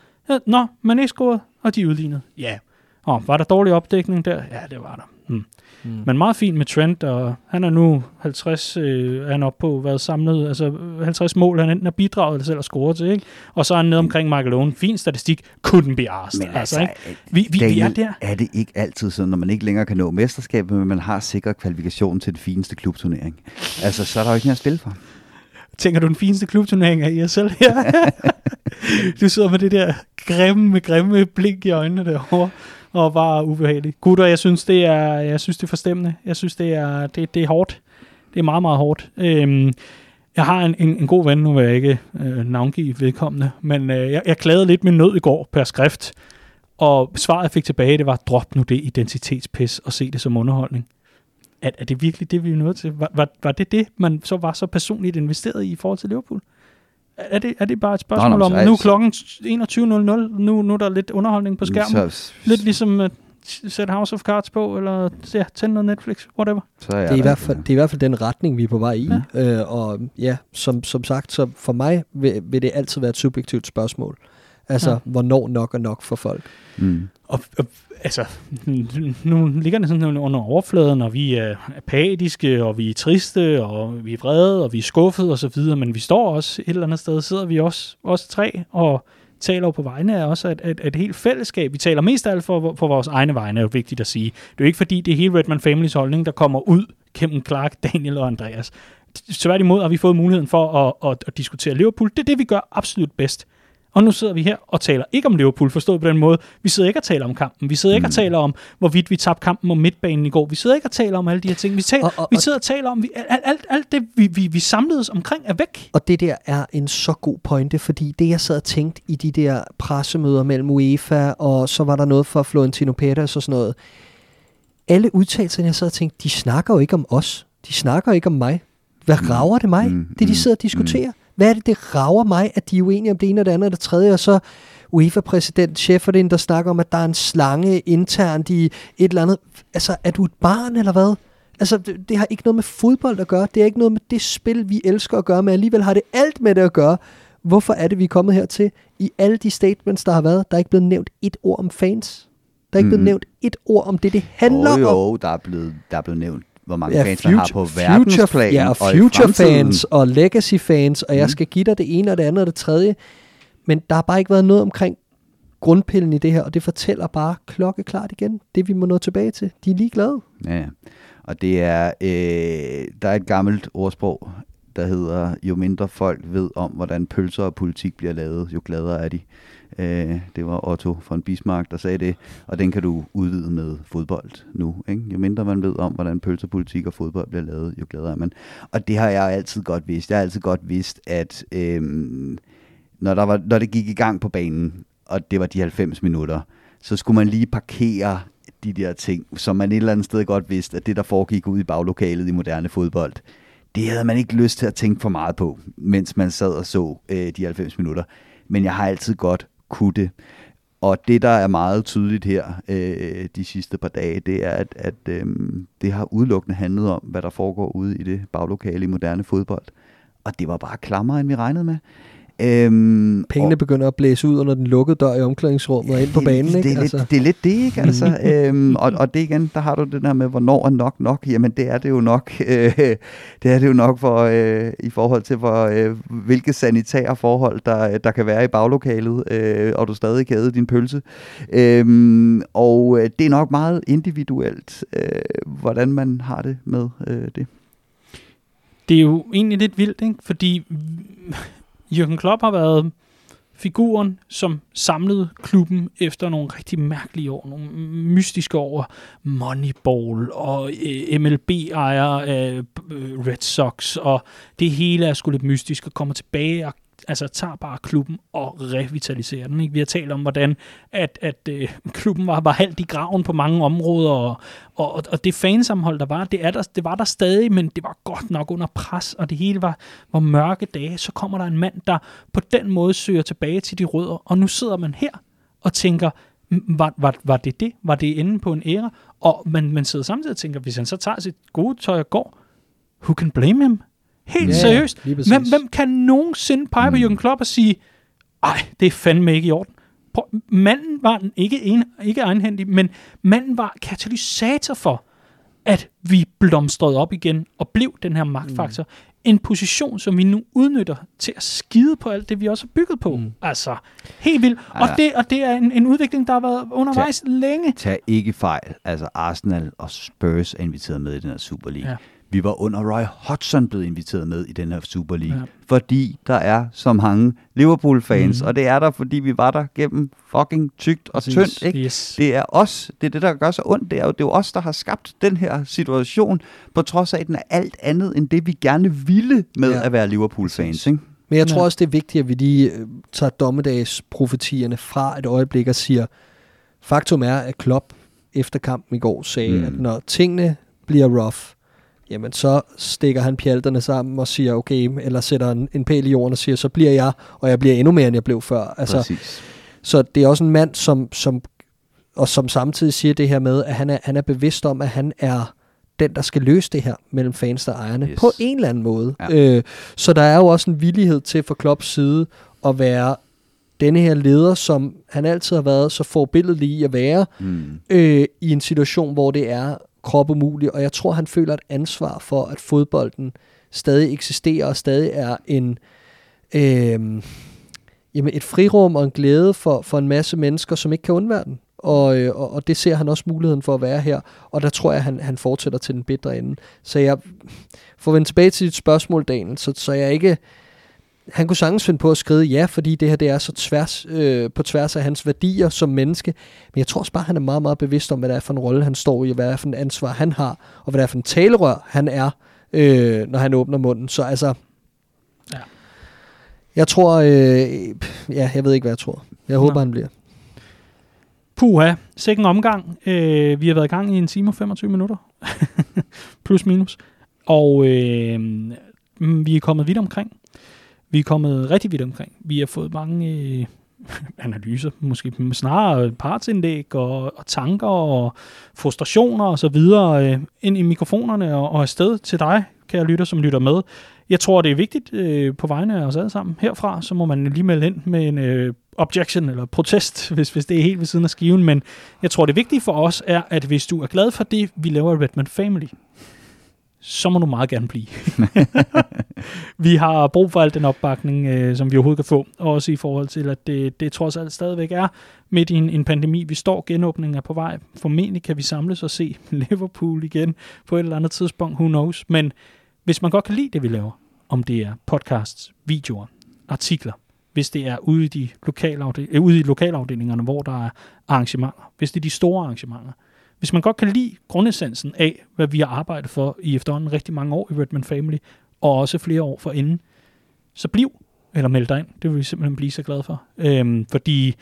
[SPEAKER 1] Nå, man er ikke scoret, og de er udlignet. Ja. Og var der dårlig opdækning der? Ja, det var der. Hmm.
[SPEAKER 2] Mm.
[SPEAKER 1] Men meget fint med Trent, og han er nu 50, øh, er han oppe på været samlet, altså 50 mål, han enten har bidraget eller selv har scoret til, ikke? Og så er han nede omkring Michael Owen. Fin statistik, couldn't be asked.
[SPEAKER 3] Men
[SPEAKER 1] altså,
[SPEAKER 3] altså,
[SPEAKER 1] ikke? Vi, vi, vi er der.
[SPEAKER 3] er det ikke altid sådan, når man ikke længere kan nå mesterskabet, men man har sikret kvalifikation til den fineste klubturnering? Altså, så er der jo ikke mere at spille for.
[SPEAKER 1] Tænker du den fineste klubturnering af ESL her? du sidder med det der grimme, grimme blik i øjnene derovre, og var ubehagelig. Gutter, jeg synes, det er, jeg synes, det er forstemmende. Jeg synes, det er, det, det er hårdt. Det er meget, meget hårdt. Øhm, jeg har en, en, en god ven, nu vil jeg ikke øh, navngive vedkommende, men øh, jeg, jeg klagede lidt min nød i går per skrift, og svaret, jeg fik tilbage, det var, drop nu det identitetspis og se det som underholdning. Er, er det virkelig det, vi er nødt til? Var, var, var det det, man så var så personligt investeret i i forhold til Liverpool? Er det, er det bare et spørgsmål
[SPEAKER 3] Nå, nå,
[SPEAKER 1] om,
[SPEAKER 3] så er-
[SPEAKER 1] nu er klokken 21.00, nu, nu er der lidt underholdning på skærmen?
[SPEAKER 3] Så,
[SPEAKER 1] Lidt ligesom at sætte House of Cards på, eller ja, tænde noget Netflix, whatever.
[SPEAKER 3] så er
[SPEAKER 2] Det er, i
[SPEAKER 3] der
[SPEAKER 2] hvert fald, det er i hvert fald den retning, vi er på vej i. Ja. Øh, og ja, som, som sagt, så for mig vil, vil det altid være et subjektivt spørgsmål. Altså,
[SPEAKER 1] ja.
[SPEAKER 2] hvornår nok er nok for folk.
[SPEAKER 3] Mm.
[SPEAKER 1] Og, og altså, nu ligger det sådan under overfladen, og vi er apatiske, og vi er triste, og vi er vrede, og vi er skuffede og så videre, men vi står også et eller andet sted, sidder vi også, også tre, og taler jo på vegne af også et, et, et helt fællesskab. Vi taler mest af alt for, for vores egne vegne, er jo vigtigt at sige. Det er jo ikke fordi, det er hele Redman Families holdning, der kommer ud gennem Clark, Daniel og Andreas. Tværtimod har vi fået muligheden for at, at, at diskutere Liverpool. Det er det, vi gør absolut bedst. Og nu sidder vi her og taler ikke om Liverpool, forstået på den måde. Vi sidder ikke og taler om kampen. Vi sidder ikke og taler om, hvorvidt vi tabte kampen om midtbanen i går. Vi sidder ikke og taler om alle de her ting. Vi, taler,
[SPEAKER 2] Og- og-
[SPEAKER 1] vi sidder og taler om, vi, alt, alt, alt det, vi, vi, vi samledes omkring, er væk.
[SPEAKER 2] Og det der er en så god pointe, fordi det jeg sad og tænkte i de der pressemøder mellem UEFA, og så var der noget for Florentino Perez og sådan noget. Alle udtalelserne, jeg sad og tænkte, de snakker jo ikke om os. De snakker ikke om mig. Hvad rager det mig,
[SPEAKER 3] Mm,
[SPEAKER 2] det de
[SPEAKER 3] mm,
[SPEAKER 2] sidder og diskuterer? Hvad er det, det rager mig, at de er uenige om det ene og det andet og det tredje, og så UEFA-præsident Shefferdin, der snakker om, at der er en slange internt i et eller andet. Altså, er du et barn, eller hvad? Altså, det, det har ikke noget med fodbold at gøre. Det er ikke noget med det spil, vi elsker at gøre, men alligevel har det alt med det at gøre. Hvorfor er det, vi er kommet hertil? I alle de statements, der har været, der er ikke blevet nævnt et ord om fans. Der er ikke blevet
[SPEAKER 3] Mhm.
[SPEAKER 2] nævnt et ord om det, det handler
[SPEAKER 3] jo,
[SPEAKER 2] om.
[SPEAKER 3] jo, der er blevet, der er blevet nævnt, hvor mange
[SPEAKER 2] Ja,
[SPEAKER 3] fans man har på verdensplan
[SPEAKER 2] ja, og
[SPEAKER 3] og
[SPEAKER 2] future
[SPEAKER 3] fremtiden.
[SPEAKER 2] fans og legacy fans, og jeg
[SPEAKER 3] Mm.
[SPEAKER 2] skal give dig det ene og det andet og det tredje. Men der har bare ikke været noget omkring grundpillen i det her, og det fortæller bare klokkeklart igen, det vi må nå tilbage til. De er ligeglade.
[SPEAKER 3] Ja. og det er, øh, der er et gammelt ordsprog, der hedder, jo mindre folk ved om, hvordan pølser og politik bliver lavet, jo gladere er de. Øh, det var Otto von Bismarck, der sagde det, og den kan du udvide med fodbold nu. Ikke? Jo mindre man ved om, hvordan pølsepolitik og fodbold bliver lavet, jo gladere er man. Og det har jeg altid godt vidst. Jeg har altid godt vidst, at øh, når, der var, når det gik i gang på banen, og det var de 90 minutter, så skulle man lige parkere de der ting, som man et eller andet sted godt vidste, at det, der foregik ud i baglokalet i moderne fodbold, det havde man ikke lyst til at tænke for meget på, mens man sad og så øh, de 90 minutter. Men jeg har altid godt kunne det. Og det, der er meget tydeligt her øh, de sidste par dage, det er, at, at øh, det har udelukkende handlet om, hvad der foregår ude i det baglokale i moderne fodbold. Og det var bare klammer, end vi regnede med. Øhm,
[SPEAKER 2] Pengene og, begynder at blæse ud under den lukkede dør i omklædningsrummet og ind på banen,
[SPEAKER 3] det,
[SPEAKER 2] ikke?
[SPEAKER 3] Det er,
[SPEAKER 2] altså.
[SPEAKER 3] lidt, det er lidt det, ikke? Altså, øhm, og, og det igen, der har du det der med, hvornår er nok nok? Jamen, det er det jo nok. Øh, det er det jo nok for, øh, i forhold til, hvor, øh, hvilke sanitære forhold, der, der kan være i baglokalet, øh, og du stadig kan æde din pølse. Øhm, og øh, det er nok meget individuelt, øh, hvordan man har det med øh, det.
[SPEAKER 1] Det er jo egentlig lidt vildt, ikke? fordi Jürgen Klopp har været figuren, som samlede klubben efter nogle rigtig mærkelige år, nogle mystiske år, Moneyball og øh, MLB-ejer øh, øh, Red Sox, og det hele er sgu lidt mystisk og kommer tilbage og altså tager bare klubben og revitaliserer den. Ikke? Vi har talt om, hvordan at, at øh, klubben var, var halvt i graven på mange områder, og, og, og det fansamhold, der var, det, er der, det var der stadig, men det var godt nok under pres, og det hele var, var mørke dage. Så kommer der en mand, der på den måde søger tilbage til de rødder, og nu sidder man her og tænker, var, var, var det det? Var det enden på en æra? Og man, man sidder samtidig og tænker, hvis han så tager sit gode tøj og går, who can blame him? Helt
[SPEAKER 2] Ja,
[SPEAKER 1] ja, seriøst. Hvem, hvem kan nogensinde pege på
[SPEAKER 3] Mm.
[SPEAKER 1] Jürgen Klopp og sige, ej, det er fandme ikke i orden. Prøv, manden var ikke, en, ikke egenhændig, men manden var katalysator for, at vi blomstrede op igen og blev den her magtfaktor. Mm. En position, som vi nu udnytter til at skide på alt det, vi også har bygget på.
[SPEAKER 2] Mm.
[SPEAKER 1] Altså, helt vildt. Og
[SPEAKER 3] Ja.
[SPEAKER 1] det, og det er en, en udvikling, der har været undervejs længe.
[SPEAKER 3] Tag ikke fejl. Altså Arsenal og Spurs er inviteret med i den her Super League.
[SPEAKER 1] Ja.
[SPEAKER 3] Vi var under Roy Hodgson blevet inviteret med i den her Super League.
[SPEAKER 1] Ja.
[SPEAKER 3] Fordi der er så mange Liverpool-fans. Mm. Og det er der, fordi vi var der gennem fucking tygt og
[SPEAKER 2] Præcis.
[SPEAKER 3] tyndt. Ikke?
[SPEAKER 1] Yes.
[SPEAKER 3] Det er os, det er det, der gør så ondt. Det er jo, det er jo os, der har skabt den her situation, på trods af, at den er alt andet end det, vi gerne ville med
[SPEAKER 2] Ja.
[SPEAKER 3] at være Liverpool-fans. Ikke?
[SPEAKER 2] Men jeg tror
[SPEAKER 1] Ja.
[SPEAKER 2] også, det er vigtigt, at vi lige øh, tager dommedagsprofetierne fra et øjeblik og siger, faktum er, at Klopp efter kampen i går sagde. Mm. at når tingene bliver rough, jamen så stikker han pjalterne sammen og siger, okay, eller sætter en, en pæl i jorden og siger, så bliver jeg, og jeg bliver endnu mere, end jeg blev før. Altså,
[SPEAKER 3] Præcis.
[SPEAKER 2] så det er også en mand, som, som, og som samtidig siger det her med, at han er, han er bevidst om, at han er den, der skal løse det her mellem fans og ejerne, yes. På en eller anden måde.
[SPEAKER 3] Ja.
[SPEAKER 2] Øh, så der er jo også en villighed til fra Klopps side at være denne her leder, som han altid har været så forbilledelig i at være,
[SPEAKER 3] Mm.
[SPEAKER 2] øh, i en situation, hvor det er krop umulig, og jeg tror, han føler et ansvar for, at fodbolden stadig eksisterer, og stadig er en, øh, jamen et frirum og en glæde for, for en masse mennesker, som ikke kan undvære den. Og, øh, og, og det ser han også muligheden for at være her, og der tror jeg, han, han fortsætter til den bedre ende. Så jeg får vendt tilbage til dit spørgsmål, Daniel, så, så jeg ikke... Han kunne sagtens finde på at skrive ja, fordi det her det er så tværs, øh, på tværs af hans værdier som menneske. Men jeg tror også bare, han er meget, meget bevidst om, hvad det er for en rolle, han står i, og hvad det er for en ansvar, han har, og hvad det er for en talerør, han er, øh, når han åbner munden. Så altså,
[SPEAKER 1] Ja.
[SPEAKER 2] jeg tror, øh, ja, jeg ved ikke, hvad jeg tror. Jeg håber,
[SPEAKER 1] Nå.
[SPEAKER 2] han bliver.
[SPEAKER 1] Puha, sikke en omgang. Øh, vi har været i gang i en time og 25 minutter. Plus minus. Og øh, mm, vi er kommet vidt omkring. Vi er kommet rigtig vidt omkring. Vi har fået mange øh, analyser, måske snarere partsindlæg og, og tanker og frustrationer og så videre øh, ind i mikrofonerne og, og afsted til dig, kære lytter, som lytter med. Jeg tror, det er vigtigt øh, på vegne af os alle sammen. Herfra, så må man lige melde ind med en øh, objection eller protest, hvis, hvis det er helt ved siden af skiven. Men jeg tror, det vigtige for os er, at hvis du er glad for det, vi laver i Redman Family, så må du meget gerne blive. vi har brug for al den opbakning, øh, som vi overhovedet kan få. Også i forhold til, at det, det trods alt stadigvæk er midt i en, en pandemi. Vi står, genåbningen er på vej. Formentlig kan vi samles og se Liverpool igen på et eller andet tidspunkt. Who knows? Men hvis man godt kan lide det, vi laver, om det er podcasts, videoer, artikler, hvis det er ude i, de lokalafdel- øh, ude i lokalafdelingerne, hvor der er arrangementer, hvis det er de store arrangementer, hvis man godt kan lide grundessensen af, hvad vi har arbejdet for i efterhånden rigtig mange år i Redman Family, og også flere år forinden, så bliv, eller meld dig ind. Det vil vi simpelthen blive så glade for. Øhm, fordi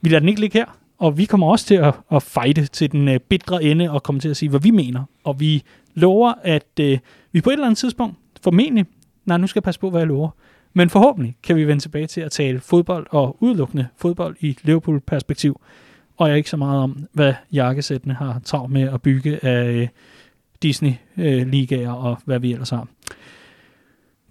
[SPEAKER 1] vi lader den ikke ligge her, og vi kommer også til at, at fighte til den øh, bitre ende, og komme til at sige, hvad vi mener. Og vi lover, at øh, vi på et eller andet tidspunkt, formentlig, nej, nu skal jeg passe på, hvad jeg lover, men forhåbentlig kan vi vende tilbage til at tale fodbold og udelukkende fodbold i Liverpool-perspektiv. Og jeg er ikke så meget om, hvad jakkesættene har travlt med at bygge af øh, Disney-ligaer øh, og hvad vi ellers har.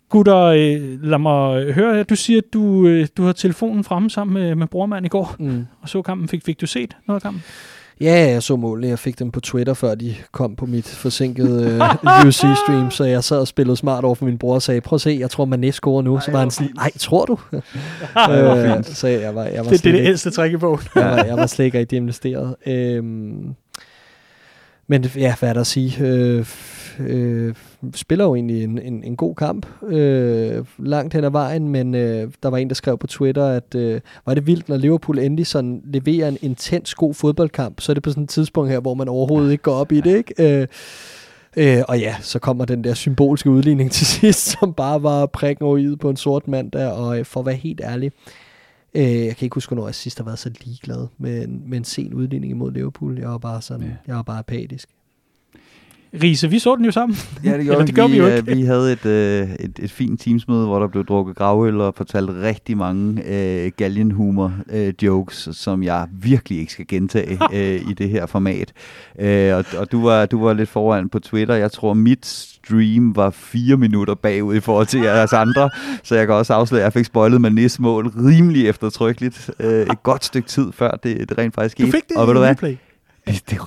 [SPEAKER 1] Gutter, øh, lad mig høre her. Du siger, at du, øh, du har telefonen fremme sammen med, med brormand i går,
[SPEAKER 2] Mm.
[SPEAKER 1] og så kampen. Fik, fik du set noget af kampen?
[SPEAKER 2] Ja, jeg så målene. Jeg fik dem på Twitter, før de kom på mit forsinkede øh, UC-stream, så jeg sad og spillede smart over for min bror og sagde, prøv at se, jeg tror, man scorer nu. Så var han sådan, ej, tror du? øh, så jeg var, jeg var
[SPEAKER 1] Det, det er det ældste træk i bogen.
[SPEAKER 2] jeg, var, jeg var slet ikke rigtig investeret. Øhm, men ja, hvad er der at sige? Øh, øh, spiller jo egentlig en, en, en god kamp øh, langt hen ad vejen, men øh, der var en, der skrev på Twitter, at øh, var det vildt, når Liverpool endelig sådan leverer en intens god fodboldkamp, så er det på sådan et tidspunkt her, hvor man overhovedet ikke går op i det, ikke? Øh, Øh, og ja, så kommer den der symbolske udligning til sidst, som bare var prikken over i'et på en sort mand der, og øh, for at være helt ærlig, øh, jeg kan ikke huske, hvornår jeg sidst har været så ligeglad med en, med en sen udligning imod Liverpool. Jeg var bare sådan,
[SPEAKER 3] ja.
[SPEAKER 2] jeg var bare apatisk.
[SPEAKER 1] Riese, vi så den jo sammen.
[SPEAKER 3] Ja, det
[SPEAKER 1] Eller
[SPEAKER 3] gjorde
[SPEAKER 1] det gør vi jo
[SPEAKER 3] øh,
[SPEAKER 1] ikke.
[SPEAKER 3] Vi havde et, øh, et, et fint teamsmøde, hvor der blev drukket gravøl og fortalt rigtig mange øh, galgenhumor øh, jokes, som jeg virkelig ikke skal gentage øh, i det her format. Øh, og og du, var, du var lidt foran på Twitter. Jeg tror, mit stream var fire minutter bagud i forhold til jeres andre, så jeg kan også afsløre, at jeg fik spoilet med Nis mål rimelig eftertrykkeligt. Øh, et godt stykke tid før det, det rent faktisk
[SPEAKER 1] Du
[SPEAKER 3] skete.
[SPEAKER 1] fik det
[SPEAKER 3] og ved du hvad? det, det,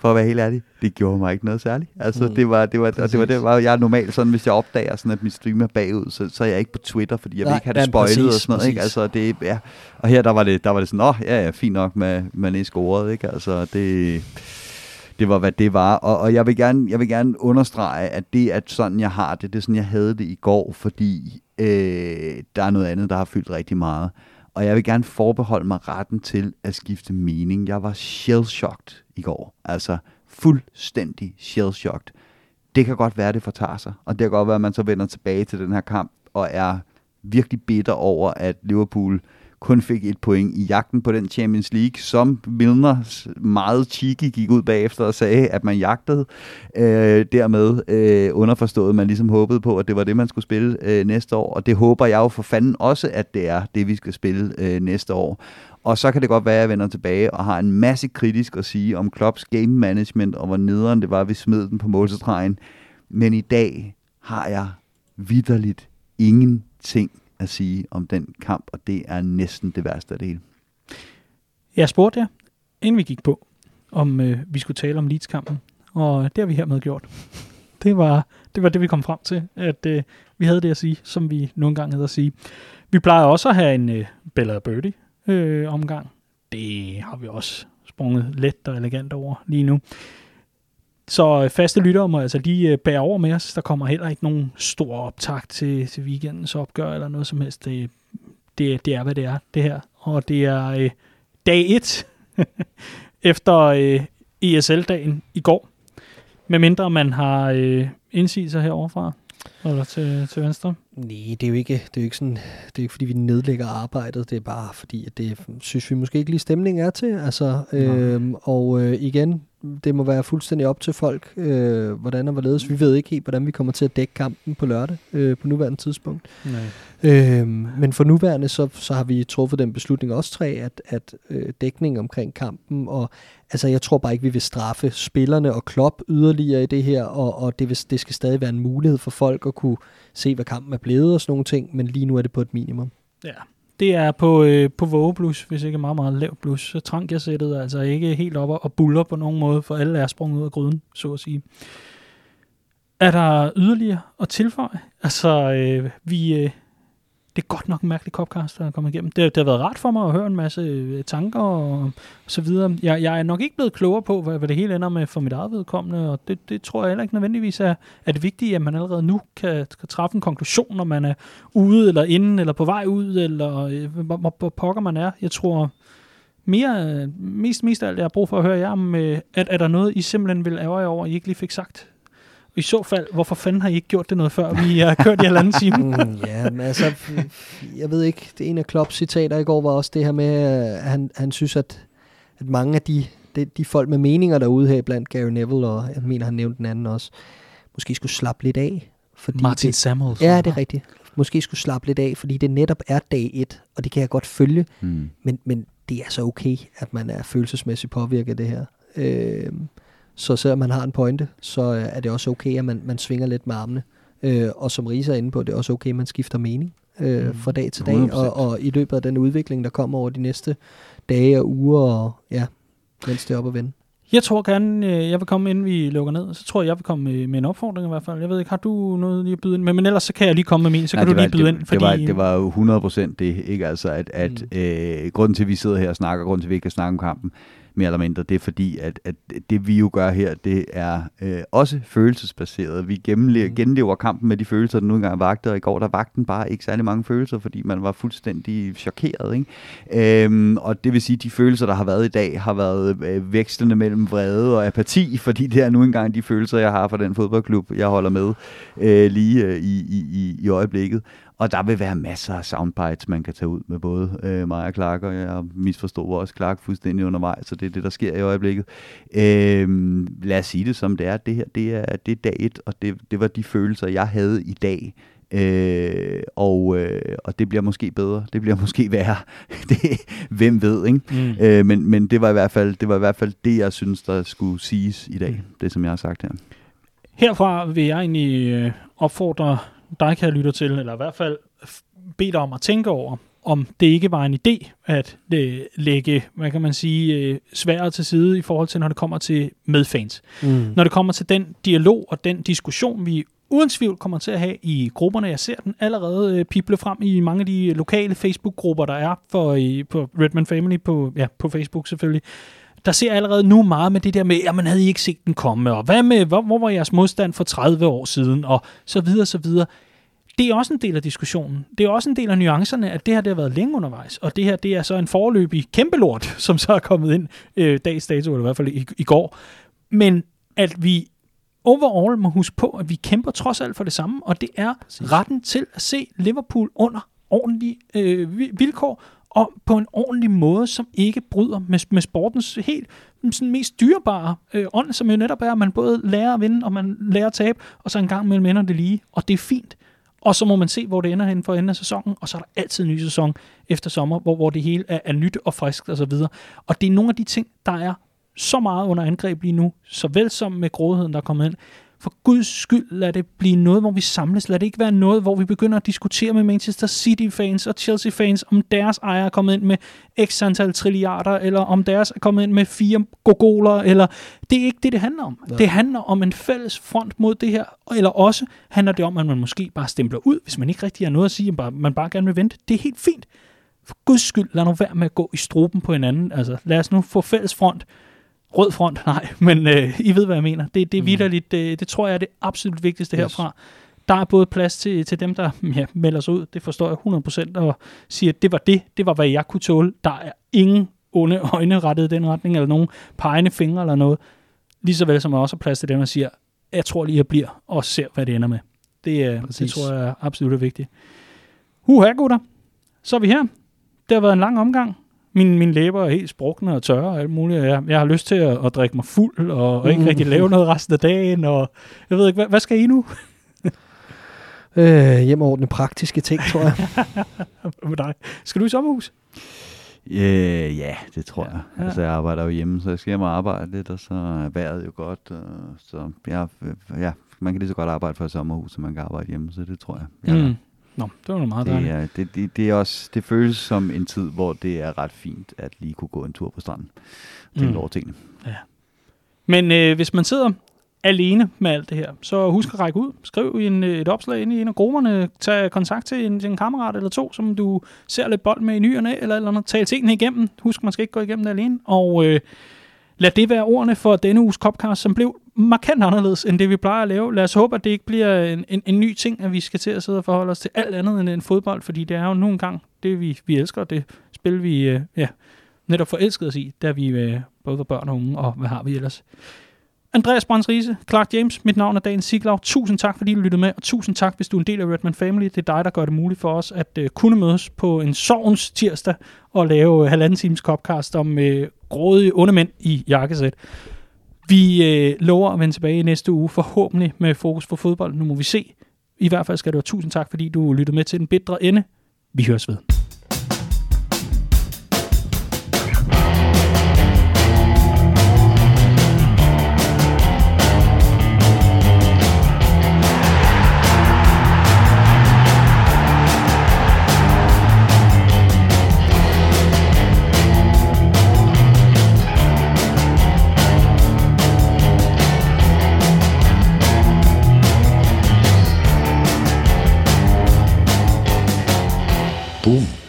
[SPEAKER 3] for at være helt ærlig, det gjorde mig ikke noget særligt. Altså,
[SPEAKER 2] Mm.
[SPEAKER 3] det var, det var, og det var, det var, jeg er normalt sådan, hvis jeg opdager sådan, at min stream er bagud, så, så er jeg ikke på Twitter, fordi jeg vil
[SPEAKER 2] Nej,
[SPEAKER 3] ikke have det
[SPEAKER 2] ja,
[SPEAKER 3] spoilet og
[SPEAKER 2] præcis,
[SPEAKER 3] sådan noget, ikke? Altså, det, ja. Og her, der var det, der var det sådan, åh, ja, ja, fint nok med, man er scoret, ikke? Altså, det, det var, hvad det var. Og, og jeg, vil gerne, jeg vil gerne understrege, at det er sådan, jeg har det. Det er sådan, jeg havde det i går, fordi øh, der er noget andet, der har fyldt rigtig meget. Og jeg vil gerne forbeholde mig retten til at skifte mening. Jeg var shell-shocked i går. Altså fuldstændig shell-shocked. Det kan godt være, det fortager sig. Og det kan godt være, at man så vender tilbage til den her kamp og er virkelig bitter over, at Liverpool kun fik et point i jagten på den Champions League, som Milner meget cheeky gik ud bagefter og sagde, at man jagtede. Øh, dermed øh, underforstået, man ligesom håbede på, at det var det, man skulle spille øh, næste år. Og det håber jeg jo for fanden også, at det er det, vi skal spille øh, næste år. Og så kan det godt være, at jeg vender tilbage og har en masse kritisk at sige om Klopps game management, og hvor nederen det var, at vi smed den på målstregen. Men i dag har jeg vidderligt ingenting at sige om den kamp, og det er næsten det værste af det hele.
[SPEAKER 1] Jeg spurgte jer, inden vi gik på, om øh, vi skulle tale om Leeds-kampen, og det har vi hermed gjort. Det var det, var det vi kom frem til, at øh, vi havde det at sige, som vi nogle gange havde at sige. Vi plejer også at have en øh, Bella Birdie øh, omgang. Det har vi også sprunget let og elegant over lige nu. Så øh, faste lyttere må altså lige øh, bære over med os. Der kommer heller ikke nogen stor optag til, til weekendens opgør eller noget som helst. Det, det, det er, hvad det er, det her. Og det er øh, dag 1 efter øh, ESL-dagen i går. Medmindre man har øh, indsigelser heroverfra, eller til, til venstre.
[SPEAKER 2] Nej, det er jo ikke, det er jo ikke sådan, det er ikke fordi, vi nedlægger arbejdet, det er bare fordi, at det synes vi måske ikke lige stemningen er til. Altså, øhm, og øh, igen, det må være fuldstændig op til folk, øh, hvordan og hvorledes. Vi ved ikke helt, hvordan vi kommer til at dække kampen på lørdag øh, på nuværende tidspunkt.
[SPEAKER 1] Nej.
[SPEAKER 2] Øhm, men for nuværende, så, så har vi truffet den beslutning også tre, at, at øh, dækning omkring kampen, og altså jeg tror bare ikke, vi vil straffe spillerne og Klopp yderligere i det her, og, og det, vil, det skal stadig være en mulighed for folk at kunne se, hvad kampen er blevet og sådan nogle ting, men lige nu er det på et minimum.
[SPEAKER 1] Ja, det er på, øh, på vågeblus, hvis ikke meget, meget lav blus. Så trank jeg sættet altså ikke helt op og buller på nogen måde, for alle er sprunget ud af gryden, så at sige. Er der yderligere at tilføje? Altså, øh, vi, øh, det er godt nok en mærkelig copcast, der er kommet igennem. Det, det har været rart for mig at høre en masse øh, tanker og, så videre. Jeg, jeg er nok ikke blevet klogere på, hvad, hvad det hele ender med for mit eget vedkommende, og det, det tror jeg heller ikke nødvendigvis er, er det vigtige, at man allerede nu kan, kan træffe en konklusion, når man er ude eller inde, eller på vej ud, eller øh, hvor, hvor, hvor pokker man er. Jeg tror mere, øh, mest, mest af alt, jeg har brug for at høre jer om, at er der noget, I simpelthen vil ærge jer over, I ikke lige fik sagt? I så fald, hvorfor fanden har I ikke gjort det noget før, vi har kørt i halvanden time?
[SPEAKER 2] Mm, ja, men altså, jeg ved ikke, det ene af Klopps citater i går var også det her med, at han, han synes, at, at mange af de, de, de folk med meninger derude her blandt Gary Neville, og jeg mener, han nævnte den anden også, måske skulle slappe lidt af. Fordi
[SPEAKER 1] Martin
[SPEAKER 2] det,
[SPEAKER 1] Samuelsen.
[SPEAKER 2] Ja, det er rigtigt. Måske skulle slappe lidt af, fordi det netop er dag et, og det kan jeg godt følge,
[SPEAKER 3] Hmm.
[SPEAKER 2] men, men det er så okay, at man er følelsesmæssigt påvirket af det her. Øh, så selvom man har en pointe, så øh, er det også okay, at man, man svinger lidt med armene. Øh, og som Risa er inde på, det er også okay, at man skifter mening øh,
[SPEAKER 3] Mm.
[SPEAKER 2] fra dag til dag,
[SPEAKER 3] 100%.
[SPEAKER 2] og, og i løbet af den udvikling, der kommer over de næste dage og uger, og ja, mens det er op at vende.
[SPEAKER 1] Jeg tror gerne, øh, jeg vil komme, inden vi lukker ned. Så tror jeg, jeg vil komme med, med en opfordring i hvert fald. Jeg ved ikke, har du noget lige at byde ind med? Men ellers så kan jeg lige komme med min, så kan
[SPEAKER 3] Nej,
[SPEAKER 1] du
[SPEAKER 3] det
[SPEAKER 1] lige
[SPEAKER 3] var,
[SPEAKER 1] byde
[SPEAKER 3] det,
[SPEAKER 1] ind. Fordi,
[SPEAKER 3] det, var, det var jo 100 procent det, ikke? Altså, at, at
[SPEAKER 2] Mm.
[SPEAKER 3] øh, grunden til, at vi sidder her og snakker, grunden til, at vi ikke kan snakke om kampen, mere eller mindre, det er fordi, at, at det vi jo gør her, det er øh, også følelsesbaseret. Vi gennemlever,
[SPEAKER 2] Mm.
[SPEAKER 3] genlever kampen med de følelser, der nu engang vagte, og i går der vagte den bare ikke særlig mange følelser, fordi man var fuldstændig chokeret. Ikke? Øhm, og det vil sige, at de følelser, der har været i dag, har været øh, vekslende mellem vrede og apati, fordi det er nu engang de følelser, jeg har for den fodboldklub, jeg holder med øh, lige øh, i, i, i, i øjeblikket. Og der vil være masser af soundbites, man kan tage ud med både øh, mig og Clark, og jeg misforstod også Clark fuldstændig undervejs, så det er det, der sker i øjeblikket. Øh, lad os sige det som det er. Det her, det er, det er dag et, og det, det var de følelser, jeg havde i dag. Øh, og, øh, og det bliver måske bedre, det bliver måske værre. det, hvem ved, ikke?
[SPEAKER 1] Mm.
[SPEAKER 3] Øh, men, men det var i hvert fald det var i hvert fald det jeg synes der skulle siges i dag. Det som jeg har sagt her.
[SPEAKER 1] Herfra vil jeg egentlig øh, opfordre dig, kan jeg lytte til, eller i hvert fald bede dig om at tænke over, om det ikke var en idé at øh, lægge, hvad kan man sige, øh, sværet til side i forhold til, når det kommer til medfans.
[SPEAKER 2] Mm.
[SPEAKER 1] Når det kommer til den dialog og den diskussion, vi uden tvivl kommer til at have i grupperne. Jeg ser den allerede øh, pible frem i mange af de lokale Facebook-grupper, der er for, i, på Redman Family på, ja, på Facebook selvfølgelig. Der ser allerede nu meget med det der med, at man havde I ikke set den komme, og hvad med, hvor, hvor var jeres modstand for 30 år siden, og så videre, så videre. Det er også en del af diskussionen. Det er også en del af nuancerne, at det her det har været længe undervejs, og det her det er så en forløbig kæmpe lort, som så er kommet ind øh, dags dato, eller i hvert fald i, i går. Men at vi overall må huske på, at vi kæmper trods alt for det samme, og det er retten til at se Liverpool under ordentlige øh, vi- vilkår, og på en ordentlig måde, som ikke bryder med, med sportens helt mm, sådan mest dyrebare øh, ånd, som jo netop er, at man både lærer at vinde, og man lærer at tabe, og så en gang mellem ender det lige, og det er fint. Og så må man se, hvor det ender hen for enden af sæsonen, og så er der altid en ny sæson efter sommer, hvor, hvor det hele er, er nyt og friskt og så videre. Og det er nogle af de ting, der er så meget under angreb lige nu, såvel som med grådigheden, der er kommet ind. For guds skyld, lad det blive noget, hvor vi samles. Lad det ikke være noget, hvor vi begynder at diskutere med Manchester City-fans og Chelsea-fans, om deres ejer er kommet ind med x antal trilliarder, eller om deres er kommet ind med fire gogoler, eller det er ikke det, det handler om.
[SPEAKER 2] Nej.
[SPEAKER 1] Det handler om en fælles front mod det her, eller også handler det om, at man måske bare stempler ud, hvis man ikke rigtig har noget at sige, man bare, man bare gerne vil vente. Det er helt fint. For guds skyld, lad nu være med at gå i struben på hinanden. Altså, lad os nu få fælles front. Rød front, nej, men øh, I ved, hvad jeg mener. Det, det er
[SPEAKER 2] Mm.
[SPEAKER 1] vidderligt, det, det tror jeg er det absolut vigtigste
[SPEAKER 2] Yes.
[SPEAKER 1] herfra. Der er både plads til, til dem, der ja, melder sig ud, det forstår jeg 100%, og siger, at det var det, det var, hvad jeg kunne tåle. Der er ingen onde øjne rettet i den retning, eller nogen pegende fingre eller noget. Lige så vel som der også er plads til dem, der siger, jeg tror lige, jeg bliver, og ser, hvad det ender med. Det, det
[SPEAKER 2] Præcis.
[SPEAKER 1] tror jeg er absolut vigtigt. Huha, gutter. Så er vi her. Det har været en lang omgang. Min, min læber er helt sprukne og tørre og alt muligt. Jeg, jeg har lyst til at, at drikke mig fuld og, og ikke
[SPEAKER 2] Mm.
[SPEAKER 1] rigtig lave noget resten af dagen. Og jeg ved ikke, hvad, hvad skal I nu
[SPEAKER 2] Øh, hjem og ordne praktiske ting, tror jeg.
[SPEAKER 1] med dig? Skal du i sommerhus?
[SPEAKER 3] Øh, ja, det tror
[SPEAKER 1] Ja.
[SPEAKER 3] jeg.
[SPEAKER 1] Ja.
[SPEAKER 3] Altså, jeg arbejder jo hjemme, så jeg skal hjem og arbejde lidt, og så er vejret jo godt. Og, så ja, ja, man kan lige så godt arbejde for et sommerhus, som man kan arbejde hjemme, så det tror jeg. jeg
[SPEAKER 1] Mm. Nå, det var meget
[SPEAKER 3] Det,
[SPEAKER 1] dejligt.
[SPEAKER 3] er, det, det, det, er også, det føles som en tid, hvor det er ret fint at lige kunne gå en tur på stranden. Tænke
[SPEAKER 1] Mm.
[SPEAKER 3] mm. over tingene.
[SPEAKER 1] Men øh, hvis man sidder alene med alt det her, så husk at række ud. Skriv en, øh, et opslag ind i en af grupperne. Tag kontakt til en, til en kammerat eller to, som du ser lidt bold med i ny og næ, eller, eller andet. Tal tingene igennem. Husk, man skal ikke gå igennem det alene. Og øh, lad det være ordene for denne uges Copcast, som blev markant anderledes, end det vi plejer at lave. Lad os håbe, at det ikke bliver en, en, en ny ting, at vi skal til at sidde og forholde os til alt andet end en fodbold, fordi det er jo nogle gange det, vi, vi elsker, det spil, vi øh, ja, netop forelskede os i, da vi øh, både var børn og unge, og hvad har vi ellers. Andreas Brands Riese, Clark James, mit navn er Dan Siglau. Tusind tak, fordi du lyttede med, og tusind tak, hvis du er en del af Redman Family. Det er dig, der gør det muligt for os at uh, kunne mødes på en sovens tirsdag og lave uh, halvanden times copcast om uh, grådige onde mænd i jakkesæt. Vi uh, lover at vende tilbage i næste uge, forhåbentlig med fokus på fodbold. Nu må vi se. I hvert fald skal du have tusind tak, fordi du lyttede med til den bedre ende. Vi høres ved. tun?